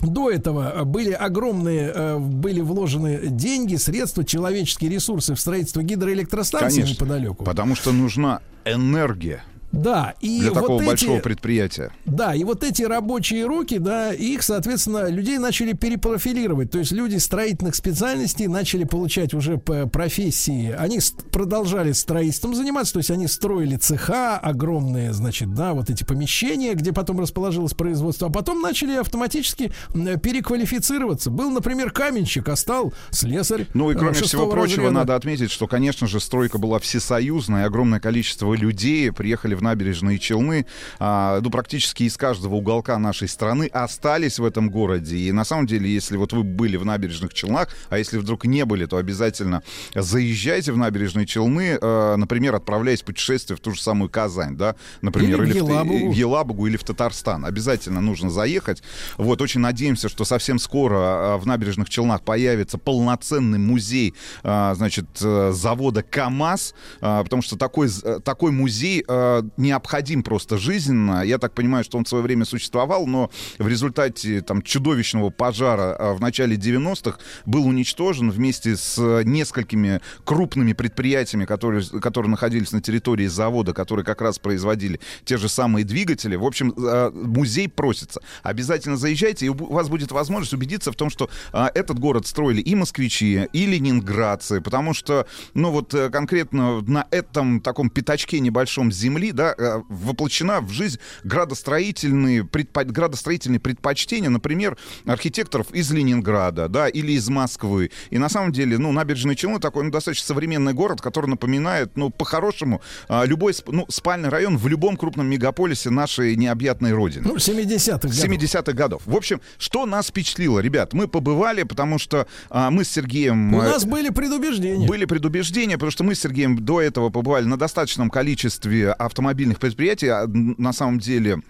до этого были огромные, э, были вложены деньги, средства, человеческие ресурсы в строительство гидроэлектростанции Конечно. неподалеку. Потому что нужна энергия Да, и для вот такого эти, большого предприятия. да, и вот эти рабочие руки, да, их, соответственно, людей начали перепрофилировать. То есть люди строительных специальностей начали получать уже по профессии. Они продолжали строительством заниматься, то есть они строили цеха огромные, значит, да, вот эти помещения, где потом расположилось производство, а потом начали автоматически переквалифицироваться. Был, например, каменщик, а стал слесарь. Ну и э, кроме всего прочего, разряда. надо отметить, что, конечно же, стройка была всесоюзная, огромное количество людей приехали в набережные Челны, а, ну, практически из каждого уголка нашей страны остались в этом городе. И на самом деле, если вот вы были в набережных Челнах, а если вдруг не были, то обязательно заезжайте в набережные Челны, э, например, отправляясь в путешествие в ту же самую Казань, да, например, Или в в Та- Елабугу. в Елабугу или в Татарстан. Обязательно нужно заехать. Вот, очень надеемся, что совсем скоро а, в набережных Челнах появится полноценный музей, а, значит, э, завода КАМАЗ, потому что такой, э, такой музей э, необходим просто жизненно. Я так понимаю, что он в свое время существовал, но в результате там чудовищного пожара а, в начале 90-х был уничтожен вместе с несколькими крупными предприятиями, которые, которые находились на территории завода, которые как раз производили те же самые двигатели. В общем, э, музей просится. Обязательно заезжайте, и у вас будет возможность убедиться в том, что а, этот город строили и москвичи, и ленинградцы, потому что, ну вот э, конкретно на этом таком пятачке небольшом земли, да, э, воплощена в жизнь градостроительные, предпо- градостроительные предпочтения, например, архитекторов из Ленинграда, да, или из Москвы. И на самом деле, ну, набережные Челны такой ну, достаточно современный город, который напоминает, ну, по-хорошему, а, любой ну, спальный район в любом крупном мегаполисе нашей необъятной родины. Ну, 70-х годов. 70-х годов. В общем, что нас впечатлило, ребят? Мы побывали, потому что а, мы с Сергеем... У э, нас были предубеждения. были предубеждения, потому что мы с Сергеем до этого побывали на достаточном количестве автомобильных предприятий. а, На самом деле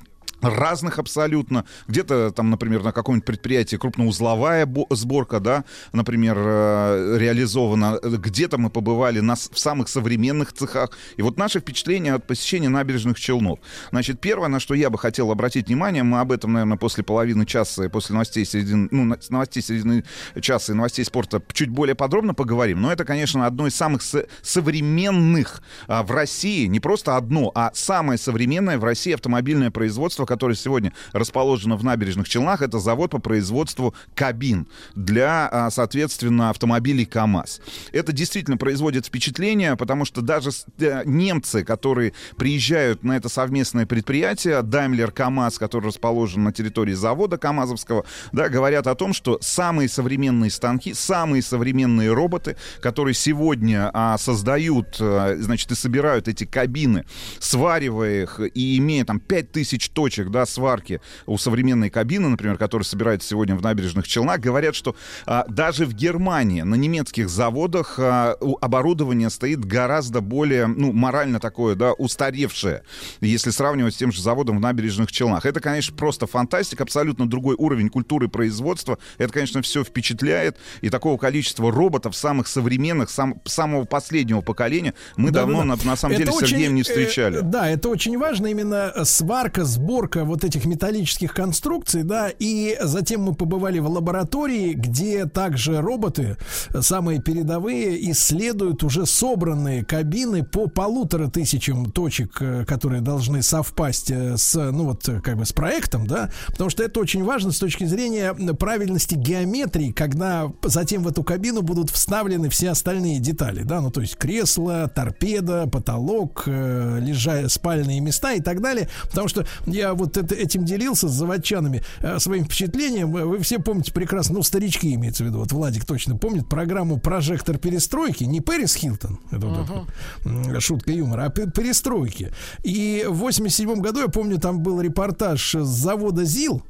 разных абсолютно. Где-то там, например, на каком-нибудь предприятии крупноузловая бо- сборка, да, например, э, реализована. Где-то мы побывали на, в самых современных цехах. И вот наши впечатления от посещения набережных Челнов. Значит, первое, на что я бы хотел обратить внимание, мы об этом, наверное, после половины часа, после новостей середины, ну, новостей середины часа и новостей спорта чуть более подробно поговорим. Но это, конечно, одно из самых со- современных а, в России, не просто одно, а самое современное в России автомобильное производство, которое сегодня расположено в набережных Челнах, это завод по производству кабин для, а, соответственно, автомобилей КАМАЗ. Это действительно производит впечатление, потому что даже э, немцы, которые приезжают на это совместное предприятие, Daimler КАМАЗ, который расположен на территории завода КАМАЗовского, да, говорят о том, что самые современные станки, самые современные роботы, которые сегодня а, создают, а, значит, и собирают эти кабины, сваривая их и имея там 5000 точек, да, сварки у современной кабины, например, которая собирается сегодня в набережных Челнах, говорят, что а, даже в Германии на немецких заводах а, оборудование стоит гораздо более, ну, морально такое, да, устаревшее, если сравнивать с тем же заводом в набережных Челнах. Это, конечно, просто фантастика, абсолютно другой уровень культуры производства. Это, конечно, все впечатляет. И такого количества роботов, самых современных, сам- самого последнего поколения, мы давно, Да-да-да. на, на самом Это деле, с очень, Сергеем не э, встречали. да, это очень важно, именно сварка, сборка вот этих металлических конструкций, да, и затем мы побывали в лаборатории, где также роботы, э, самые передовые, исследуют уже собранные кабины по полутора тысячам точек, э, которые должны совпасть э, с, ну вот, как бы с проектом, да, потому что это очень важно с точки зрения правильности геометрии, когда затем в эту кабину будут вставлены все остальные детали, да, ну то есть кресло, торпеда, потолок, лежа спальные места и так далее, потому что я вот это, этим делился с заводчанами э, своим впечатлением, Вы- все помните прекрасно, ну старички имеется в виду, вот Владик точно помнит программу «Прожектор перестройки», не Пэрис Хилтон, это вот такой, м, шутка юмора, а пе- перестройки. И в 87 году, я помню, там был репортаж с завода ЗИЛ,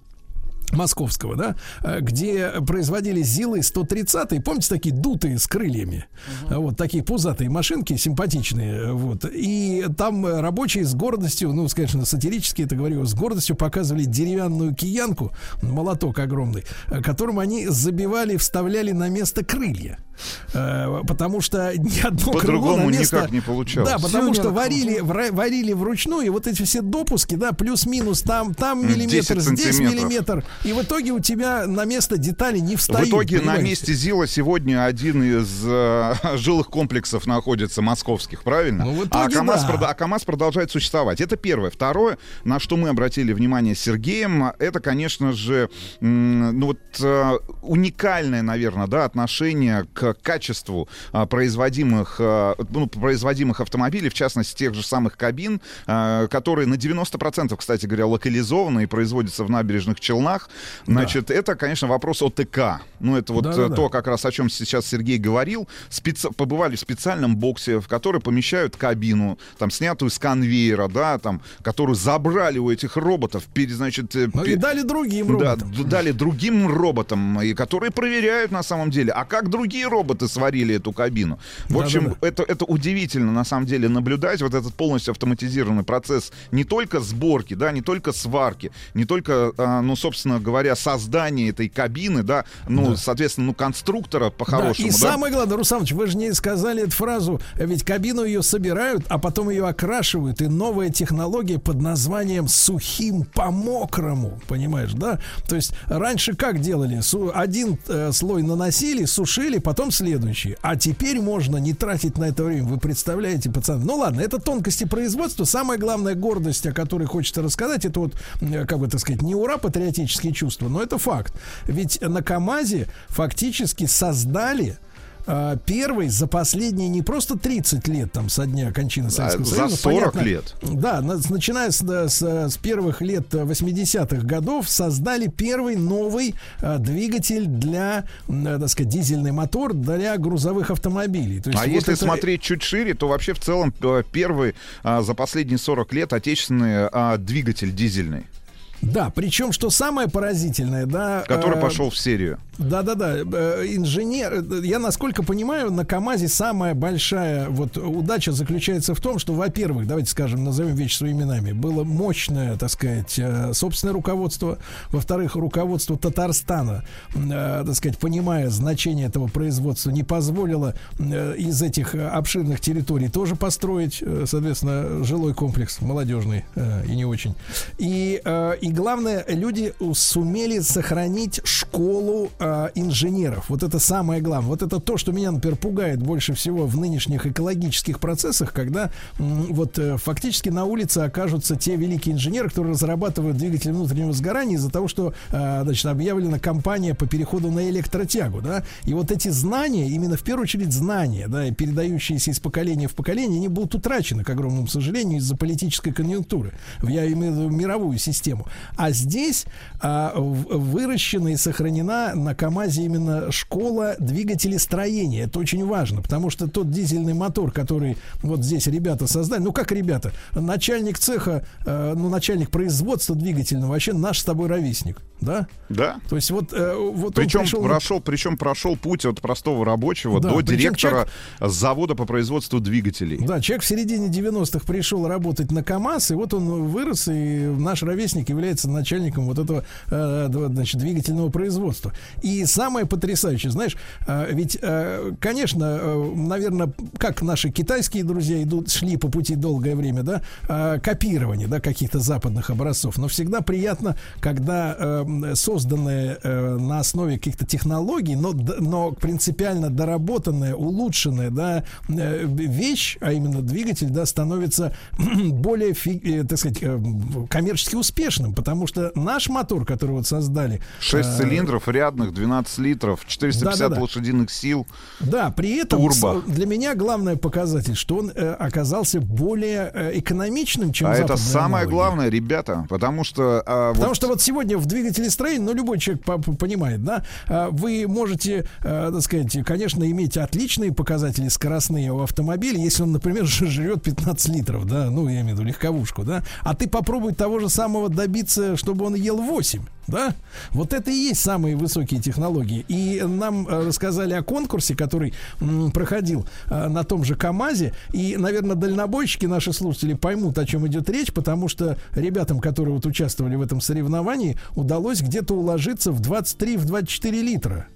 московского, да, э, где производились ЗИЛы 130 помните, такие дутые с крыльями, А вот такие пузатые машинки, симпатичные, э, вот, и там э, рабочие с гордостью, ну, конечно, сатирически это говорю, с гордостью показывали деревянную киянку, молоток огромный, которым они забивали, вставляли на место крылья. Потому что ни одно крыло По-другому на место... никак не получалось. Да, потому что Тюнинг. варили, варили вручную, и вот эти все допуски, да, плюс-минус, там, там миллиметр, 10 здесь миллиметр. И в итоге у тебя на место детали не В встают. итоге на понимаете? месте ЗИЛа сегодня один из э, жилых комплексов находится московских, правильно? Ну, в а, итоге КАМАЗ да. прода- а КАМАЗ продолжает существовать. Это первое. Второе, на что мы обратили внимание с Сергеем, это, конечно же, ну вот э, уникальное, наверное, да, отношение к качеству а, производимых, а, ну, производимых автомобилей, в частности, тех же самых кабин, а, которые на 90%, кстати говоря, локализованы и производятся в набережных Челнах. Значит, это, конечно, вопрос ОТК. Ну, это вот э, то, как раз о чем сейчас Сергей говорил. Специ- Побывали в специальном боксе, в который помещают кабину, там, снятую с конвейера, да, там, которую забрали у этих роботов, пере- значит... э, Ну и дали другим да, роботам. д- дали другим роботам, и которые проверяют на самом деле, а как другие роботы сварили эту кабину. В общем, Да-да-да. это, это удивительно на самом деле наблюдать вот этот полностью автоматизированный процесс не только сборки, да, не только сварки, не только, а, ну, собственно говоря, создания этой кабины, да, ну, соответственно, ну, конструктора Да, по-хорошему, и да. самое главное, Русамович, вы же не сказали эту фразу, ведь кабину ее собирают, а потом ее окрашивают, и новая технология под названием сухим по мокрому, понимаешь, да? То есть раньше как делали? Один э, слой наносили, сушили, потом следующий. А теперь можно не тратить на это время. Вы представляете, пацаны? Ну ладно, это тонкости производства. Самая главная гордость, о которой хочется рассказать, это вот, э, как бы так сказать, не ура патриотические чувства, но это факт. Ведь на КАМАЗе фактически создали а, первый за последние не просто 30 лет там со дня кончины Советского за Союза. 40 понятно, лет. Да, начиная с, с, с первых лет э, 80-х годов создали первый новый а, двигатель для, э, так сказать, дизельный мотор для грузовых автомобилей. То есть А вот если это- смотреть чуть шире, то вообще в целом э, первый а, за последние 40 лет отечественный а, двигатель дизельный, Да, причем, что самое поразительное, да... который э, пошел в серию. Да-да-да, э, инженер, э, я насколько понимаю, на КАМАЗе самая большая вот удача заключается в том, что, во-первых, давайте скажем, назовем вещи своими именами, было мощное, так сказать, э, собственное руководство, во-вторых, руководство Татарстана, так сказать, понимая значение этого производства, не позволило из этих обширных территорий тоже построить, соответственно, жилой комплекс молодежный и не очень. И, и главное, люди сумели сохранить школу э, инженеров. Вот это самое главное. Вот это то, что меня, например, пугает больше всего в нынешних экологических процессах, когда м, вот э, фактически на улице окажутся те великие инженеры, которые разрабатывают двигатели внутреннего сгорания из-за того, что э, значит, объявлена кампания по переходу на электротягу. Да? И вот эти знания, именно в первую очередь знания, да, передающиеся из поколения в поколение, они будут утрачены, к огромному сожалению, из-за политической конъюнктуры. Я имею в виду мировую систему. А здесь в- выращена и сохранена на КАМАЗе именно школа двигателестроения. Это очень важно, потому что тот дизельный мотор, который вот здесь ребята создали, ну как ребята, начальник цеха, э, ну начальник производства двигательного, вообще наш с тобой ровесник, да? Да. То есть вот, э, вот он Причем пришел... прошел, причем прошел путь от простого рабочего Да, до директора завода по производству двигателей. Да, человек в середине 90-х пришел работать на КАМАЗ, и вот он вырос, и наш ровесник является начальником вот этого э, значит, двигательного производства. И самое потрясающее, знаешь, э, ведь, э, конечно, наверное, как наши китайские друзья идут, шли по пути долгое время, да, э, копирование, да, каких-то западных образцов, но всегда приятно, когда э, созданные э, на основе каких-то технологий, но, но принципиально доработанная, улучшенная, да, э, вещь, а именно двигатель, да, становится более, э, так сказать, э, коммерчески успешным, потому что наш мотор, который вот создали... 6 э, цилиндров рядных, 12 литров, 450 Да-да-да. лошадиных сил. Да, при этом Турбо. для меня главный показатель, что он э, оказался более э, экономичным, чем а это самое аналоги. главное, ребята, потому что... а, Потому вот что вот сегодня в двигателе строения, ну, любой человек по- по- понимает, да, а, вы можете, э, так сказать, конечно, иметь отличные показатели скоростные у автомобиля, если он, например, жрет 15 литров, да, ну, я имею в виду легковушку, да, а ты попробуй того же самого добиться, чтобы он ел 8, да, вот это и есть самые высокие технологии. И нам э, рассказали о конкурсе, который проходил э, на том же КАМАЗе, и, наверное, дальнобойщики, наши слушатели, поймут, о чем идет речь, потому что ребятам, которые вот участвовали в этом соревновании, удалось где-то уложиться в 23-24 литра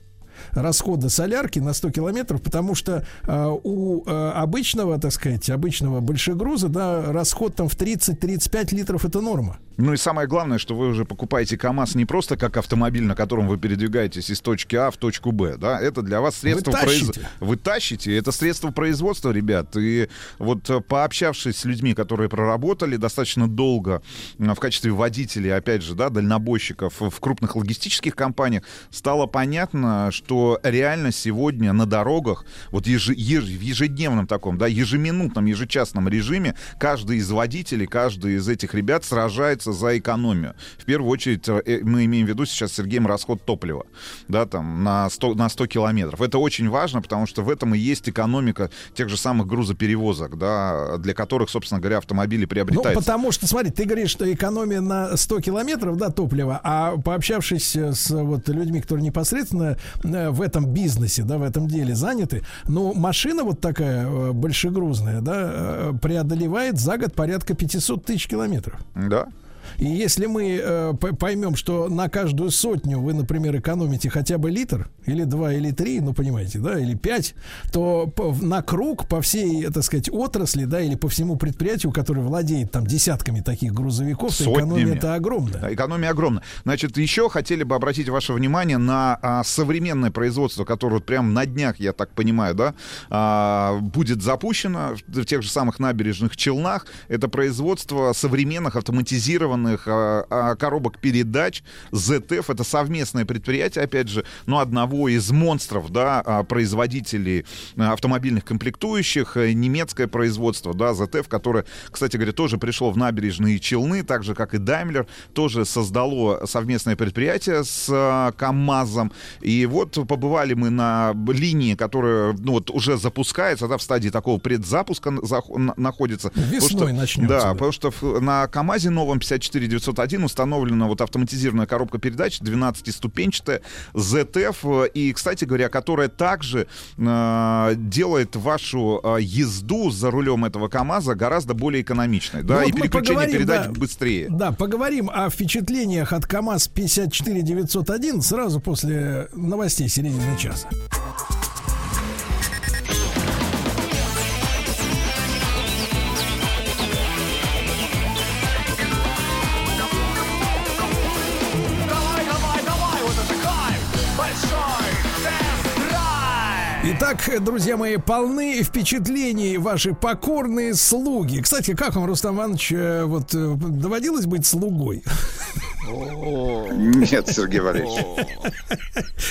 расхода солярки на 100 километров, потому что э, у э, обычного, так сказать, обычного большегруза, да, расход там в 30-35 литров это норма. Ну и самое главное, что вы уже покупаете КАМАЗ не просто как автомобиль, на котором вы передвигаетесь из точки А в точку Б, да, это для вас средство Вы произ- тащите. Вы тащите, это средство производства, ребят. И вот э, пообщавшись с людьми, которые проработали достаточно долго э, в качестве водителей, опять же, да, дальнобойщиков в крупных логистических компаниях, стало понятно, что реально сегодня на дорогах, вот еже- еж- в ежедневном таком, да, ежеминутном, ежечасном режиме, каждый из водителей, каждый из этих ребят сражается за экономию. В первую очередь э, мы имеем в виду сейчас, Сергеем, расход топлива, да, там, на 100, на 100 километров. Это очень важно, потому что в этом и есть экономика тех же самых грузоперевозок, да, для которых, собственно говоря, автомобили Ну, приобретаются. потому что, смотри, ты говоришь, что экономия на 100 километров, да, топлива, а пообщавшись э, с вот людьми, которые непосредственно э, в этом бизнесе, да, в этом деле заняты, ну, машина вот такая э, большегрузная, да, э, преодолевает за год порядка 500 тысяч километров. Да. И если мы э, поймем, что на каждую сотню вы, например, экономите хотя бы литр, или два, или три, ну, понимаете, да, или пять, то на круг по всей, так сказать, отрасли, да, или по всему предприятию, который владеет там десятками таких грузовиков, то экономия это огромная. Экономия огромна. Значит, еще хотели бы обратить ваше внимание на а, современное производство, которое вот прямо на днях, я так понимаю, да, а, будет запущено в, в тех же самых набережных Челнах. Это производство современных автоматизированных а, а, коробок передач ZF. Это совместное предприятие, опять же, но одного из монстров, да, а, производителей а, автомобильных комплектующих, э, немецкое производство, да, ZF, которое, кстати говоря, тоже пришло в набережные Челны, так же, как и Daimler, тоже создало совместное предприятие с а, КАМАЗом. И вот побывали мы на линии, которая ну, вот уже запускается, да, в стадии такого предзапуска находится. Весной Потому что- начнется, Да, да. потому что на КАМАЗе новом 54901 установлена вот автоматизированная коробка передач 12-ступенчатая ZF, и, кстати говоря, которая также э, делает вашу э, езду за рулем этого КАМАЗа гораздо более экономичной, да, Ну, и вот мы переключение передач да. быстрее. Да, поговорим о впечатлениях от КАМАЗ 54901 сразу после новостей середины часа. Итак, друзья мои, полны впечатлений ваши покорные слуги. Кстати, как вам, Рустам Иванович, э, вот э, доводилось быть слугой? Нет, Сергей Валерьевич.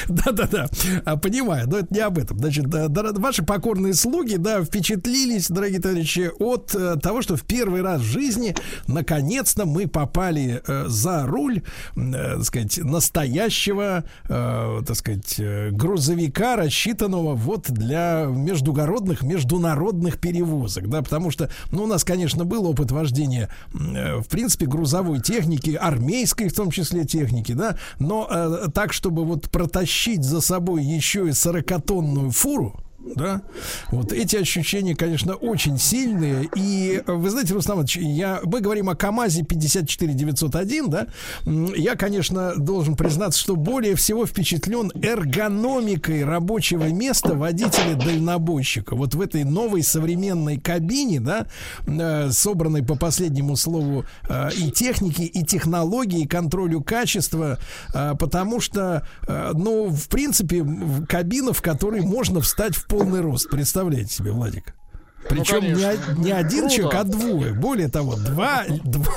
Да-да-да, А, понимаю, но это не об этом. Значит, ваши покорные слуги, да, впечатлились, дорогие товарищи, от э, того, что в первый раз в жизни, наконец-то, мы попали э, за руль, э, так сказать, настоящего, так сказать, грузовика, рассчитанного вот для междугородных, международных перевозок, да, потому что, ну, у нас, конечно, был опыт вождения, в принципе, грузовой техники, армейской в том числе техники, да, но э, так, чтобы вот протащить за собой еще и 40-тонную фуру, да, вот эти ощущения, конечно, очень сильные. И вы знаете, Руслан Иванович, я, мы говорим о КАМАЗе 54901, да, я, конечно, должен признаться, что более всего впечатлен эргономикой рабочего места водителя-дальнобойщика. Вот в этой новой современной кабине, да, э, собранной по последнему слову э, и техники, и технологии, и контролю качества, э, потому что, ну, в принципе, кабина, в которой можно встать в полный рост. Представляете себе, Владик? Причем не, конечно. о- не один Круто. человек, а двое. Более того, два, два-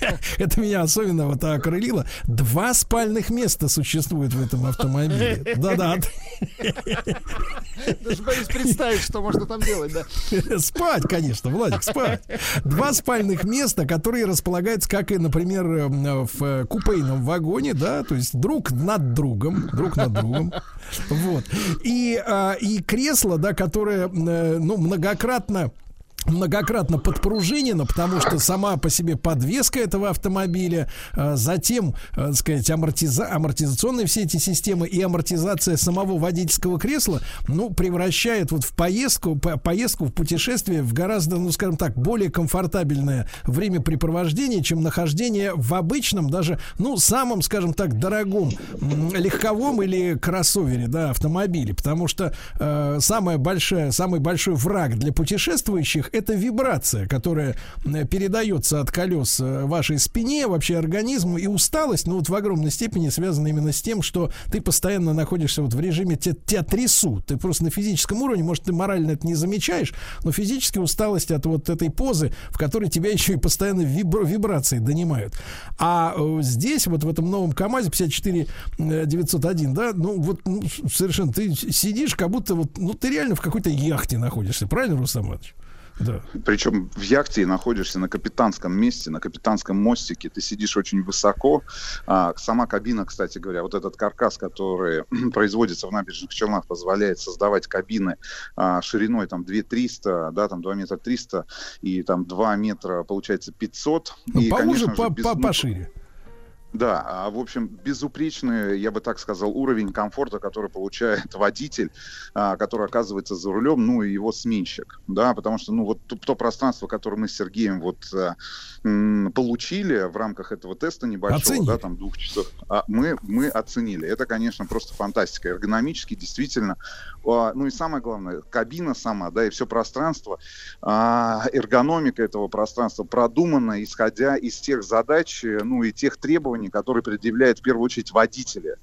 Это меня особенно вот окрылило. Два спальных места существует в этом автомобиле. Да-да. Даже боюсь представить, что можно там делать, да. Спать, конечно, Владик, спать. Два спальных места, которые располагаются, как и, например, э, в э, купейном вагоне, да, то есть друг над другом, друг над другом. Вот. И, а, и кресло, да, которое, э, ну, многократно многократно подпружинена, потому что сама по себе подвеска этого автомобиля, а, затем, а, так сказать, амортиза- амортизационные все эти системы и амортизация самого водительского кресла, ну, превращает вот в поездку, по- поездку в путешествие в гораздо, ну, скажем так, более комфортабельное времяпрепровождение, чем нахождение в обычном, даже, ну, самом, скажем так, дорогом легковом или кроссовере, да, автомобиле, потому что э, самая большая, самый большой враг для путешествующих это вибрация, которая э, передается от колес э, вашей спине, вообще организму, и усталость, ну вот в огромной степени связана именно с тем, что ты постоянно находишься вот в режиме, тебя, тебя трясут, ты просто на физическом уровне, может, ты морально это не замечаешь, но физически усталость от вот этой позы, в которой тебя еще и постоянно вибро- вибрации донимают. А э, здесь, вот в этом новом КАМАЗе 54 э, 901, да, ну вот ну, совершенно ты сидишь, как будто вот, ну ты реально в какой-то яхте находишься, правильно, Рустам Иванович? Да. Причем в яхте находишься на капитанском месте, на капитанском мостике. Ты сидишь очень высоко. А, сама кабина, кстати говоря, вот этот каркас, который производится в набережных Челнах, позволяет создавать кабины а, шириной там 2 300, да, там 2 метра 300 и там 2 метра, получается, 500. Ну, и, поуже, конечно же, по- без- ну, пошире. Да, а, в общем, безупречный, я бы так сказал, уровень комфорта, который получает водитель, а, который оказывается за рулем, ну и его сменщик, да, потому что, ну, вот то, то пространство, которое мы с Сергеем вот м, получили в рамках этого теста небольшого, Оценили. да, там двух часов, а, мы, мы оценили. Это, конечно, просто фантастика. Эргономически, действительно, ну и самое главное, кабина сама, да, и все пространство, а, эргономика этого пространства продумана, исходя из тех задач, э, ну и тех требований, которые предъявляет в первую очередь водители,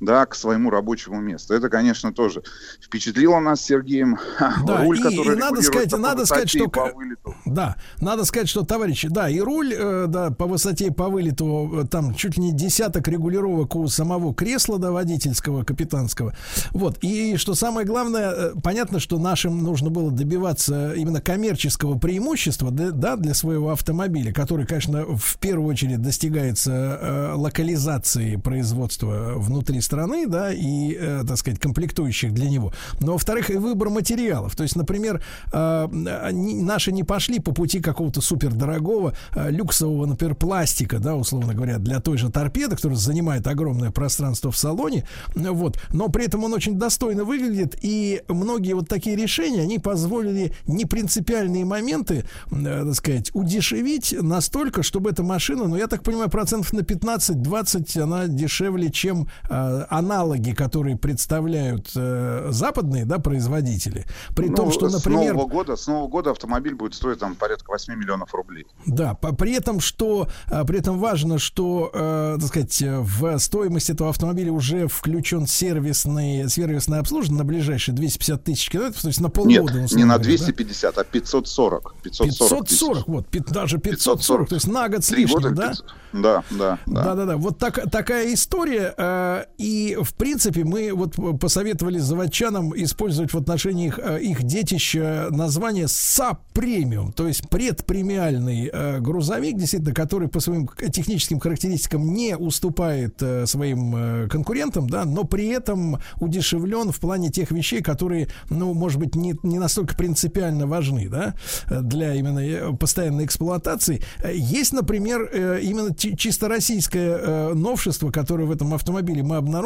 да, к своему рабочему месту. Это, конечно, тоже впечатлило нас с Сергеем. Да, Руль, и, который и надо сказать, по надо сказать, что по вылету. да, надо сказать, что товарищи, да, и руль, э, да, по высоте и по вылету э, там чуть ли не десяток регулировок у самого кресла, да, водительского, капитанского. Вот и что самое главное, э, понятно, что нашим нужно было добиваться именно коммерческого преимущества, да, для своего автомобиля, который, конечно, в первую очередь достигается локализации производства внутри страны, да, и, э, так сказать, комплектующих для него. Но, во-вторых, и выбор материалов. То есть, например, э, наши не пошли по пути какого-то супердорогого, э, люксового, например, пластика, да, условно говоря, для той же торпеды, которая занимает огромное пространство в салоне, вот, но при этом он очень достойно выглядит, и многие вот такие решения, они позволили непринципиальные моменты, э, так сказать, удешевить настолько, чтобы эта машина, ну, я так понимаю, процентов на 15-20 она дешевле, чем э, аналоги, которые представляют э, западные, да, производители. При Ну, том, что, с например... Нового года, с Нового года автомобиль будет стоить там порядка 8 миллионов рублей. Да, по- при этом, что а, при этом важно, что, э, так сказать, э, в стоимость этого автомобиля уже включен сервисный, сервисное обслуживание на ближайшие 250 тысяч километров, то есть на полгода. Нет, не на говоря, да? 250, а 540. 540, 540, вот, даже 540, то есть на год с лишним, года да? 500. Да, да, да. Да, да, да. Вот так, такая история. э, и, в принципе, мы вот посоветовали заводчанам использовать в отношении их, э, их детища название sub premium, то есть предпремиальный э, грузовик, действительно, который по своим техническим характеристикам не уступает э, своим э, конкурентам, да, но при этом удешевлен в плане тех вещей, которые, ну, может быть, не, не настолько принципиально важны, да, для именно э, постоянной эксплуатации. Есть, например, э, именно чи- чисто российское э, новшество, которое в этом автомобиле мы обнаружили.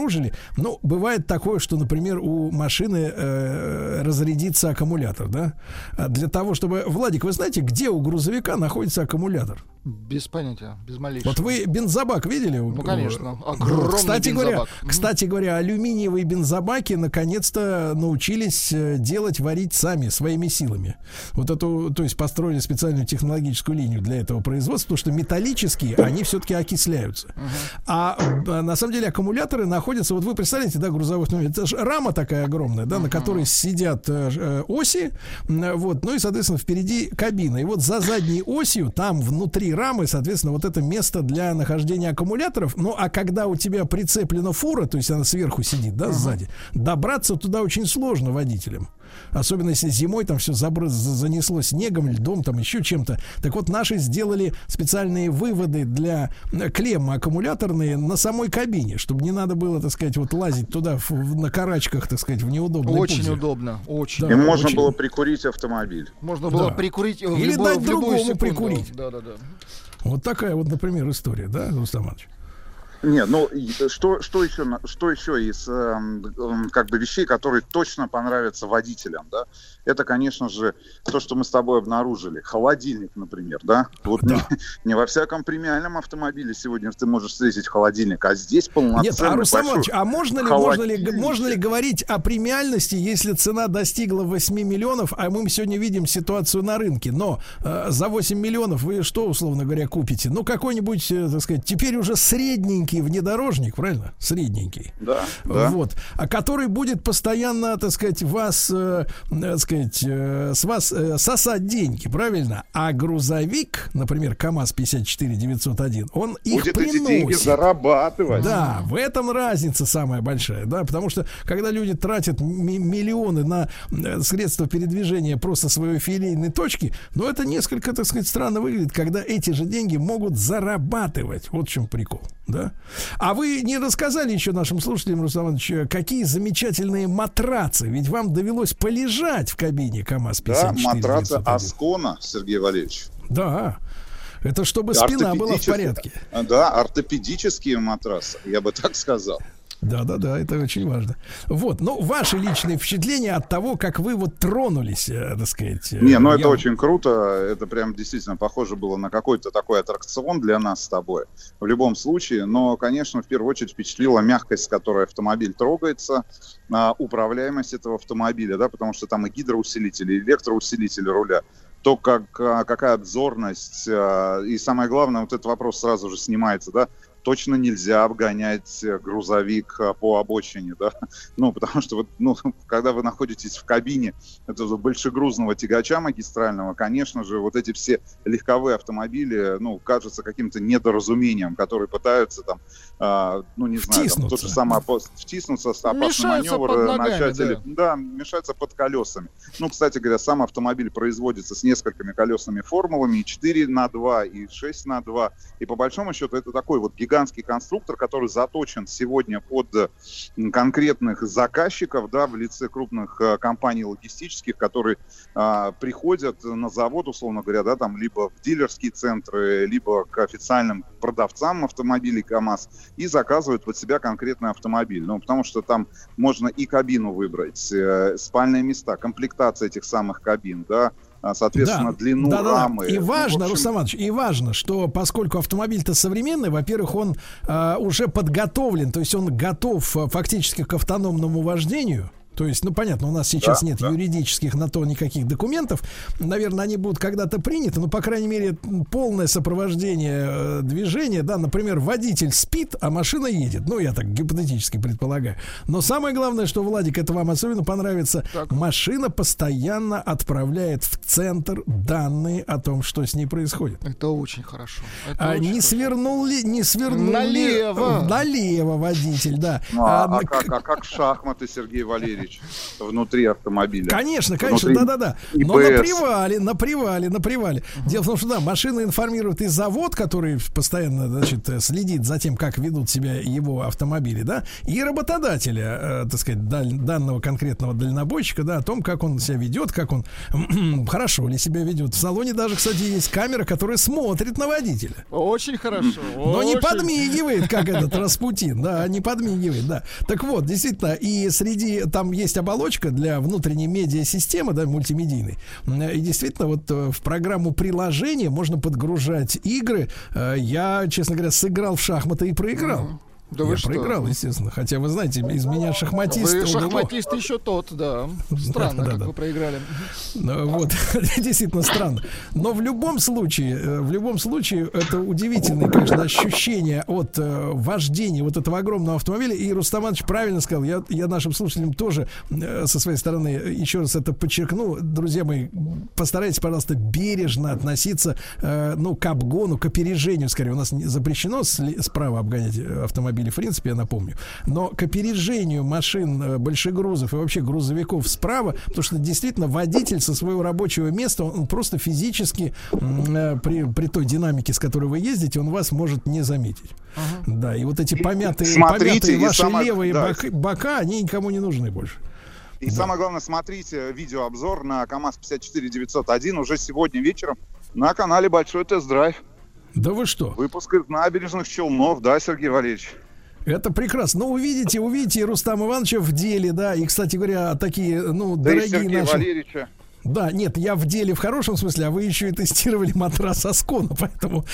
Ну, бывает такое, что, например, у машины э, разрядится аккумулятор, да? А Для того, чтобы... Владик, вы знаете, где у грузовика находится аккумулятор? Без понятия, без малейшего. Вот вы бензобак видели? Ну, конечно. Э, Огромный кстати бензобак. говоря, кстати говоря, алюминиевые бензобаки наконец-то научились э, делать, варить сами, своими силами. Вот эту, то есть построили специальную технологическую линию для этого производства, потому что металлические, они все-таки окисляются. А э, на самом деле аккумуляторы находятся, вот вы представляете, да, грузовой автомобиль, это же рама такая огромная, да, на которой сидят э, э, оси, вот, ну и, соответственно, впереди кабина. И вот за задней осью, там внутри рамы, соответственно, вот это место для нахождения аккумуляторов. Ну, а когда у тебя прицеплена фура, то есть она сверху сидит, да, сзади, добраться туда очень сложно водителям. Особенно если зимой там все занесло снегом, льдом, там еще чем-то. Так вот, наши сделали специальные выводы для э, клеммы аккумуляторные на самой кабине, чтобы не надо было, так сказать, вот лазить туда в- в- на карачках, так сказать, в неудобной Очень позе. удобно, очень. Да, И можно очень. было прикурить автомобиль. Можно было Да. прикурить в Или любую, дать другому секунду. прикурить. Да, да, да. Вот такая вот, например, история, да, Рустам Иванович? Нет, ну что, что еще, что еще из эм, эм, как бы вещей, которые точно понравятся водителям, да? Это, конечно же, то, что мы с тобой обнаружили. Холодильник, например, да? Вот Не, не во всяком премиальном автомобиле сегодня ты можешь встретить холодильник, а здесь полноценный Нет, а Рустам Иванович, а можно ли, можно ли, можно ли говорить о премиальности, если цена достигла 8 миллионов, а мы сегодня видим ситуацию на рынке, но э, за 8 миллионов вы что, условно говоря, купите? Ну, какой-нибудь, э, так сказать, теперь уже средненький внедорожник, правильно? Средненький. Да, да. Вот. А который будет постоянно, так сказать, вас, э, э, так сказать, э, с вас э, сосать деньги, правильно? А грузовик, например, КАМАЗ 54901, он их Будет приносит. эти деньги зарабатывать. Да, в этом разница самая большая, да, потому что когда люди тратят ми- миллионы на э, средства передвижения просто своей филейной точки, ну это несколько, так сказать, странно выглядит, когда эти же деньги могут зарабатывать. Вот в чем прикол, да. А вы не рассказали еще нашим слушателям, Руслан Иванович, какие замечательные матрацы, ведь вам довелось полежать в кабине КАМАЗ Да, 54 матраца 901. Аскона, Сергей Валерьевич. Да, это чтобы спина была в порядке. Да, ортопедические матрасы, я бы так сказал. Да, да, да, это очень важно. Вот, ну, ваши личные впечатления от того, как вы вот тронулись, э, так сказать. э, Не, ну это я- очень круто. Это прям действительно похоже было на какой-то такой аттракцион для нас с тобой. В любом случае. Но, конечно, в первую очередь впечатлила мягкость, с которой автомобиль трогается, а, управляемость этого автомобиля, да, потому что там и гидроусилители, и электроусилители руля. То, как, а, какая обзорность, а, и самое главное, вот этот вопрос сразу же снимается, да, точно нельзя обгонять э, грузовик а, по обочине, да, ну, потому что вот, ну, когда вы находитесь в кабине этого большегрузного тягача магистрального, конечно же, вот эти все легковые автомобили, ну, кажутся каким-то недоразумением, которые пытаются там, а, ну, не знаю, там, тот Втиснуться. же самый опас- втиснуться, опасный Мешаются маневр, под э, ногами, начать да. или- да, мешаются под колесами. Ну, кстати говоря, сам автомобиль производится с несколькими колесными формулами, и 4 на 2, и 6 на 2. И по большому счету это такой вот гигантский конструктор, который заточен сегодня под конкретных заказчиков, да, в лице крупных э, компаний логистических, которые а, приходят на завод, условно говоря, да, там либо в дилерские центры, либо к официальным продавцам автомобилей КАМАЗ и заказывают под себя конкретный автомобиль. Ну, потому что там можно и кабину выбрать, э, спальные места, комплектация этих самых кабин, да, а, соответственно, длину да, да, да. рамы. И Ну, важно, общем, Рустам Иванович, и важно, что поскольку автомобиль-то современный, во-первых, он а, уже подготовлен, то есть он готов а, фактически к автономному вождению. То есть, ну понятно, у нас сейчас Да, нет да. юридических на то никаких документов. Наверное, они будут когда-то приняты, но, по крайней мере, полное сопровождение э, движения, да, например, водитель спит, а машина едет. Ну, я так гипотетически предполагаю. Но самое главное, что, Владик, это вам особенно понравится, машина постоянно отправляет в центр данные о том, что с ней происходит. Это очень хорошо. Это А очень не хорошо. свернул ли, не свернул ли- Налево. налево водитель, да. Ну, а, А, а как, а как шахматы, Сергей Валерьевич, внутри автомобиля? Конечно, конечно, Внутри да-да-да. Но на привале, на привале, на привале. Дело в том, что да, машина информирует и завод, который постоянно, значит, э, следит за тем, как ведут себя его автомобили, да, и работодателя, э, так сказать, даль- данного конкретного дальнобойщика, да, о том, как он себя ведет, как он хорошо ли себя ведет. В салоне даже, кстати, есть камера, которая смотрит на водителя. Очень хорошо. Но не очень. подмигивает, как этот Распутин, да, не подмигивает, да. Так вот, действительно, и среди, там есть оболочка для внутренней медиасистемы, да, мультимедийной. И действительно, вот э, в программу приложения можно подгружать игры. Э, Я, честно говоря, сыграл в шахматы и проиграл. Да Я вы что? проиграл, естественно. Хотя, вы знаете, из меня шахматист. Вы шахматист еще тот, да. Странно, да, как да. вы проиграли. Ну, Вот, действительно странно. Но в любом случае, э, в любом случае, это удивительное, конечно, ощущение от э, вождения вот этого огромного автомобиля. И Рустам Иванович правильно сказал, я, я нашим слушателям тоже э, со своей стороны еще раз это подчеркну. Друзья мои, постарайтесь, пожалуйста, бережно относиться, э, ну, к обгону, к опережению, скорее. У нас не запрещено сли- справа обгонять э, автомобили, в принципе, я напомню. Но к опережению машин э, большегрузов и вообще грузовиков справа, потому что действительно водитель со своего рабочего места, он, просто физически э, при, при той динамике, с которой вы ездите, он вас может не заметить. Да, и вот эти помятые, смотрите, помятые ваши самое- левые да. бока, бока, они никому не нужны больше. И самое главное, смотрите видеообзор на КАМАЗ 54901 уже сегодня вечером на канале Большой тест-драйв. Да вы что? Выпуск из набережных Челнов, да, Сергей Валерьевич? Это прекрасно. Ну, увидите, увидите Рустама Ивановича в деле, да. И, кстати говоря, такие, ну, Да и дорогие Сергея наши... Валерьевича. Да, нет, я в деле в хорошем смысле, а вы еще и тестировали матрас Аскона, поэтому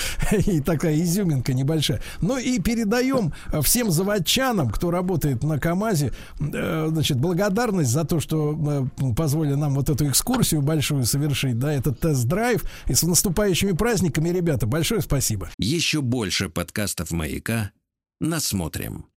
и такая изюминка небольшая. Ну и передаем всем заводчанам, кто работает на КАМАЗе, э, значит, благодарность за то, что э, позволили нам вот эту экскурсию большую совершить, да, этот тест-драйв. И с наступающими праздниками, ребята, большое спасибо. Еще больше подкастов «Маяка» насмотрим.